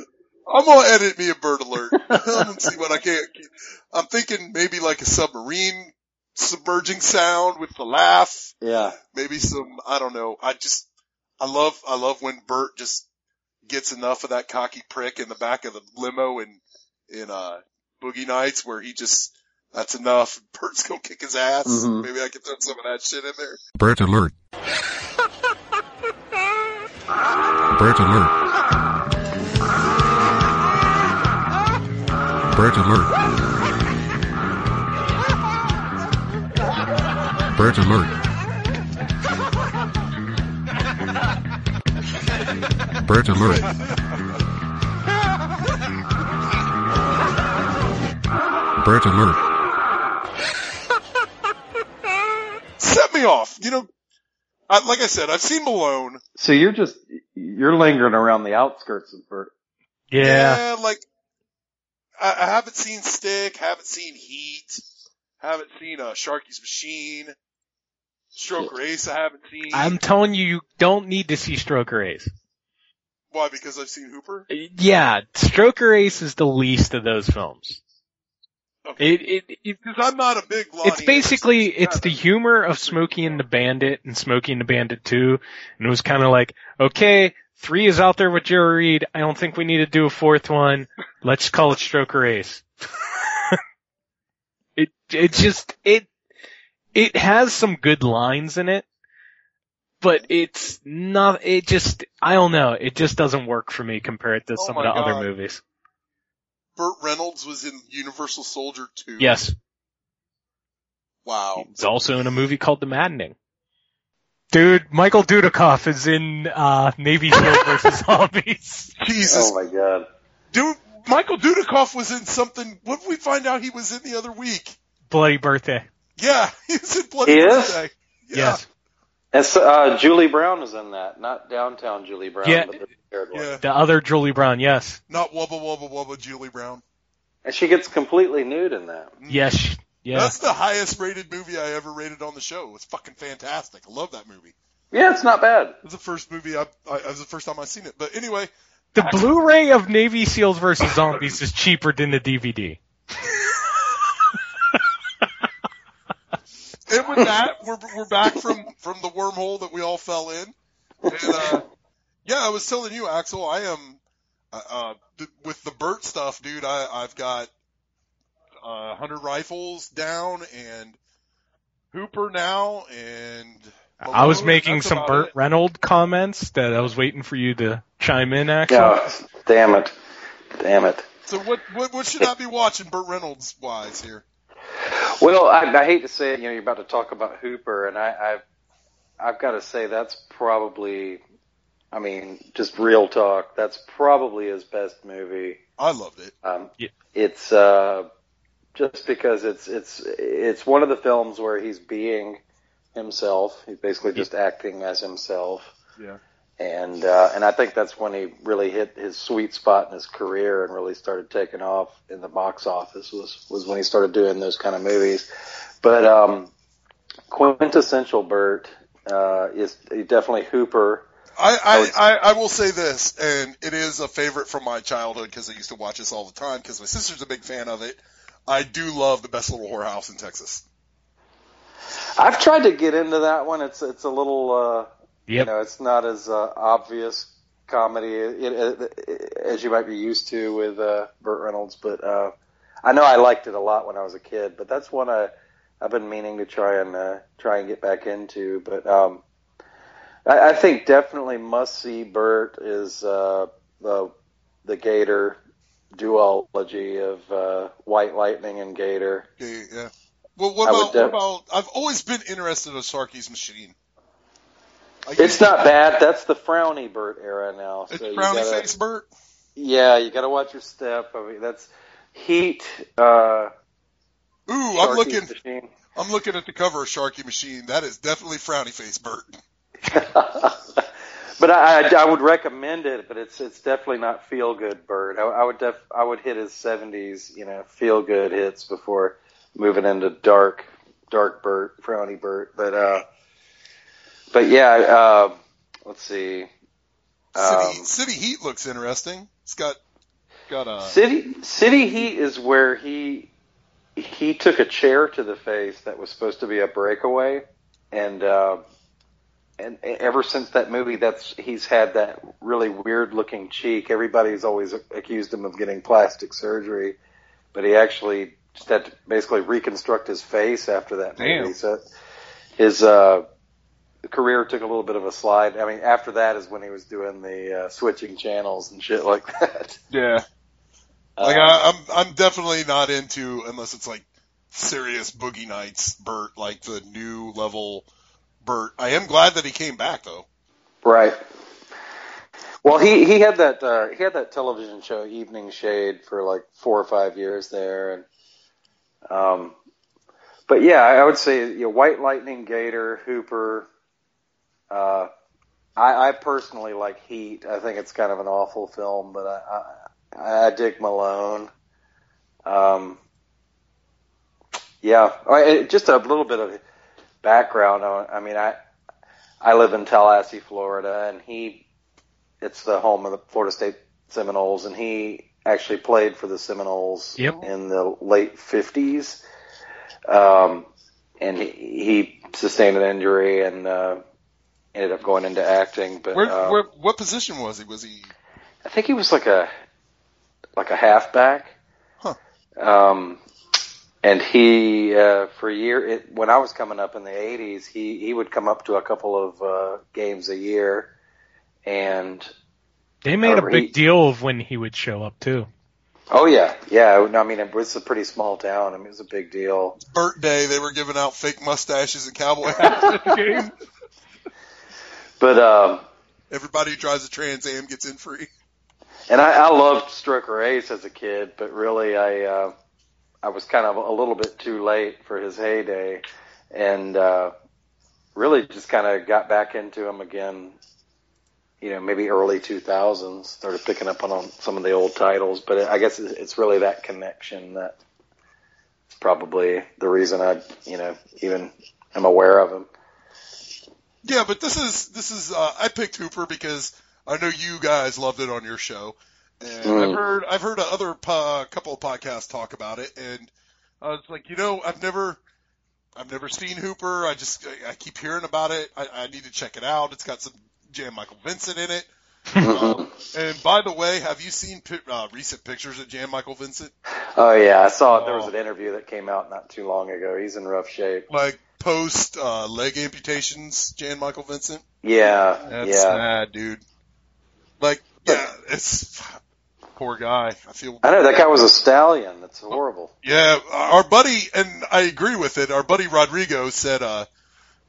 I'm gonna edit me a bird alert. I'm see what I can. I'm thinking maybe like a submarine submerging sound with the laugh. Yeah. Maybe some, I don't know. I just, I love, I love when Burt just gets enough of that cocky prick in the back of the limo and in, uh, Boogie Nights where he just, that's enough. Burt's gonna kick his ass. Mhm. Maybe I can throw some of that shit in there. Burt alert. Burt alert. Burt alert. Burt alert. Burt alert. Burt alert. Set me off. You know, I, like I said, I've seen Malone. So you're just, you're lingering around the outskirts of Burt. Yeah, like I, I haven't seen Stick, haven't seen Heat, haven't seen uh, Sharky's Machine, Stroker Ace. I haven't seen. I'm telling you, you don't need to see Stroker Ace. Why? Because I've seen Hooper. Yeah, Stroker Ace is the least of those films. It, it, it, Because I'm not a big. Lonnie it's basically, it's the humor of Smokey and the Bandit and Smokey and the Bandit 2. And it was kind of like, okay, Three is out there with Jerry Reed. I don't think we need to do a fourth one. Let's call it Stroker Ace. it it just it it has some good lines in it, but it's not. It just I don't know. It just doesn't work for me compared to Oh some of the other movies. Burt Reynolds was in Universal Soldier 2. Yes, Wow. he's also in a movie called The Maddening. Dude, Michael Dudikoff is in uh Navy SEAL versus Zombies. Jesus. Oh my god. Dude, Michael Dudikoff was in something. What did we find out he was in the other week? Bloody birthday. Yeah, he was in Bloody He is? Birthday. Yeah. Yes. And so, uh, Julie Brown is in that, not downtown Julie Brown, Yeah. but the third one. Yeah. The other Julie Brown, yes. Not Wubba Wubba Wubba Julie Brown. And she gets completely nude in that. Yes. Yeah. That's the highest rated movie I ever rated on the show. It's fucking fantastic. I love that movie. Yeah, it's not bad. It was the first movie I, I it was the first time I seen it. But anyway, The Blu-ray of Navy SEALs versus Zombies is cheaper than the DVD. and with that, we're we're back from from the wormhole that we all fell in. And uh, yeah, I was telling you, Axel, I am uh, uh th- with the Burt stuff, dude. I I've got uh, hundred rifles down and Hooper now, and I was making some Burt it. Reynolds comments that I was waiting for you to chime in, Actually, Yeah, damn it. Damn it. So what what what should I be watching, Burt Reynolds wise here? Well, I, I hate to say it, you know, you're about to talk about Hooper, and I, I've, I've got to say that's probably, I mean, just real talk, that's probably his best movie. I loved it. Um, Yeah. It's uh, just because it's it's it's one of the films where he's being himself. He's basically just acting as himself, Yeah. and uh, and I think that's when he really hit his sweet spot in his career and really started taking off in the box office. Was was when he started doing those kind of movies. But um, quintessential Burt uh, is definitely Hooper. I, I I, I, I will say this, and it is a favorite from my childhood because I used to watch this all the time because my sister's a big fan of it. I do love the best little whorehouse in Texas. I've tried to get into that one. It's it's a little, uh, you know, it's not as uh, obvious comedy it, it, as you might be used to with uh, Burt Reynolds. But uh, I know I liked it a lot when I was a kid. But that's one I I've been meaning to try and uh, try and get back into. But um, I, I think definitely must see Burt is uh, the the Gator duology of uh, White Lightning and Gator. Yeah, yeah. Well, what about, what about? I've always been interested in Sharky's Machine. I It's not bad. That's the frowny Burt era now. It's so you frowny gotta- face Burt. Yeah, you got to watch your step. I mean, that's Heat. Uh, Ooh, I'm looking. Machine. I'm looking at the cover of Sharky Machine. That is definitely frowny face Burt. but I, I, I would recommend it. But it's it's definitely not feel good Burt. I, I would def I would hit his seventies, you know, feel good hits before moving into dark dark Burt, frowny Burt. But uh, but yeah, uh, let's see. City Um, City Heat looks interesting. It's got got a City City Heat is where he he took a chair to the face that was supposed to be a breakaway, and uh, and ever since that movie, that's he's had that really weird looking cheek. Everybody's always accused him of getting plastic surgery, but he actually just had to basically reconstruct his face after that movie. Damn. So his uh, career took a little bit of a slide. I mean, after that is when he was doing the uh, switching channels and shit like that. yeah. Like Uh, I, I'm I'm definitely not into unless it's like serious Boogie Nights Burt, like the new level Burt. I am glad that he came back though. Right. Well, he he had that uh, he had that television show Evening Shade for like four or five years there, and um, but yeah, I would say you know, White Lightning, Gator, Hooper. Uh, I, I personally like Heat. I think it's kind of an awful film, but I I, I dig Malone. Um, yeah, right, just a little bit of background. on- I mean, I I live in Tallahassee, Florida, and he it's the home of the Florida State Seminoles, and he actually played for the Seminoles Yep. in the late fifties. Um, and he, he sustained an injury and uh, ended up going into acting. But Where, uh, where, what position was he? Was he? I think he was like a like a halfback. Huh. Um, and he uh, for a year it, when I was coming up in the '80s, he he would come up to a couple of uh, games a year, and They made a big he- deal of when he would show up too. oh yeah, yeah. no, I mean, it was a pretty small town. I mean, it was a big deal. Burt Day, they were giving out fake mustaches and cowboy hats at the game. But um, Everybody who drives a Trans Am gets in free. And I, I loved Stroker Ace as a kid, but really I uh, I was kind of a little bit too late for his heyday, and uh, really just kind of got back into him again. You know, maybe early 2000s, started picking up on, some of the old titles, but I guess it's it's really that connection that is probably the reason I, you know, even am aware of him. Yeah, but this is this is uh, I picked Hooper because I know you guys loved it on your show, and Mm. I've heard I've heard a other po- couple of podcasts talk about it, and I was like, you know, I've never I've never seen Hooper. I just I, I keep hearing about it. I, I need to check it out. It's got some Jan Michael Vincent in it. um, and by the way, have you seen pi- uh, recent pictures of Jan Michael Vincent? Oh yeah, I saw it. There was an interview that came out not too long ago. He's in rough shape. Like post uh, leg amputations, Jan Michael Vincent. Yeah, That's yeah. sad, dude. Like, yeah, it's poor guy. I feel. I know that guy was a stallion. That's horrible. Yeah, our buddy, and I agree with it. Our buddy Rodrigo said, uh,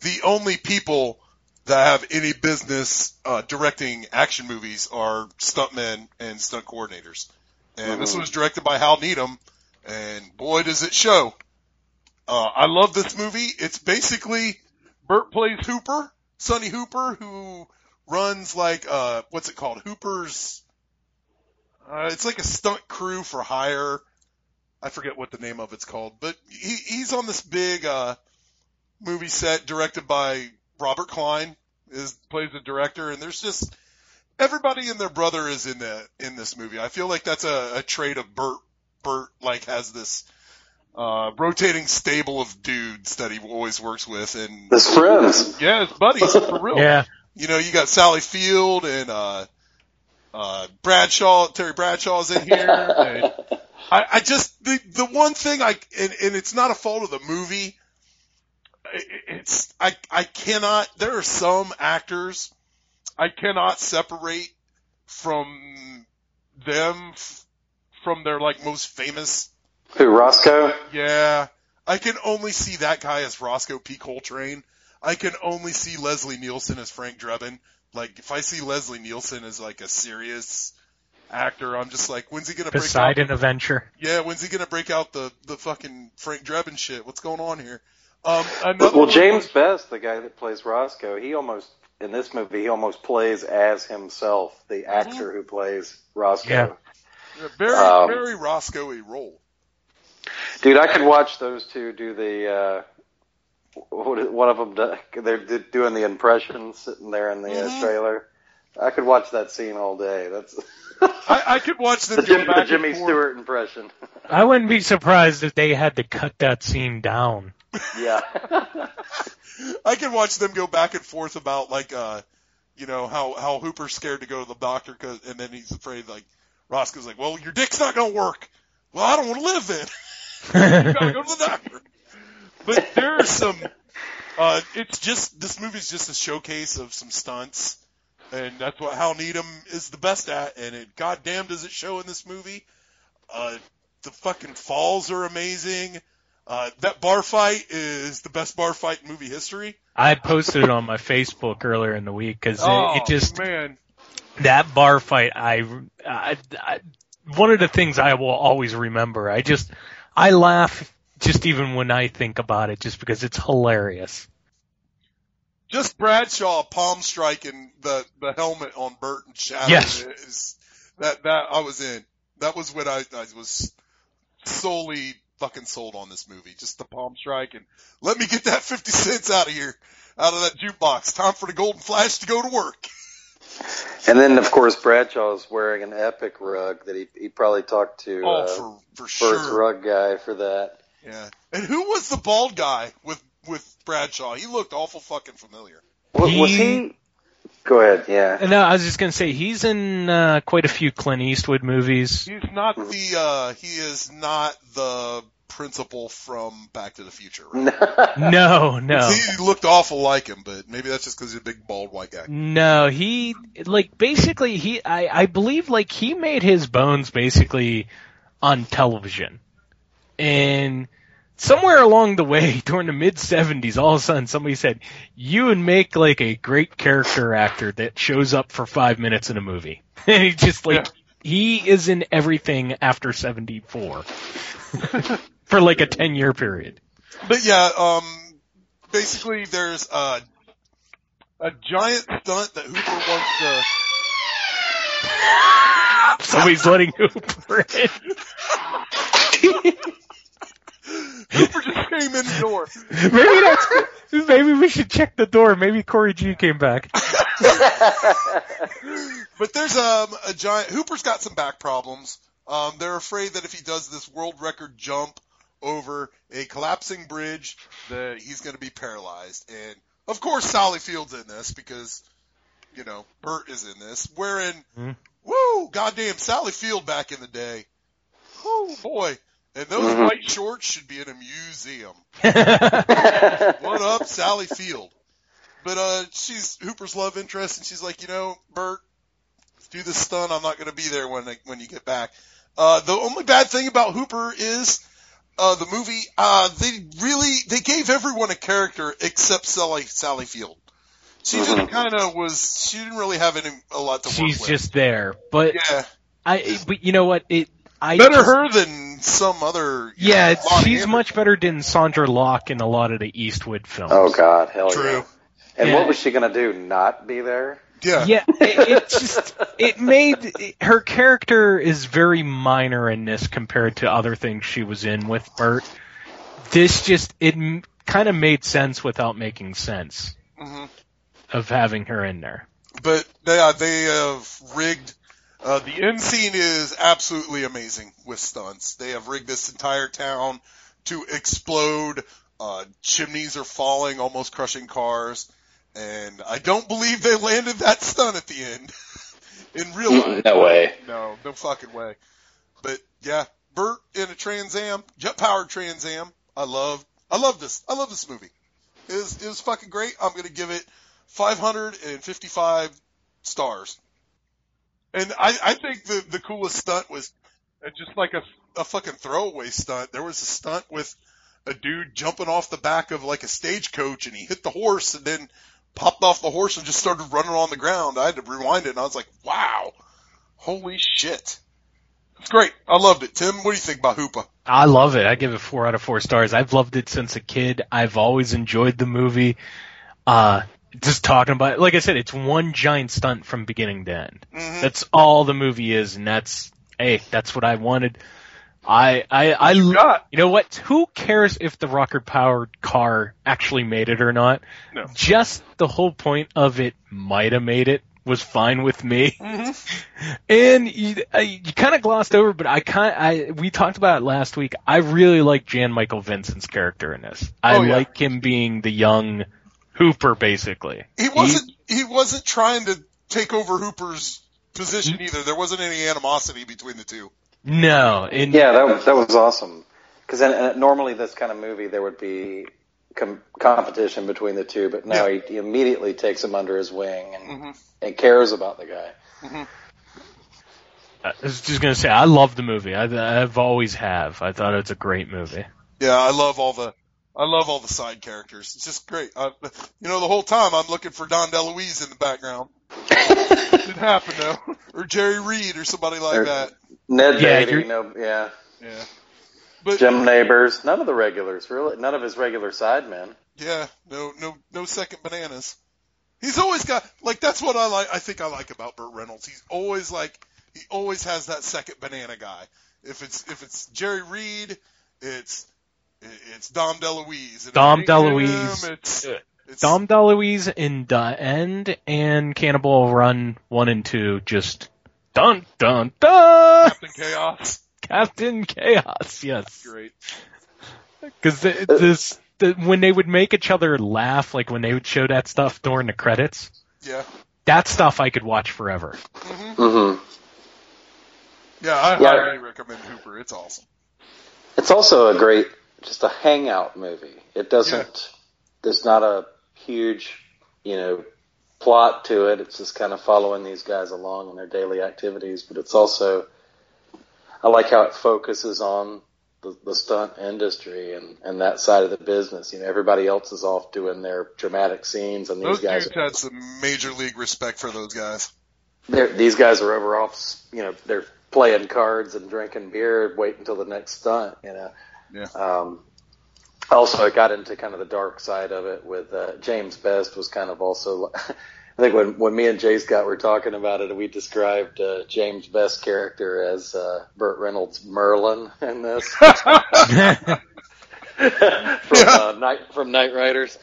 the only people that have any business uh, directing action movies are stuntmen and stunt coordinators. And this Mhm. was directed by Hal Needham, and boy, does it show. Uh, I love this movie. It's basically Burt plays Hooper, Sonny Hooper, who runs like uh, what's it called? Hooper's. Uh, it's like a stunt crew for hire. I forget what the name of it's called, but he, he's on this big uh, movie set directed by Robert Klein. Is plays the director, and there's just everybody and their brother is in the in this movie. I feel like that's a, a trait of Burt. Burt like has this uh, rotating stable of dudes that he always works with, and His friends. yeah, his buddies for real. Yeah. You know, you got Sally Field and uh, uh, Bradshaw. Terry Bradshaw's in here. I, I just the the one thing I and, and it's not a fault of the movie. I- It's I I cannot. There are some actors I cannot separate from them f- from their like most famous Who Roscoe? yeah, I can only see that guy as Roscoe P. Coltrane. I can only see Leslie Nielsen as Frank Drebin. Like, if I see Leslie Nielsen as like a serious actor, I'm just like, when's he gonna break out? Poseidon Adventure. Yeah, when's he gonna break out the the fucking Frank Drebin shit? What's going on here? Um, another Well, James was- Best, the guy that plays Roscoe, he almost in this movie he almost plays as himself, the actor who plays Roscoe. Yeah. yeah, very um, very Roscoe-y role. Dude, I could watch those two do the. uh what is- one of them, do- they're d- doing the impression, sitting there in the Mm-hmm. uh, trailer. I could watch that scene all day. That's I, I could watch the, them Jim, the Jimmy. Stewart impression. I wouldn't be surprised if they had to cut that scene down. yeah. I can watch them go back and forth about like, uh, you know, how, how Hooper's scared to go to the doctor cause, and then he's afraid like, Roscoe's like, well, your dick's not gonna work. Well, I don't want to live then. you gotta go to the doctor. But there are some, uh, it's just, this movie's just a showcase of some stunts. And that's what Hal Needham is the best at, and it goddamn does it show in this movie. Uh, the fucking falls are amazing. Uh, that bar fight is the best bar fight in movie history. I posted it on my Facebook earlier in the week because oh, it, it just man. that bar fight. I, I, I, one of the things I will always remember. I just, I laugh just even when I think about it, just because it's hilarious. Just Bradshaw palm striking the, the helmet on Burton Shadow Yes. is that, that I was in. That was when I, I was solely fucking sold on this movie. Just the palm strike and let me get that 50 cents out of here, out of that jukebox. Time for the golden flash to go to work. And then, of course, Bradshaw's wearing an epic rug that he he probably talked to Oh, uh, for, for first sure. rug guy for that. Yeah. And who was the bald guy with, with Bradshaw? He looked awful fucking familiar. Was, was he? Go ahead. Yeah. No, I was just gonna say he's in uh, quite a few Clint Eastwood movies. He's not the. uh He is not the principal from Back to the Future. Right? No, no, He looked awful like him, but maybe that's just because he's a big bald white guy. no. He like basically he I I believe like he made his bones basically on television, and somewhere along the way during the mid '70s, all of a sudden somebody said you would make like a great character actor that shows up for five minutes in a movie, and he just like. He is in everything after 74 for like a 10 year period. But yeah, um, basically there's a a giant stunt that Hooper wants to. Somebody's letting Hooper in. Hooper just came in the door. Maybe that's, maybe we should check the door. Maybe Corey G came back. But there's um, a giant. Hooper's got some back problems. Um, they're afraid that if he does this world record jump over a collapsing bridge, that he's going to be paralyzed. And of course, Sally Field's in this because you know Burt is in this. Wherein, woo, goddamn, Sally Field back in the day. Oh boy. And those Mhm. white shorts should be in a museum. what up, Sally Field? But uh, she's Hooper's love interest, and she's like, you know, Burt, do this stunt. I'm not going to be there when when you get back. Uh, the only bad thing about Hooper is uh, the movie. Uh, they really they gave everyone a character except Sally Sally Field. She just kind of was. She didn't really have any a lot to work She's with. just there. But Yeah. I, but you know what? It, I Better just- her than some other. Yeah, know, she's Anderson. much better than Sondra Locke in a lot of the Eastwood films. Oh God, hell True. yeah. And Yeah. what was she gonna do? Not be there? Yeah. Yeah, it, it just it made her character is very minor in this compared to other things she was in with Burt. This just it kind of made sense without making sense Mhm. of having her in there. But they uh, they have rigged. Uh, the end scene is absolutely amazing with stunts. They have rigged this entire town to explode. Uh, chimneys are falling, almost crushing cars. And I don't believe they landed that stunt at the end. in real life. No way. No, no fucking way. But yeah, Burt in a Trans Am, jet powered Trans Am. I love, I love this. I love this movie. It was, it was fucking great. I'm gonna give it 555 stars. And I, I think the, the coolest stunt was uh, just like a, a fucking throwaway stunt. There was a stunt with a dude jumping off the back of like a stagecoach and he hit the horse and then popped off the horse and just started running on the ground. I had to rewind it and I was like, wow, holy shit. It's great. I loved it. Tim, what do you think about Hooper? I love it. I give it four out of four stars. I've loved it since a kid. I've always enjoyed the movie. Uh, just talking about it, like I said, it's one giant stunt from beginning to end. Mm-hmm. That's all the movie is, and that's hey, that's what I wanted. I I I you, know what? Who cares if the rocket powered car actually made it or not? No. Just the whole point of it might have made it was fine with me. Mm-hmm. And you, you kind of glossed over, but I kind I we talked about it last week. I really like Jan Michael Vincent's character in this. I Oh, yeah. like him being the young Hooper, basically. He wasn't, he wasn't trying to take over Hooper's position either. There wasn't any animosity between the two. No, and yeah, that was, that was awesome. Because uh, normally this kind of movie there would be com- competition between the two, but now he, he immediately takes him under his wing and, and cares about the guy. I was just gonna say I love the movie. I, I've always have. I thought it's a great movie. Yeah, I love all the, I love all the side characters. It's just great. I, you know, the whole time I'm looking for Dom DeLuise in the background. Didn't happen though. Or Jerry Reed or somebody like Or that. Ned Yeah, Beatty, no, yeah. Yeah. But Jim Nabors, none of the regulars, really, none of his regular sidemen. Yeah, no, no, no second bananas. He's always got like that's what I like. I think I like about Burt Reynolds. He's always like he always has that second banana guy. If it's if it's Jerry Reed, it's it's Dom DeLuise. Dom if DeLuise, It's, it's Dom DeLuise in the end and Cannonball Run one and two just dun dun dun. Captain Chaos. Captain Chaos, yes. Great. Because this the when they would make each other laugh, like when they would show that stuff during the credits, Yeah. that stuff I could watch forever. Mm-hmm. Yeah, I Yeah. highly recommend Hooper. It's awesome. It's also a great, just a hangout movie. It doesn't, there's not a huge, you know, plot to it. It's just kind of following these guys along in their daily activities, but it's also, I like how it focuses on the, the stunt industry and, and that side of the business. You know, everybody else is off doing their dramatic scenes and these Those guys dudes had some major league respect for those guys. these guys are over off, you know, they're playing cards and drinking beer, wait until the next stunt, you know. Yeah. Um, also, I got into kind of the dark side of it with uh, James Best was kind of also. I think when when me and Jay Scott were talking about it, we described uh, James Best's character as uh, Burt Reynolds' Merlin in this from uh, night from Knightriders.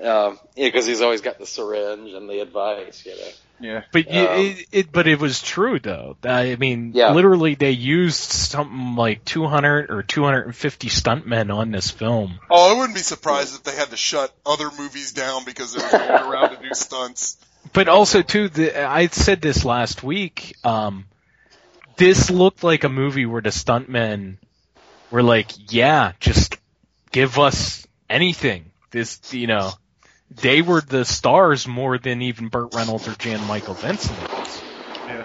Um, yeah, because he's always got the syringe and the advice, you know. Yeah. But Um, it, it, but it was true though. I mean, Yeah. literally they used something like 200 or 250 stuntmen on this film. Oh, I wouldn't be surprised if they had to shut other movies down because they were going around to do stunts. But also too, the, I said this last week. Um, this looked like a movie where the stuntmen were like, "Yeah, just give us anything." This, you know, they were the stars more than even Burt Reynolds or Jan Michael Vincent. was. Yeah.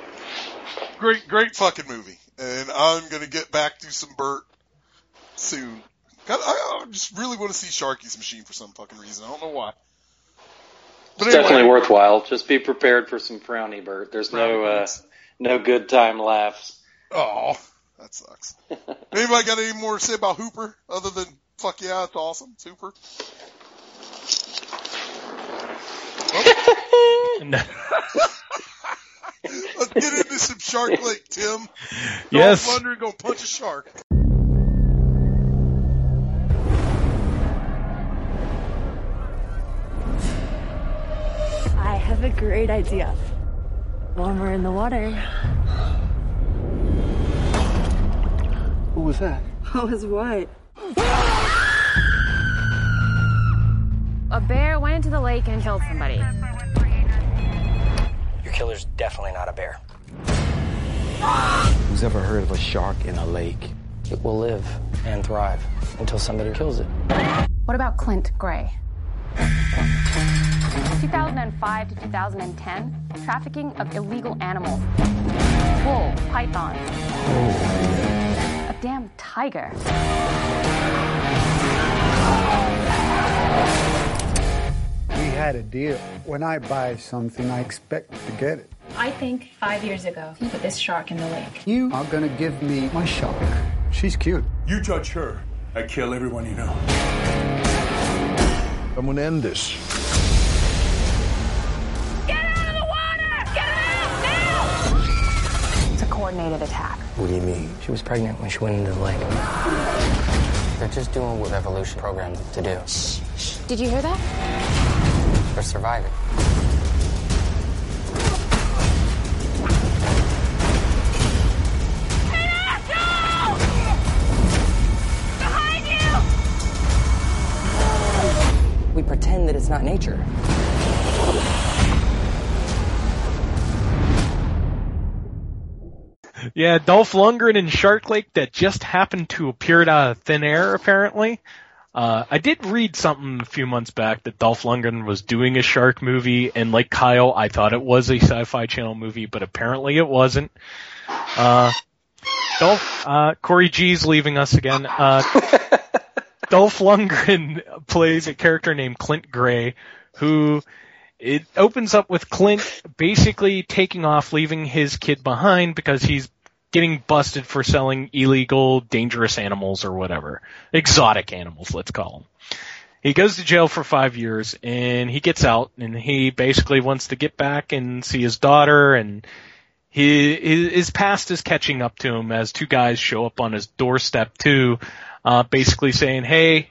Great, great fucking movie. And I'm gonna get back to some Burt soon. God, I, I just really want to see Sharky's machine for some fucking reason. I don't know why. But It's definitely worthwhile. Just be prepared for some frowny Burt. There's no uh, no good time laughs. Oh, that sucks. Anybody got any more to say about Hooper other than fuck yeah, it's awesome, it's Hooper? Let's get into some Shark Lake, Tim. Yes. Dolph Lundgren gonna punch a shark. I have a great idea. While we're in the water. What was that? What was what? A bear went into the lake and killed somebody. Your killer's definitely not a bear. Who's ever heard of a shark in a lake? It will live and thrive until somebody kills it. What about Clint Gray? 2005 to 2010, trafficking of illegal animals. Bull, python. A damn tiger. Had a deal. When I buy something, I expect to get it. I think five years ago, he put this shark in the lake. You are gonna give me my shark. She's cute. You judge her. I kill everyone you know. I'm gonna end this. Get out of the water! Get out now! It's a coordinated attack. What do you mean? She was pregnant when she went into the lake. They're just doing what evolution programmed them to do. Shh. Did you hear that? They're surviving. We pretend that it's not nature. Yeah, Dolph Lundgren in Shark Lake that just happened to appear out of thin air, apparently. Uh, I did read something a few months back that Dolph Lundgren was doing a shark movie, and like Kyle, I thought it was a Sci-Fi Channel movie, but apparently it wasn't. Uh, Dolph, uh, Corey G's leaving us again. Uh, Dolph Lundgren plays a character named Clint Gray, who it opens up with Clint basically taking off, leaving his kid behind because he's getting busted for selling illegal, dangerous animals or whatever. Exotic animals, let's call them. He goes to jail for five years and he gets out and he basically wants to get back and see his daughter and he, his past is catching up to him as two guys show up on his doorstep too, uh, basically saying, hey,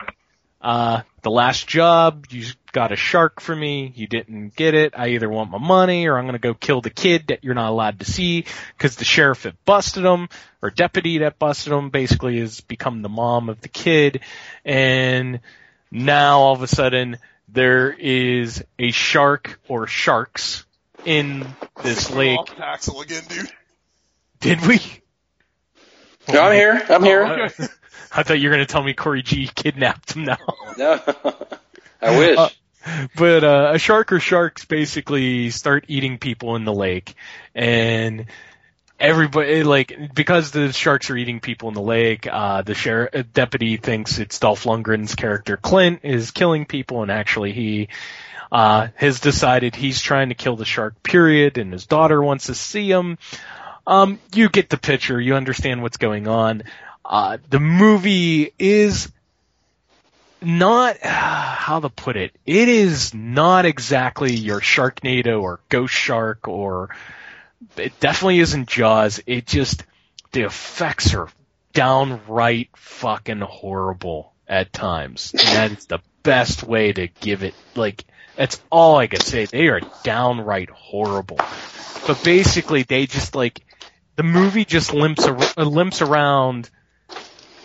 uh, the last job, you got a shark for me, you didn't get it, I either want my money or I'm gonna go kill the kid that you're not allowed to see because the sheriff that busted him, or deputy that busted him basically has become the mom of the kid and now all of a sudden there is a shark or sharks in this lake. Axel again, dude. Did we? No, I'm here. I'm here. Oh, I thought you were going to tell me Corey G kidnapped him now. No, I wish. Uh, but uh, a shark or sharks basically start eating people in the lake, and everybody like because the sharks are eating people in the lake. Uh, the sheriff uh, deputy thinks it's Dolph Lundgren's character Clint is killing people, and actually he uh, has decided he's trying to kill the shark. Period, and his daughter wants to see him. Um, you get the picture. You understand what's going on. Uh, the movie is not how to put it. It is not exactly your Sharknado or Ghost Shark or it definitely isn't Jaws. It just the effects are downright fucking horrible at times. And that is the best way to give it like that's all I can say. They are downright horrible. But basically they just like the movie just limps ar- uh, limps around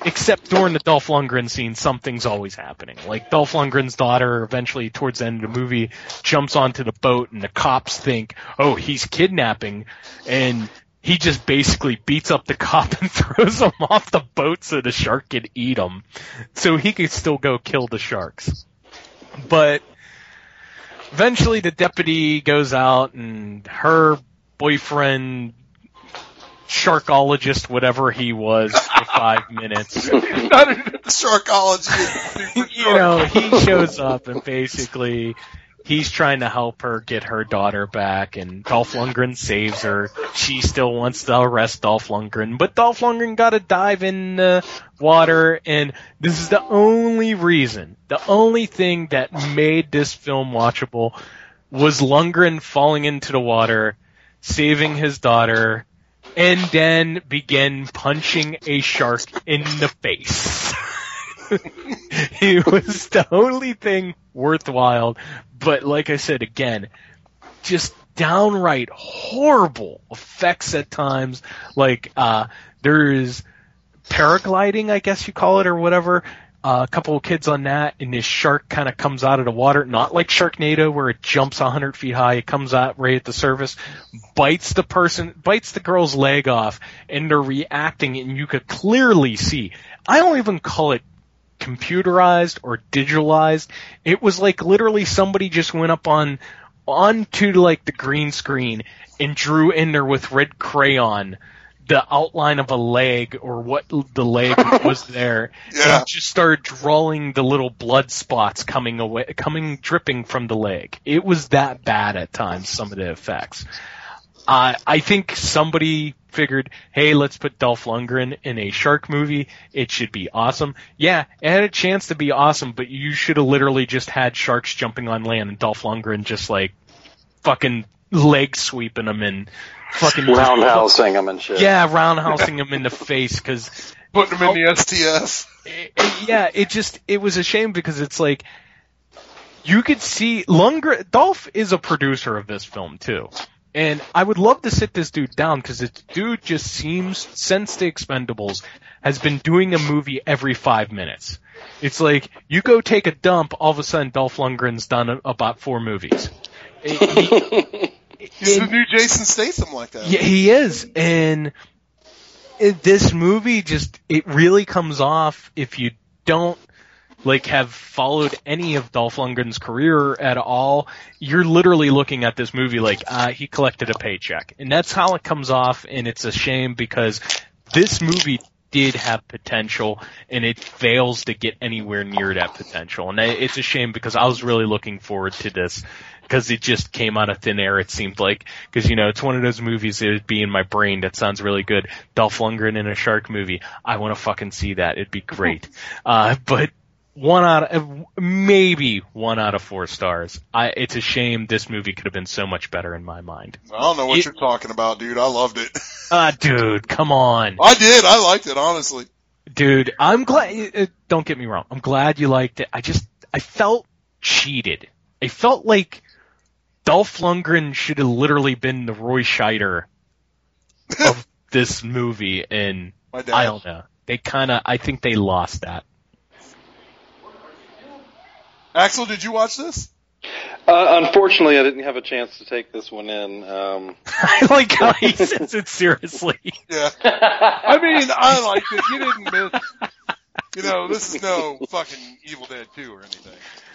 except during the Dolph Lundgren scene, something's always happening. Like Dolph Lundgren's daughter, eventually towards the end of the movie, jumps onto the boat, and the cops think, "Oh, he's kidnapping," and he just basically beats up the cop and throws him off the boat so the shark could eat him, so he could still go kill the sharks. But eventually, the deputy goes out, and her boyfriend sharkologist, whatever he was, for five minutes. Not the Sharkology. you know, he shows up and basically he's trying to help her get her daughter back and Dolph Lundgren saves her. She still wants to arrest Dolph Lundgren, but Dolph Lundgren gotta dive in the water and this is the only reason, the only thing that made this film watchable was Lundgren falling into the water, saving his daughter, and then begin punching a shark in the face. it was the only thing worthwhile, but like I said again, just downright horrible effects at times. Like, uh, there's paragliding, I guess you call it, or whatever. Uh, a couple of kids on that, and this shark kind of comes out of the water, not like Sharknado where it jumps 100 feet high. It comes out right at the surface, bites the person, bites the girl's leg off, and they're reacting, and you could clearly see. I don't even call it computerized or digitalized. It was like literally somebody just went up on onto like the green screen and drew in there with red crayon the outline of a leg or what the leg was there Yeah. and just started drawing the little blood spots coming away coming dripping from the leg. It was that bad at times some of the effects. Uh, I think somebody figured, hey, let's put Dolph Lundgren in a shark movie. It should be awesome. Yeah, it had a chance to be awesome, but you should have literally just had sharks jumping on land and Dolph Lundgren just like fucking leg sweeping them and fucking Roundhousing them and shit. Yeah, roundhousing them in the face because Putting them in the oh. STF. yeah, it just it was a shame because it's like you could see Lundgren. Dolph is a producer of this film too, and I would love to sit this dude down because this dude just seems since the Expendables has been doing a movie every five minutes. It's like you go take a dump, all of a sudden Dolph Lundgren's done a- about four movies. He- He's the new Jason Statham like that. yeah, he is, and it, this movie just it really comes off if you don't like have followed any of Dolph Lundgren's career at all. You're literally looking at this movie like uh, he collected a paycheck, and that's how it comes off. And it's a shame because this movie did have potential, and it fails to get anywhere near that potential. And it's a shame because I was really looking forward to this because it just came out of thin air. It seemed like because you know it's one of those movies that would be in my brain that sounds really good. Dolph Lundgren in a shark movie. I want to fucking see that. It'd be great. Uh, but one out of maybe one out of four stars. I, it's a shame this movie could have been so much better in my mind. I don't know what It- you're talking about, dude. I loved it. Ah, dude, come on. I did. I liked it, honestly. Dude, I'm glad. Uh, don't get me wrong. I'm glad you liked it. I just I felt cheated. I felt like Dolph Lundgren should have literally been the Roy Scheider of this movie, and I don't know. They kind of. I think they lost that. Axel, did you watch this? Uh, unfortunately, I didn't have a chance to take this one in. Um, I like how he says it seriously. Yeah. I mean, I liked it. You didn't miss. You know, this is no fucking Evil Dead 2 or anything.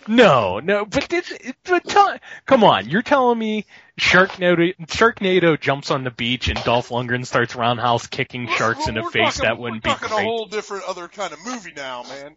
No, no, but this, but tell, come on, you're telling me Sharknado, Sharknado jumps on the beach and Dolph Lundgren starts roundhouse kicking sharks in the We're face? talking- that wouldn't we're be talking a whole different other kind of movie now, man.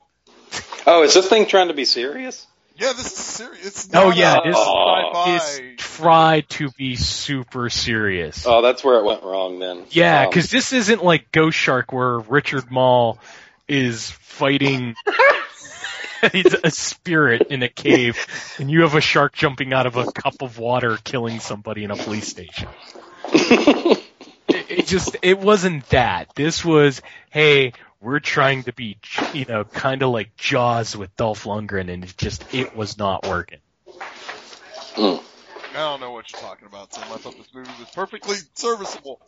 oh, is this thing trying to be serious? Yeah, this is serious. It's Oh yeah, a this sci-fi. is tried to be super serious. Oh, that's where it went wrong then. Yeah, Um, because this isn't like Ghost Shark where Richard Moll is fighting he's a spirit in a cave, and you have a shark jumping out of a cup of water killing somebody in a police station. it, it just it wasn't that. This was hey. We're trying to be, you know, kind of like Jaws with Dolph Lundgren, and it just it was not working. I don't know what you're talking about, Tim. I thought this movie was perfectly serviceable.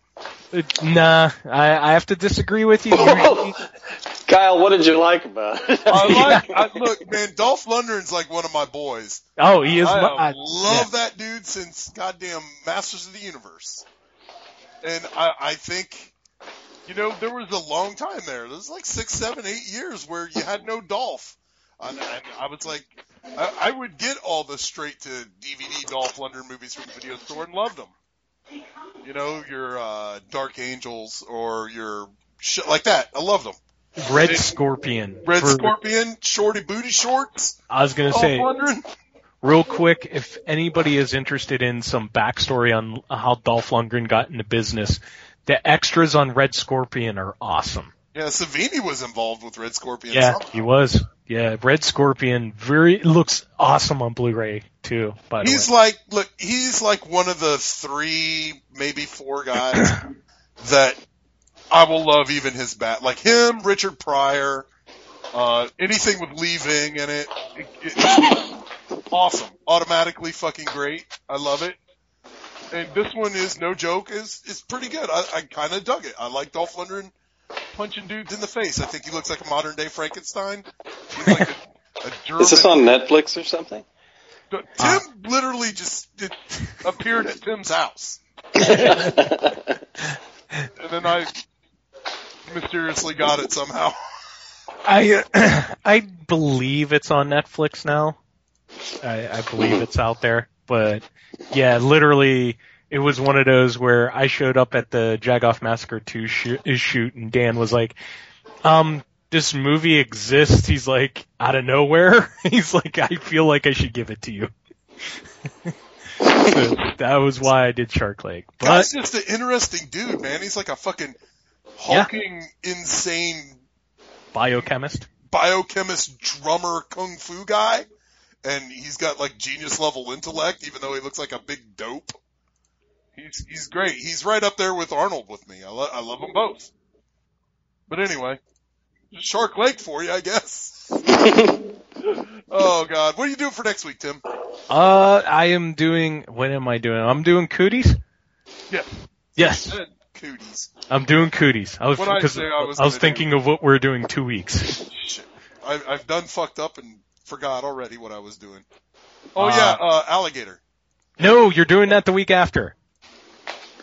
Uh, Nah, I, I have to disagree with you. Kyle, what did you like about it? I like. I, look, man, Dolph Lundgren's like one of my boys. Oh, he is I my- have love that dude since goddamn Masters of the Universe, and I, I think, you know, there was a long time there. There was like six, seven, eight years where you had no Dolph, and, and I was like, I, I would get all the straight to DVD Dolph Lundgren movies from the video store and loved them. You know, your uh, Dark Angels or your shit like that. I love them. Red They- Scorpion. Red For- Scorpion, Shorty Booty Shorts. I was gonna Dolph say, Lundgren. real quick, if anybody is interested in some backstory on how Dolph Lundgren got into business, the extras on Red Scorpion are awesome. Yeah, Savini was involved with Red Scorpion. Yeah, somehow. he was. Yeah, Red Scorpion very looks awesome on Blu-ray too. By the He's way, like, look, he's like one of the three, maybe four guys that I will love even his bat. Like him, Richard Pryor, uh, anything with leaving in it, it, it awesome. Automatically fucking great. I love it. And this one is no joke, is, is pretty good. I, I kinda dug it. I like Dolph Lundgren punching dudes in the face. I think he looks like a modern day Frankenstein. He's like a, a German. Is this on Netflix or something? Tim literally just it appeared at Tim's house. and then I mysteriously got it somehow. I I believe it's on Netflix now. I, I believe it's out there, but yeah, literally, it was one of those where I showed up at the Jagoff Massacre 2 shoot, shoot and Dan was like, um, this movie exists. He's like, out of nowhere. He's like, I feel like I should give it to you. so that was why I did Shark Lake. But Guy's just an interesting dude, man. He's like a fucking hulking, insane biochemist. biochemist, drummer, kung fu guy, and he's got like genius level intellect, even though he looks like a big dope. He's he's great. He's right up there with Arnold with me. I, lo- I love them both. But anyway, Shark Lake for you, I guess. oh God, what are you doing for next week, Tim? Uh, I am doing. What am I doing? I'm doing cooties. Yeah. Yes, Cooties. I'm doing cooties. I was What'd I because say I was I was gonna thinking of what we're doing two weeks. Shit. I, I've done fucked up and forgot already what I was doing. Oh Uh, yeah, uh, alligator. No, you're doing that the week after.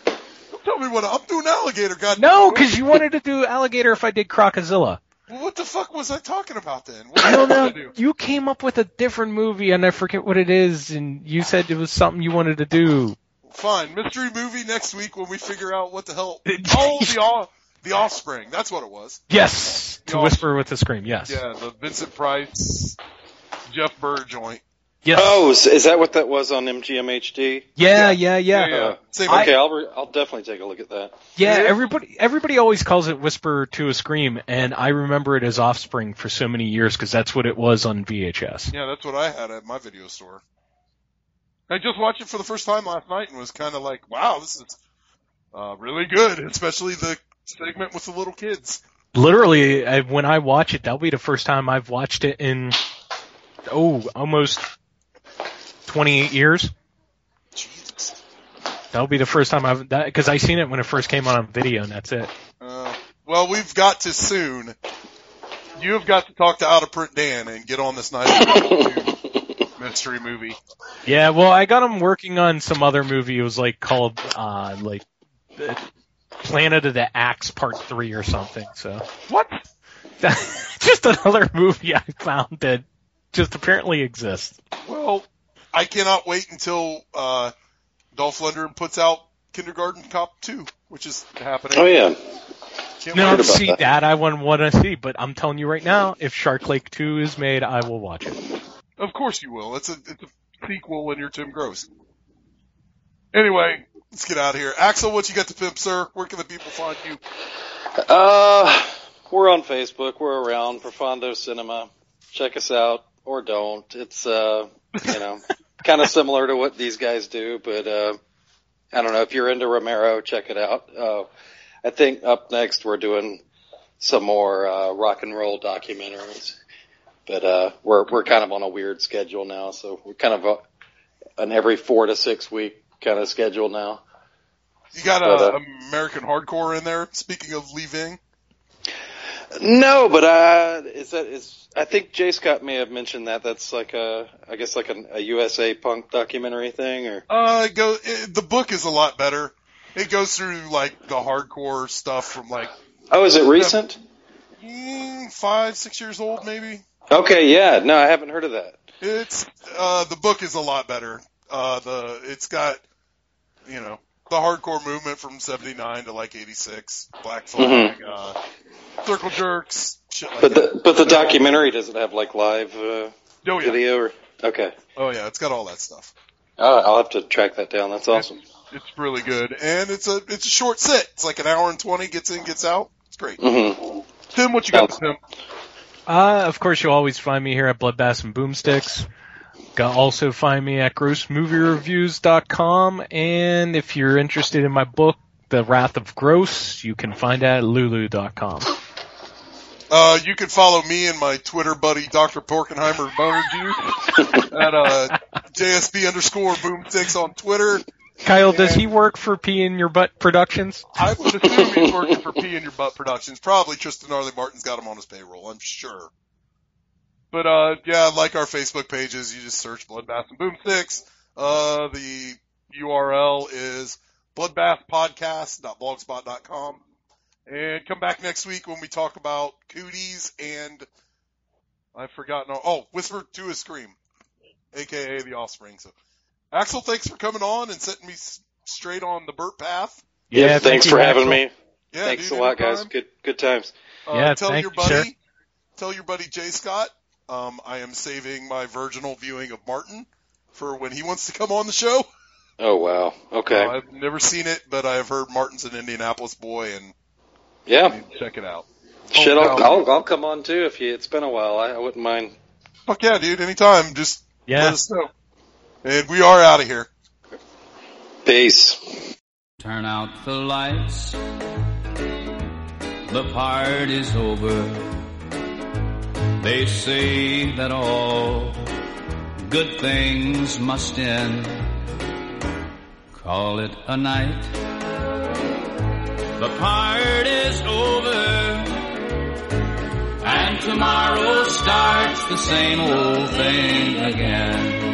Don't tell me what I'm doing. Alligator, God. No, because you wanted to do alligator if I did crocozilla. Well, what the fuck was I talking about then? What I don't know. do? You came up with a different movie, and I forget what it is, and you said it was something you wanted to do. Fine, mystery movie next week when we figure out what the hell. Oh, the all the offspring. That's what it was. Yes, to The whisper with a scream. Yes. Yeah, the Vincent Price, Jeff Burr joint. Yes. Oh, is, is that what that was on MGMHD? Yeah, yeah, yeah. Uh, Same okay, I- I'll re- I'll definitely take a look at that. Yeah, everybody everybody always calls it Whisper to a Scream, and I remember it as Offspring for so many years because that's what it was on VHS. Yeah, that's what I had at my video store. I just watched it for the first time last night and was kind of like, wow, this is uh, really good, especially the segment with the little kids. Literally, I, when I watch it, that'll be the first time I've watched it in oh almost 28 years. Jesus. That'll be the first time I've that because I seen it when it first came out on video, and that's it. Uh, well, we've got to soon. You have got to talk to Out of Print Dan and get on this night. mystery movie. Yeah, well, I got him working on some other movie. It was like called uh like Planet of the Axe Part Three or something. So what? just another movie I found that just apparently exists. Well, I cannot wait until uh, Dolph Lundgren puts out Kindergarten Cop 2, which is happening. Oh yeah. Can't No, wait. see that. I wouldn't want to see, but I'm telling you right now, if Shark Lake Two is made, I will watch it. Of course you will. It's a it's a sequel, and you're Tim Gross. Anyway, let's get out of here. Axel, what you got to pimp, sir? Where can the people find you? Uh, we're on Facebook. We're around Profondo Cinema. Check us out or don't. It's uh, you know, kind of similar to what these guys do, but uh, I don't know if you're into Romero, check it out. Uh, I think up next we're doing some more uh, rock and roll documentaries, but uh, we're we're kind of on a weird schedule now, so we're kind of a, an every four to six week kind of schedule now. You got But, uh, uh, American Hardcore in there. Speaking of leaving, No, but uh, is that is? I think Jay Scott may have mentioned that. That's like a, I guess like an, a USA punk documentary thing, or uh, it go it, the book is a lot better. It goes through like the hardcore stuff from like oh, is it recent? mm, five, six years old, maybe. Okay, yeah, no, I haven't heard of that. It's uh the book is a lot better. Uh the it's got you know the hardcore movement from '79 to like '86, Black Flag, uh, Circle Jerks, shit like But that. the but the documentary doesn't have like live uh, Oh, yeah. video or okay. Oh yeah, it's got all that stuff. Uh, I'll have to track that down. That's awesome. It's really good, and it's a it's a short sit. It's like an hour and twenty. Gets in, gets out. It's great. hmm Tim, what you got, Tim? Uh, of course, you'll always find me here at Bloodbath and Boomsticks. Can also find me at grossmoviereviews.com, and if you're interested in my book, The Wrath of Gross, you can find that at lulu.com. Uh, you can follow me and my Twitter buddy, Dr. Porkenheimer Boner Juice, at uh, JSB underscore boomsticks on Twitter. Kyle, does he work for Pee in Your Butt Productions? I would assume he's working for P in Your Butt Productions. Probably Tristan Gnarly Martin's got him on his payroll, I'm sure. But uh, yeah, like our Facebook pages, you just search Bloodbath and Boomsticks. Uh, the URL is bloodbathpodcast.blogspot.com. And come back next week when we talk about cooties and I've forgotten. Oh, Whisper to a Scream, aka The Offspring. So, Axel, thanks for coming on and setting me straight on the Burt path. Yeah, thank thanks you, for having Axel. me. Yeah, thanks dude, a lot, guys. Good good times. Uh, Yeah, tell thank your you, buddy, sir. tell your buddy Jay Scott. Um, I am saving my virginal viewing of Martin for when he wants to come on the show. Oh wow. Okay. Uh, I've never seen it, but I have heard Martin's an Indianapolis boy, and yeah. you need to check it out. Shit, Oh, I'll. I'll I'll come on too if you. It's been a while. I, I wouldn't mind. Fuck yeah, dude! Anytime, just Yeah. let us know. And we are out of here. Peace. Turn out the lights. The party's over. They say that all good things must end. Call it a night. The party's over. And tomorrow starts the same old thing again.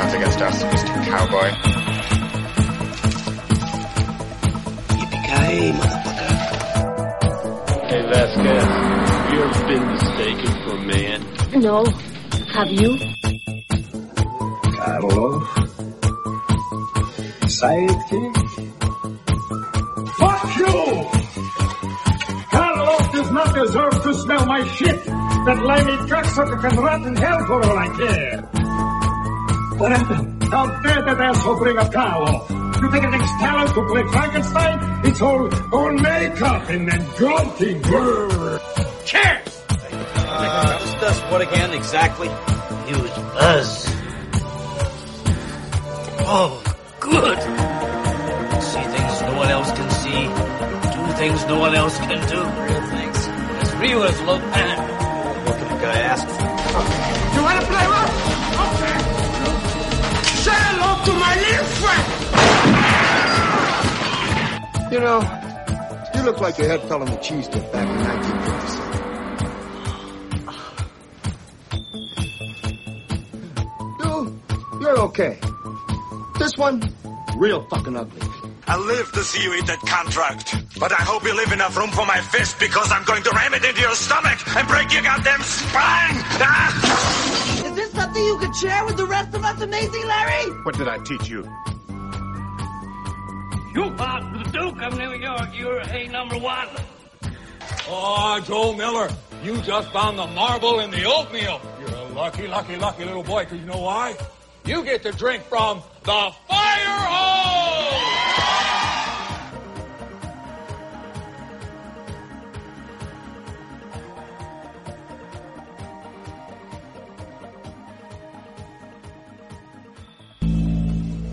Really think you have a chance against us, Mr. Cowboy? Yippee-ki-yay, motherfucker. Hey, Vasquez, have you ever been mistaken for a man? No. Have you? Carlos. Sidekick. Fuck you! Carlos does not deserve to smell my shit. That limey cocksucker can rot in hell for all I care. What happened? How dare that asshole bring a towel? You think it takes talent to play Frankenstein? It's all, all makeup and then grunting. Cheers! Uh, does what again exactly? Use buzz. Oh, good. See things no one else can see. Do things no one else can do. Real things. As real as Lopan. What can a guy ask for? You know, you look like you had fell Pelham the cheese dip back in 1957. You, you're okay. This one, real fucking ugly. I live to see you eat that contract. But I hope you leave enough room for my fist because I'm going to ram it into your stomach and break your goddamn spine! Ah! Is this something you could share with the rest of us, Amazing Larry? What did I teach you? You fought for the Duke of New York. You're a number one. Oh, Joe Miller, you just found the marble in the oatmeal. You're a lucky, lucky, lucky little boy, because you know why? You get to drink from the fire hose!